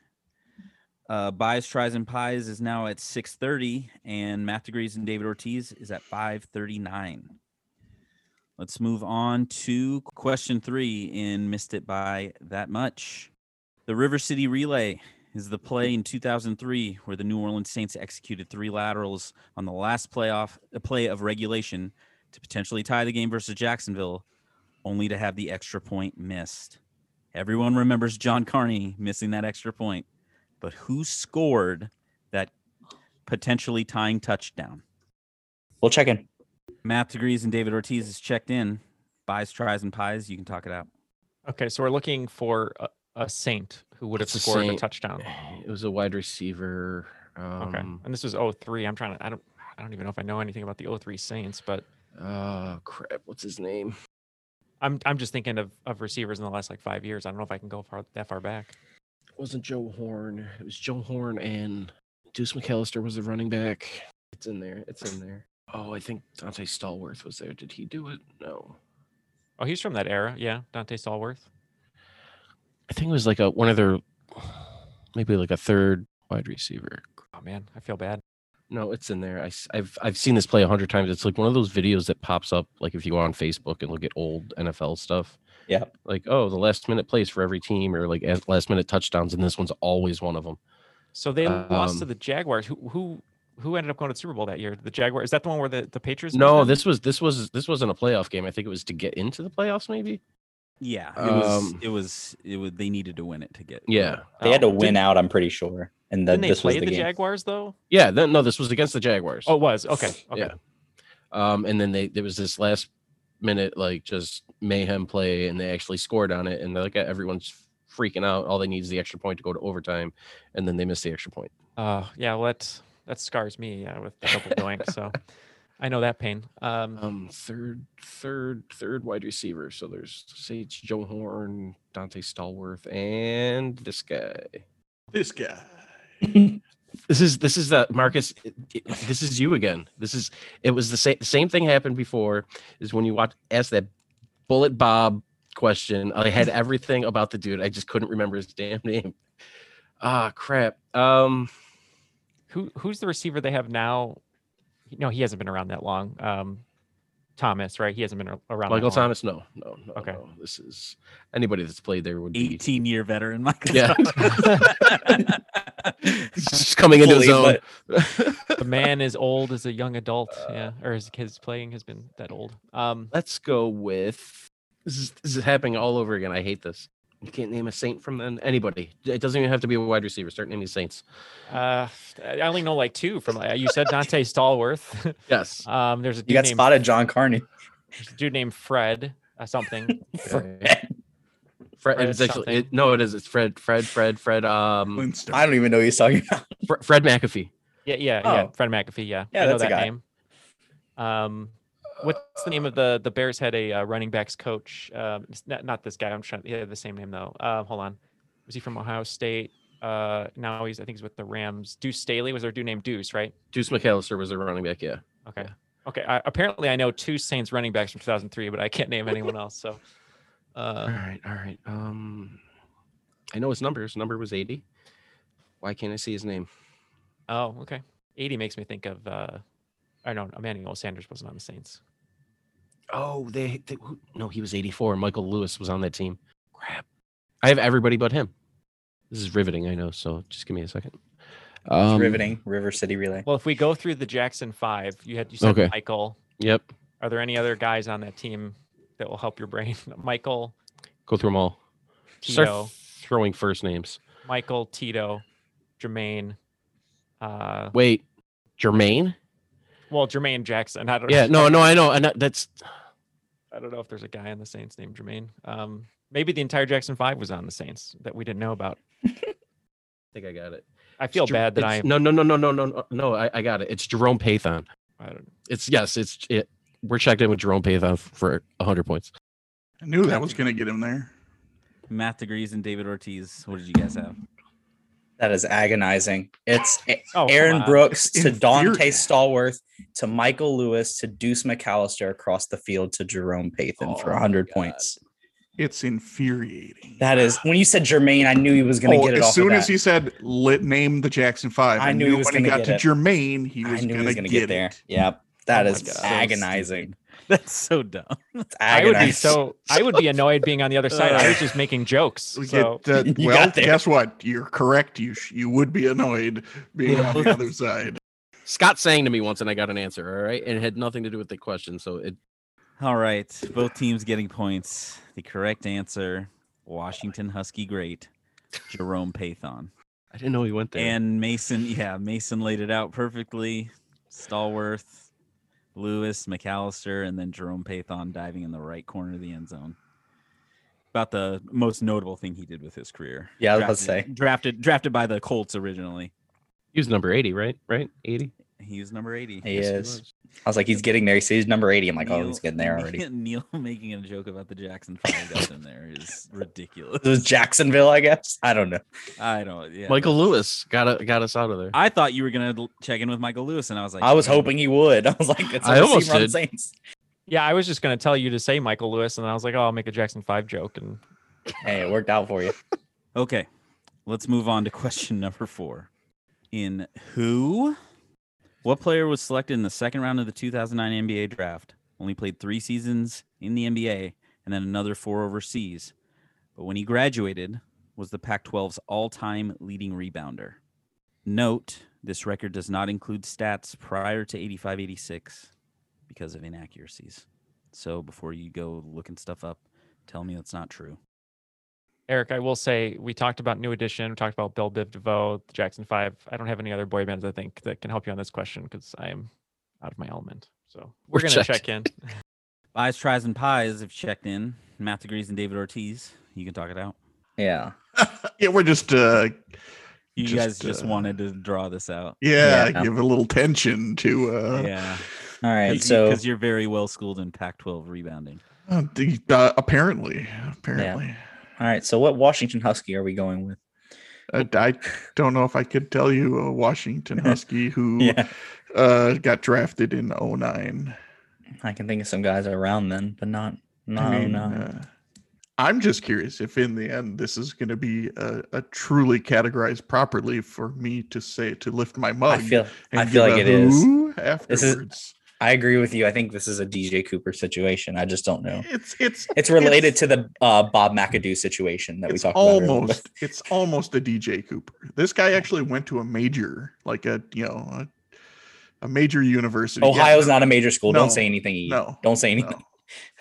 S2: Uh, Buys, Tries, and Pies is now at 630, and Math Degrees and David Ortiz is at 539. Let's move on to question three in Missed It by That Much. The River City Relay is the play in 2003 where the New Orleans Saints executed three laterals on the last playoff a play of regulation to potentially tie the game versus Jacksonville, only to have the extra point missed. Everyone remembers John Carney missing that extra point, but who scored that potentially tying touchdown?
S6: We'll check in.
S2: Matt Degrees and David Ortiz is checked in. Buys, tries, and pies. You can talk it out.
S3: Okay, so we're looking for uh, a, Saint who would have
S4: a
S3: scored a
S4: Saint.
S3: touchdown.
S4: It was a wide receiver.
S3: Okay,
S4: Um,
S3: and this was 03. I'm trying to. I don't. I don't even know if I know anything about the 03 Saints, but
S4: Oh crap! What's his name?
S3: I'm I'm just thinking of, of receivers in the last like five years. I don't know if I can go far that far back.
S4: It wasn't Joe Horn. It was Joe Horn and Deuce McAllister was the running back. It's in there. It's in there. Oh, I think Donté Stallworth was there. Did he do it? No.
S3: Oh, he's from that era. Yeah, Donté Stallworth.
S4: I think it was like a one of their maybe like a third wide receiver.
S3: Oh man, I feel bad.
S4: No, it's in there. I, have I've seen this play a hundred times. It's like one of those videos that pops up, like if you go on Facebook and look at old NFL stuff.
S6: Yeah.
S4: Like, oh, the last minute plays for every team, or like last minute touchdowns, and this one's always one of them.
S3: So they lost to
S4: Um,
S3: the Jaguars. Who who who ended up going to the Super Bowl that year? The Jaguars. Is that the one where the, the Patriots?
S4: No, this was this was this wasn't a playoff game. I think it was to get into the playoffs, maybe.
S2: Yeah, it was.
S4: Um,
S2: it was. It was. They needed to win it to get.
S4: Yeah,
S6: They had to win
S3: didn't-
S6: out, I'm pretty sure. And then
S3: Didn't they
S6: this was the,
S3: the,
S6: game.
S3: Jaguars though?
S4: yeah. Then no, this was against the Jaguars.
S3: Oh, it was okay. Okay.
S4: yeah. Um, and then they there was this last minute like just mayhem play, and they actually scored on it, and they're like everyone's freaking out. All they need is the extra point to go to overtime, and then they missed the extra point.
S3: Uh, yeah. Well, that that scars me. Yeah, with the double doink. So I know that pain. Um,
S4: Um, third, third, third wide receiver. So there's Sage Joe Horn, Donté Stallworth, and this guy.
S5: this guy.
S4: This is this is the Markkus. it- it- this is you again. This is it was the same same thing happened before. Is when you watch ask that Bullet Bob question. I had everything about the dude. I just couldn't remember his damn name. Ah, crap. Um,
S3: Who who's the receiver they have now? No, he hasn't been around that long. Um, Thomas, right? He hasn't been a- around. that
S4: Michael
S3: long.
S4: Thomas? No, no, no.
S3: Okay.
S4: no. This is anybody that's played there would be
S2: 18 year veteran Michael.
S4: Yeah.
S2: Thomas.
S4: just coming into his
S6: Fully,
S4: own.
S3: the man is old as a young adult.
S4: Uh,
S3: yeah, or his his playing has been that old. Um,
S4: Let's go with this is this is happening all over again. I hate this. You can't name a saint from anybody. It doesn't even have to be a wide receiver. Start naming saints.
S3: uh, I only know like two from. uh, You said Donté Stallworth.
S4: Yes.
S3: um, there's a dude
S6: you got
S3: named
S6: spotted, John Carney.
S3: there's a dude named Fred uh, something.
S4: Fred.
S3: Fred
S4: It's actually
S3: something.
S4: it, no, it is. It's Fred. Fred. Fred. Fred. Um,
S6: I don't even know who he's talking about.
S4: Fre- Fred McAfee.
S3: Yeah, yeah, yeah.
S6: Oh.
S3: Fred McAfee. Yeah,
S6: Yeah,
S3: I know
S6: that's a
S3: that
S6: guy.
S3: name. Um, what's the name of the the Bears had a uh, running backs coach? Um, not not this guy. I'm trying. Yeah, the same name though. Um, hold on. Was he from Ohio State? Uh, now he's I think he's with the Rams. Deuce Staley was there a dude named Deuce, right?
S4: Deuce McAllister was their running back. Yeah.
S3: Okay. Okay. I, apparently, I know two Saints running backs from 2003, but I can't name anyone else. So,
S4: all
S3: uh,
S4: right. All right. Um, I know his number. His number was eighty. Why can't I see his name?
S3: oh, okay. 80 makes me think of. uh I don't. know Emmanuel Sanders wasn't on the Saints.
S4: Oh, they, they no, he was 84. Michael Lewis was on that team. Crap. I have everybody but him. This is riveting, I know. So just give me a second.
S6: It's
S4: Um,
S6: riveting. River City Relay.
S3: Well, if we go through the Jackson Five, you had you said
S4: Okay.
S3: Michael.
S4: Yep.
S3: Are there any other guys on that team that will help your brain? Michael,
S4: Go through them all. Start throwing first names.
S3: Michael, Tito, Jermaine. Uh,
S4: Wait, Jermaine?
S3: Well, Jermaine Jackson. I don't.
S4: Yeah, no, no, I know. And that- that's
S3: I don't know if there's a guy on the Saints named Jermaine. Um, maybe the entire Jackson Five was on the Saints that we didn't know about.
S4: I think I got it.
S3: I feel
S4: It's Jer-
S3: bad that I.
S4: No, no, no, no, no, no, no, no. I, I got it. It's Jerome Pathon.
S3: I don't. Know.
S4: It's yes, it's it. We're checked in with Jerome Pathon for hundred points.
S5: I knew that was going to get him there.
S2: Matt degrees and David Ortiz. What did you guys have?
S6: That is agonizing. It's
S3: Oh,
S6: Aaron
S3: on.
S6: Brooks to Donté Stallworth to Michael Lewis to Deuce McAllister across the field to Jerome Pathon for
S4: Oh,
S6: 100 points.
S5: It's infuriating.
S6: That is when you said Jermaine, I knew he was going to
S5: Oh,
S6: get it
S5: as
S6: off.
S5: soon as he said "lit name the Jackson Five,
S6: I knew he was
S5: when he got to
S6: it.
S5: Jermaine, he was
S6: I knew he
S5: going to get,
S6: get there.
S5: it.
S6: Yep. That
S3: Oh
S6: is
S3: my God. So
S6: agonizing.
S2: That's so dumb.
S3: I would be so. I would be annoyed being on the other side. I was just making jokes. So
S5: get, uh, well, guess what? You're correct. You sh- you would be annoyed being on the other side.
S4: Scott sang to me once, and I got an answer. All right, and it had nothing to do with the question. So it
S2: All right. Both teams getting points. The correct answer Washington Husky great, Jerome Pathon.
S4: I didn't know he went there.
S2: And Mason, yeah, Mason laid it out perfectly. Stallworth, Lewis, McAllister, and then Jerome Pathon diving in the right corner of the end zone. About the most notable thing he did with his career.
S6: Yeah, I was about to
S2: Drafted- drafted drafted by the Colts originally.
S4: he was number eighty, right? Right, eighty.
S2: He was number 80.
S6: He
S4: Yes,
S6: is.
S4: was.
S6: I was like, he's getting there. He says he's number 80. I'm like, oh, he's getting there already.
S2: Neal making a joke about the Jackson Five got him there is ridiculous.
S6: This is Jacksonville, I guess. I don't know.
S2: I don't. Yeah.
S4: Michael Lewis got got us out of there.
S2: I thought you were gonna check in with Michael Lewis, and I was like,
S6: I was
S2: "Man,
S6: hoping he would. I was like, it's
S4: I
S6: a
S4: almost
S6: receiver on the
S4: did.
S6: Saints.
S3: yeah, I was just going to tell you to say Michael Lewis, and I was like, oh, I'll make a Jackson Five joke, and
S6: Hey, it worked out for you.
S2: Okay, let's move on to question number four. In who? What player was selected in the second round of the 2009 NBA draft? Only played three seasons in the NBA and then another four overseas. But when he graduated, was the Pac-12's all-time leading rebounder. Note: This record does not include stats prior to 85-86 because of inaccuracies. So before you go looking stuff up, tell me that's not true.
S3: Eric, I will say we talked about New Edition, we talked about Bell Biv DeVoe, the Jackson Five. I don't have any other boy bands I think that can help you on this question because I am out of my element. So we're,
S4: We're
S3: gonna
S4: checked.
S3: check in.
S2: Buys, tries, and pies have checked in. Matt degrees and David Ortiz. You can talk it out.
S6: Yeah.
S5: yeah, we're just uh
S2: You
S5: Just,
S2: guys just
S5: uh,
S2: wanted to draw this out.
S5: yeah,
S6: Yeah.
S5: give a little tension to uh,
S2: yeah.
S6: All right. So
S2: because you're very well schooled in Pac-12 rebounding.
S5: uh, the, uh apparently apparently.
S6: All right. So what Washington Husky are we going with?
S5: Uh, I don't know if I could tell you a Washington Husky who
S6: Yeah.
S5: uh got drafted in 09.
S6: I can think of some guys around then, but not not
S5: I mean,
S6: no.
S5: uh, I'm just curious if in the end this is going to be a, a truly categorized properly for me to say to lift my mug.
S6: I feel
S5: and
S6: I feel like it is.
S5: who
S6: This is-
S5: afterwards.
S6: I agree with you. I think this is a DJ Cooper situation. I just don't know.
S5: It's it's
S6: It's related to the uh, Bob McAdoo situation that we
S5: it's
S6: talked about. earlier,
S5: almost
S6: but-
S5: it's almost a DJ Cooper. This guy actually went to a major, like a you know a, a major university. Yeah,
S6: Ohio's
S5: no-
S6: not a major school.
S5: No,
S6: Don't say anything. Eve.
S5: no,
S6: Don't say anything.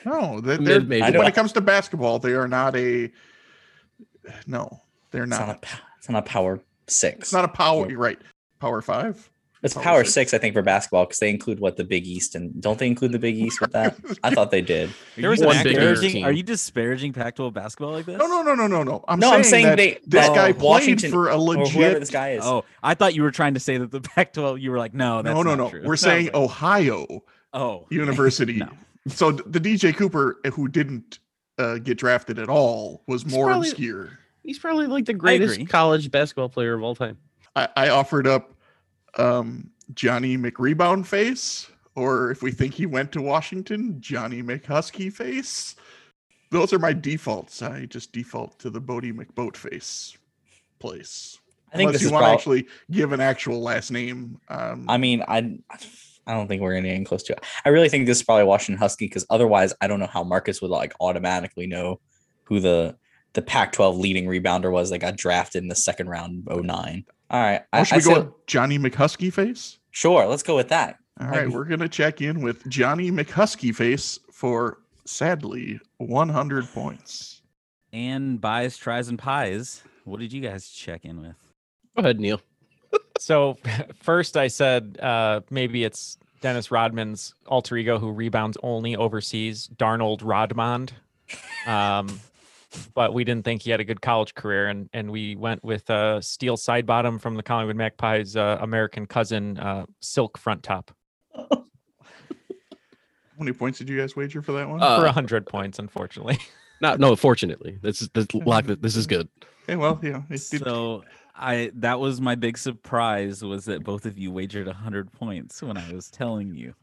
S5: No, no they-
S4: A
S5: they're,
S4: mid-major.
S5: When it comes to basketball, they are not a. No, they're
S6: It's
S5: not.
S6: not a pa- it's not a power six.
S5: It's not a power. You're right. Power five.
S6: It's
S5: power
S6: power
S5: six.
S6: six, I think, for basketball because they include what the Big East and don't they include the Big East with that? I thought they did.
S3: There was
S2: Are you
S4: One
S2: disparaging- Are you disparaging Pac-12 basketball like this?
S5: No, no, no, no, no, no. I'm
S6: No,
S5: saying
S6: I'm saying
S5: that
S6: they-
S5: this
S6: uh,
S5: guy played
S6: Washington
S5: for a
S6: Or whoever
S5: legit.
S6: this guy is.
S2: Oh, I thought you were trying to say that the Pac-12. You were like, no, that's
S5: no, no,
S2: not
S5: no.
S2: true.
S5: We're
S2: I was
S5: saying
S2: like,
S5: Ohio
S2: oh,
S5: University.
S2: No.
S5: So the DJ Cooper, uh, who didn't uh, get drafted at all, was
S4: He's
S5: more
S4: probably-
S5: obscure.
S4: He's probably like the greatest college basketball player of all time.
S5: I, I offered up um, Johnny McRebound face, or if we think he went to Washington, Johnny McHusky face. Those are my defaults. I just default to the Bodie McBoat face place.
S6: I think
S5: Unless you want to actually give an actual last name. Um,
S6: I mean, I I don't think we're gonna get close to it. I really think this is probably Washington Husky because otherwise, I don't know how Markkus would like automatically know who the the Pac-12 leading rebounder was that got drafted in the second round of 09. All right, I,
S5: should
S6: I
S5: we go
S6: say-
S5: with Johnny McHusky face?
S6: sure. Let's go with that.
S5: All
S6: I-
S5: right, we're gonna check in with Johnny McHusky face for sadly 100 points.
S2: and buys, tries, and pies. What did you guys check in with?
S4: Go ahead, Neal.
S3: So first I said uh, maybe it's Dennis Rodman's alter ego who rebounds only overseas, Darnold Rodmond. Um, but we didn't think he had a good college career, and and we went with uh, Steele Sidebottom from the Collingwood Magpies' uh, American cousin, uh, Silk Front Top,
S5: How many points did you guys wager for that one?
S4: Uh,
S3: for hundred points, unfortunately.
S4: Not no, fortunately. This is this lock this is good.
S5: okay, well, yeah, it.
S2: So I that was my big surprise was that both of you wagered hundred points when I was telling you,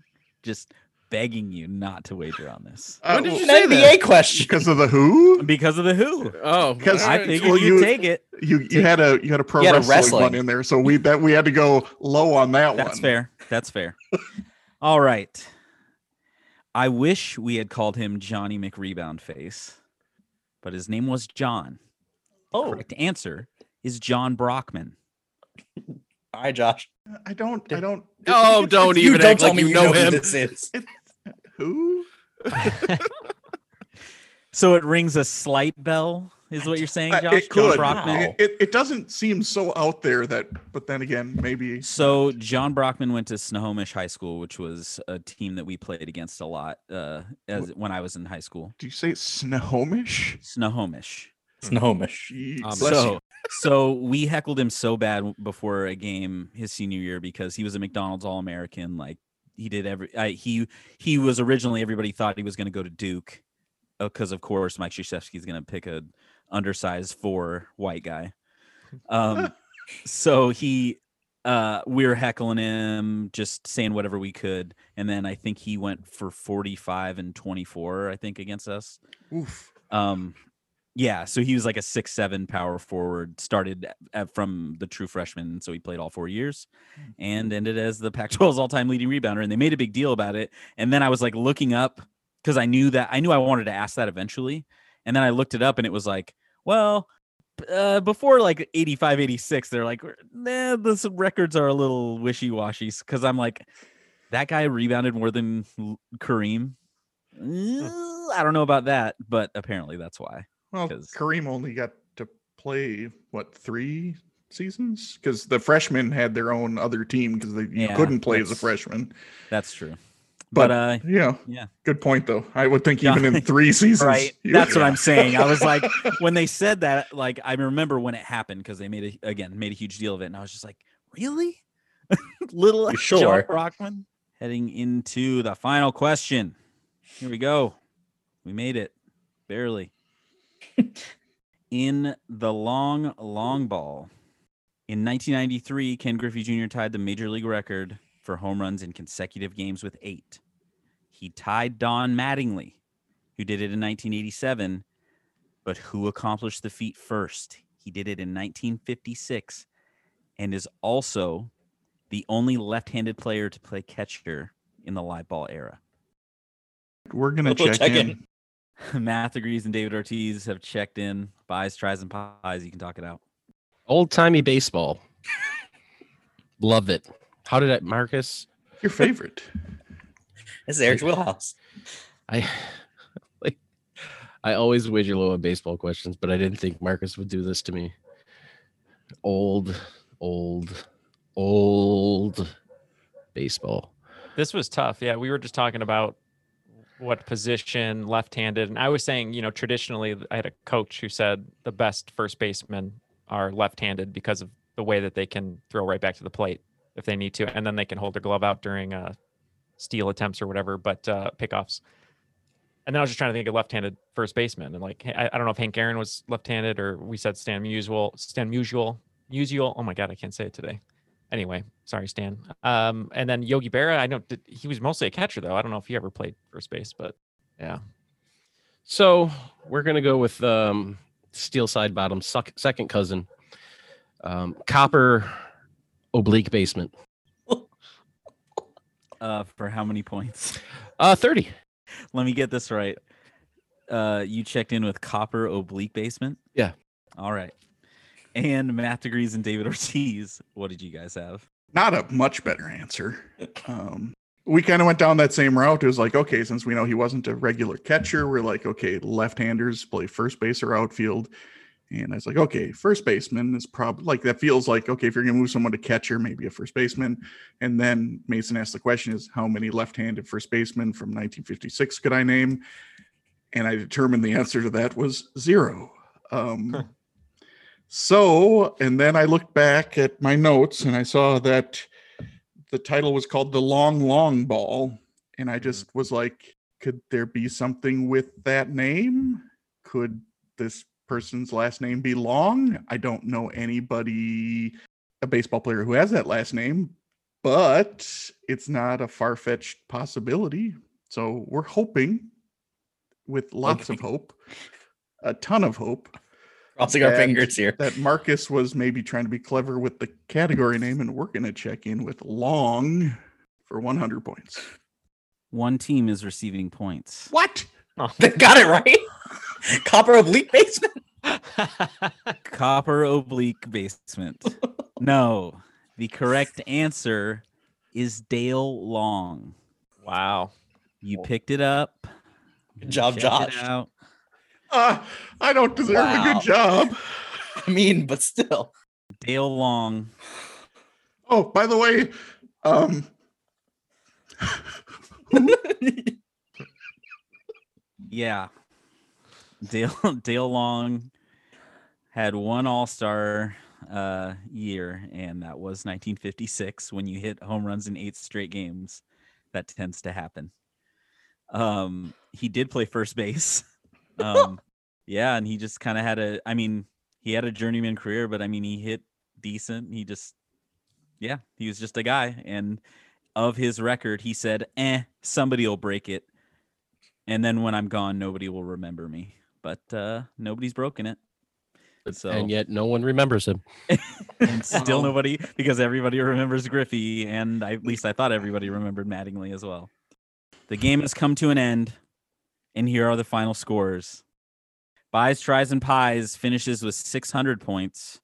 S2: just begging you not to wager on this
S5: Uh,
S4: did
S5: well,
S4: you
S6: An
S4: say
S6: NBA question.
S5: because of the who?
S2: because of the Who.
S4: Oh,
S5: Because
S2: I
S5: Alright,
S2: figured
S5: well,
S2: you'd
S5: you-
S2: take it.
S5: You you had a you had a pro
S6: You had a
S5: wrestling, one in there, so we that we had to go low on that one.
S2: That's fair. That's fair. All right. I wish we had called him Johnny McRebound Face, but his name was Jon. The
S6: Oh,
S2: correct answer is Jon Brockman.
S6: all right, Josh.
S5: I don't I don't.
S4: Oh, don't even
S6: don't
S4: act
S6: tell
S4: like
S6: me
S4: you
S6: you
S4: know
S6: know who
S4: him.
S6: this is.
S5: who?
S2: So it rings a slight bell, is what you're saying,
S5: Uh,
S2: Josh?
S5: it
S2: Jon
S5: could.
S2: Brockman.
S5: It, it, it doesn't seem so out there that, but then again, maybe.
S2: So John Brockman went to Snohomish High School, which was a team that we played against a lot uh, as when I was in high school.
S5: Do you say Snohomish?
S2: Snohomish.
S6: Snohomish.
S5: Jeez.
S4: Um,
S2: so, so we heckled him so bad before a game his senior year because he was a McDonald's All American. Like he did every. I, he he was originally everybody thought he was going to go to Duke, because of course Mike Krzyzewski's going to pick a undersized four white guy. Um, so he. Uh, we were heckling him, just saying whatever we could, and then I think he went for forty-five and twenty-four. I think against us.
S5: Oof.
S2: Um, yeah, so he was like a six seven power forward. Started at, from the true freshman, so he played all four years, and ended as the Pac-12's all time leading rebounder. And they made a big deal about it. And then I was like looking up because I knew that I knew I wanted to ask that eventually. And then I looked it up, and it was like, well, uh, before like 85, 86, they're like, nah, the records are a little wishy washy. Because I'm like, that guy rebounded more than Kareem. Uh, I don't know about that, but apparently that's why.
S5: Well,
S2: 'cause-
S5: Kareem only got to play what three seasons? Because the freshmen had their own other team because they you
S2: Yeah,
S5: couldn't play as a freshman.
S2: That's true.
S5: But,
S2: But, uh,
S5: yeah,
S2: yeah.
S5: good point though. I would think even in three seasons,
S2: right. That's what I'm saying. I was like, when they said that, like, I remember when it happened because they made a again made a huge deal of it, and I was just like, really, little
S6: sure?
S2: Brockman. Heading into the final question. Here we go. We made it, barely. In the long, long ball. In 1993, Ken Griffey Jr. tied the major league record for home runs in consecutive games with eight. He tied Don Mattingly, who did it in 1987, But who accomplished the feat first? He did it in 1956 and is also the only left handed player to play catcher in the live ball era.
S5: We're gonna
S6: We'll
S5: check,
S6: check
S5: in.
S6: in.
S2: Math agrees and David Ortiz have checked in. Buys, tries, and pies. You can talk it out.
S4: Old timey baseball. Love it. How did I, Markkus?
S5: Your favorite.
S6: This is Eric's wheelhouse.
S4: I like. I always wager low on baseball questions, but I didn't think Markkus would do this to me. Old, old, old baseball.
S3: This was tough. Yeah, we were just talking about what position left-handed, and I was saying, you know, traditionally, I had a coach who said the best first basemen are left-handed because of the way that they can throw right back to the plate if they need to, and then they can hold their glove out during uh, steal attempts or whatever, but uh, pickoffs. And then I was just trying to think of left-handed first baseman, and like I, I don't know if Hank Aaron was left-handed or we said Stan Musial, Stan Musial, Musial. Oh my god, I can't say it today. Anyway, sorry, Stan. Um, and then Yogi Berra, I know did, he was mostly a catcher though. I don't know if he ever played first base, but yeah.
S4: So we're gonna go with um, steel side bottom, suck, second cousin, um, copper oblique basement.
S2: Uh, for how many points?
S4: Uh, thirty.
S2: Let me get this right. Uh, you checked in with Copper Oblique Basement?
S4: Yeah.
S2: All right. And Math Degrees and David Ortiz. What did you guys have?
S5: Not a much better answer. Um, we kind of went down that same route. It was like, okay, since we know he wasn't a regular catcher, we're like, okay, left-handers play first base or outfield. And I was like, okay, first baseman is probably like that feels like okay, if you're gonna move someone to catcher, maybe a first baseman. And then Mason asked the question is how many left-handed first basemen from 1956 could I name? And I determined the answer to that was zero. Um, so, and then I looked back at my notes and I saw that the title was called The Long Long Ball. And I just was like, could there be something with that name? Could this person's last name be Long? I don't know anybody, a baseball player who has that last name, but it's not a far fetched possibility. So we're hoping with lots of hope, a ton of hope,
S6: Crossing our
S5: And
S6: fingers here.
S5: that Markkus was maybe trying to be clever with the category name, and we're going to check in with long for 100 points.
S2: One team is receiving points.
S5: What?
S6: They got it right. Copper oblique basement.
S2: Copper Oblique Basement. No, the correct answer is Dale Long.
S3: wow.
S2: You picked it up.
S6: Good job,
S2: checked it
S6: Josh.
S2: Out.
S5: Uh, I don't deserve a good job.
S6: I mean, but still.
S2: Dale Long.
S5: Oh, by the way, um,
S2: Yeah. Dale Dale Long had one All-Star uh year and that was 1956 when you hit home runs in eight straight games. That tends to happen. Um he did play first base. Um yeah, and he just kind of had a I mean, he had a journeyman career, but I mean, he hit decent. He just yeah, he was just a guy and of his record, he said, "Eh, somebody will break it." and then when I'm gone, nobody will remember me. But uh, nobody's broken it, so
S4: and yet no one remembers him.
S2: and still nobody because everybody remembers Griffey, and I, at least I thought everybody remembered Mattingly as well. The game has come to an end, and here are the final scores. Buys, tries, and pies finishes with 600 points,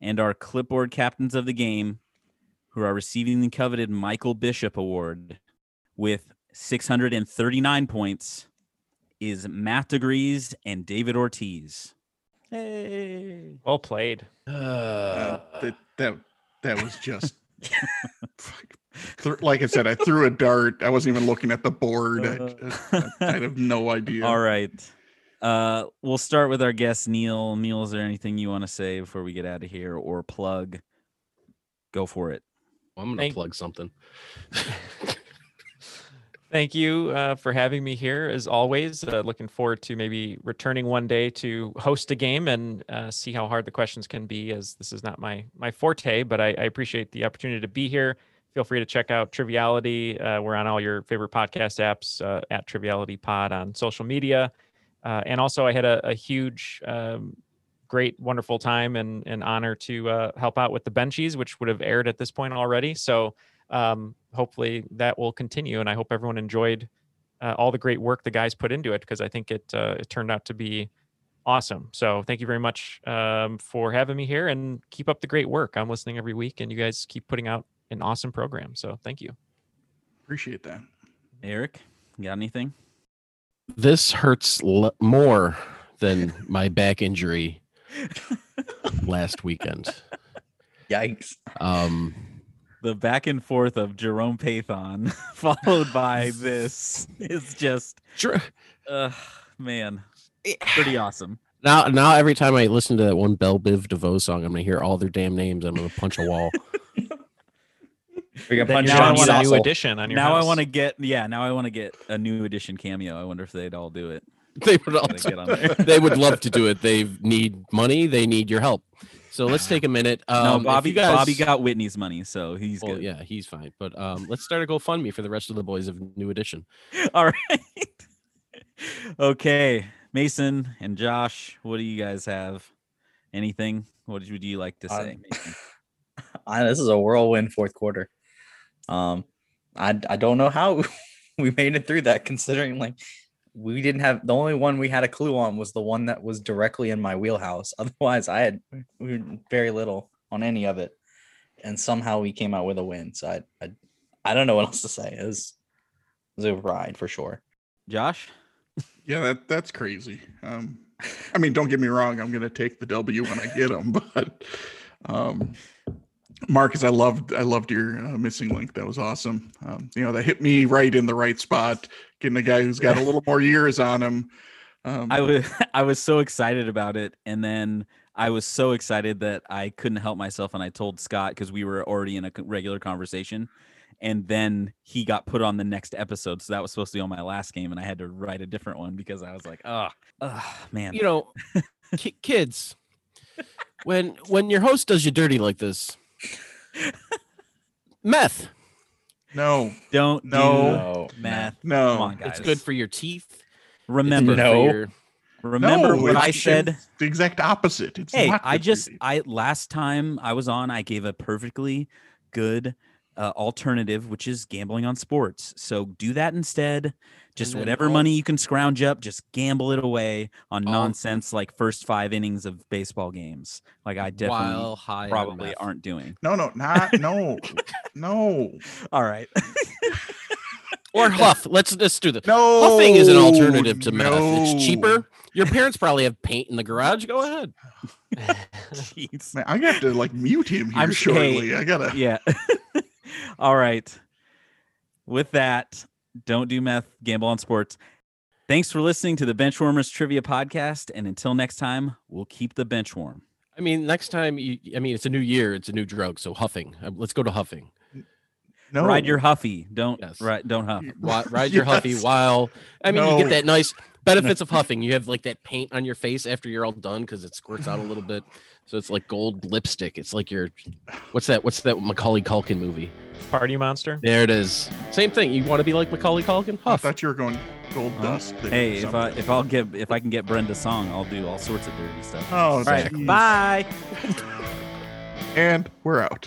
S2: and our clipboard captains of the game, who are receiving the coveted Michael Bishop Award with 639 points, is Matt Degrees and David Ortiz. Hey.
S3: Well played.
S5: uh, that, that, that was just Th- like I said, I threw a dart. I wasn't even looking at the board. I, I, I have no idea.
S2: All right. Uh, we'll start with our guest, Neal. Neal, is there anything you want to say before we get out of here or plug? Go for it.
S4: I'm gonna plug something.
S3: Thank you uh, for having me here, as always. Uh, looking forward to maybe returning one day to host a game and uh, see how hard the questions can be, as this is not my my forte. But I, I appreciate the opportunity to be here. Feel free to check out Triviality. Uh, we're on all your favorite podcast apps uh, at Triviality Pod on social media, uh, and also I had a, a huge, um, great, wonderful time and, and honor to help out with the Benchies, which would have aired at this point already. So um, hopefully that will continue, and I hope everyone enjoyed uh, all the great work the guys put into it because I think it uh, it turned out to be awesome. So thank you very much um, for having me here, and keep up the great work. I'm listening every week, and you guys keep putting out an awesome program. So thank you.
S5: Appreciate that.
S2: Eric, you got anything?
S4: This hurts l- more than my back injury last weekend.
S6: Yikes.
S4: Um,
S2: The back and forth of Jerome Pathon followed by this is just,
S4: sure.
S2: uh, man, pretty awesome.
S4: Now, now every time I listen to that one Bell Biv DeVoe song, I'm gonna hear all their damn names. I'm gonna punch a wall.
S6: We're gonna punch
S2: now I
S3: want a new edition on your
S2: Now I want to get, yeah, now I want to get a new edition cameo. I wonder if they'd all do it.
S4: they would
S2: Gotta get on there.
S4: they would love to do it. They need money. They need your help. So let's take a minute. Um,
S2: no, Bobby,
S4: guys-
S2: Bobby got Whitney's money, so he's
S4: Well,
S2: good.
S4: yeah, he's fine. But um, let's start a GoFundMe for the rest of the boys of New Edition.
S2: All right. okay, Mason and Josh, what do you guys have? Anything? What would you like to say?
S6: I, this is a whirlwind fourth quarter. Um, I I don't know how we made it through that, considering like we didn't have the only one we had a clue on was the one that was directly in my wheelhouse. Otherwise, I had we very little on any of it, and somehow we came out with a win. So I I, I don't know what else to say. It was it was a ride for sure.
S2: Josh?
S5: Yeah, that that's crazy. Um, I mean, don't get me wrong. I'm gonna take the W when I get them, but um, Markkus, I loved I loved your uh, missing link. That was awesome. Um, you know, that hit me right in the right spot. Getting a guy who's got a little more years on him. Um,
S2: I was I was so excited about it, and then I was so excited that I couldn't help myself, and I told Scott because we were already in a regular conversation, and then he got put on the next episode, so that was supposed to be on my last game, and I had to write a different one because I was like, oh, oh man,
S4: You know, ki- kids, when when your host does you dirty like this, meth,
S5: no,
S2: don't
S5: No.
S2: do math.
S5: no,
S2: Come on, guys.
S4: it's good for your teeth.
S2: Remember,
S4: good for
S6: No.
S4: your-
S2: remember
S5: No,
S2: what I said.
S5: the exact opposite. It's
S2: hey
S5: not
S2: i just i last time i was on i gave a perfectly good uh, alternative which is gambling on sports so do that instead just whatever
S4: all-
S2: money you can scrounge up just gamble it away on
S4: All-
S2: nonsense like first five innings of baseball games like i definitely
S4: high
S2: probably
S4: meth.
S2: aren't doing
S5: no, no, not no, no,
S2: all right
S4: or huff. Let's let's do this.
S5: no.
S4: Huffing is an alternative to meth. It's cheaper. Your parents probably have paint in the garage. Go ahead.
S2: Jeez.
S5: Man, I got to like mute him here
S2: I'm sh- hey.
S5: I gotta.
S2: yeah all right with that don't do meth gamble on sports thanks for listening to the benchwarmers trivia podcast and until next time we'll keep the bench warm
S4: I mean, next time you, I mean, it's a new year. It's a new drug. So huffing. Uh, Let's go to huffing.
S5: No,
S2: ride your huffy don't
S4: Yes.
S2: right don't huff
S4: Ride your huffy
S5: Yes.
S4: while. I mean, you get that nice benefits of huffing. You have like that paint on your face after you're all done because it squirts out a little bit. So it's like gold lipstick. It's like your, what's that? What's that Macaulay Culkin movie?
S3: Party Monster.
S4: There it is. Same thing. You want to be like Macaulay Culkin? Huff.
S5: I
S4: Huff.
S5: thought you were going gold
S2: Huh?
S5: dust.
S2: hey if i if i'll get if i can get brenda song i'll do all sorts of dirty stuff
S5: Oh,
S2: all right bye
S5: And we're out.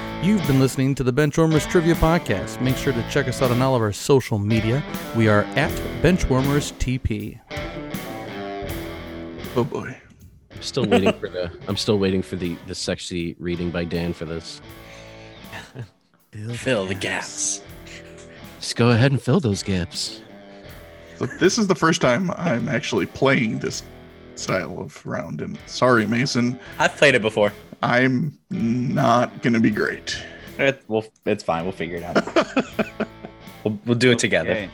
S1: You've been listening to the Benchwarmers Trivia Podcast. Make sure to check us out on all of our social media. We are at Benchwarmers TP.
S5: Oh boy.
S4: I'm still waiting for the. I'm still waiting for the the sexy reading by Dan for this.
S6: Fill the gaps.
S4: Just go ahead and fill those gaps.
S5: So this is the first time I'm actually playing this style of round. And sorry, Mason,
S6: I've played it before.
S5: I'm not gonna be great.
S6: It, well, it's fine. We'll figure it out. we'll, we'll do it together.
S2: Okay.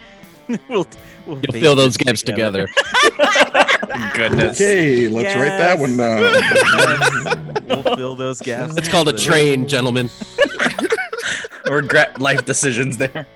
S2: we'll, we'll
S4: You'll fill those gaps together.
S6: Goodness.
S5: Okay, let's write that one down.
S2: we'll fill those gaps.
S4: It's called a train, gentlemen.
S6: Regret life decisions there.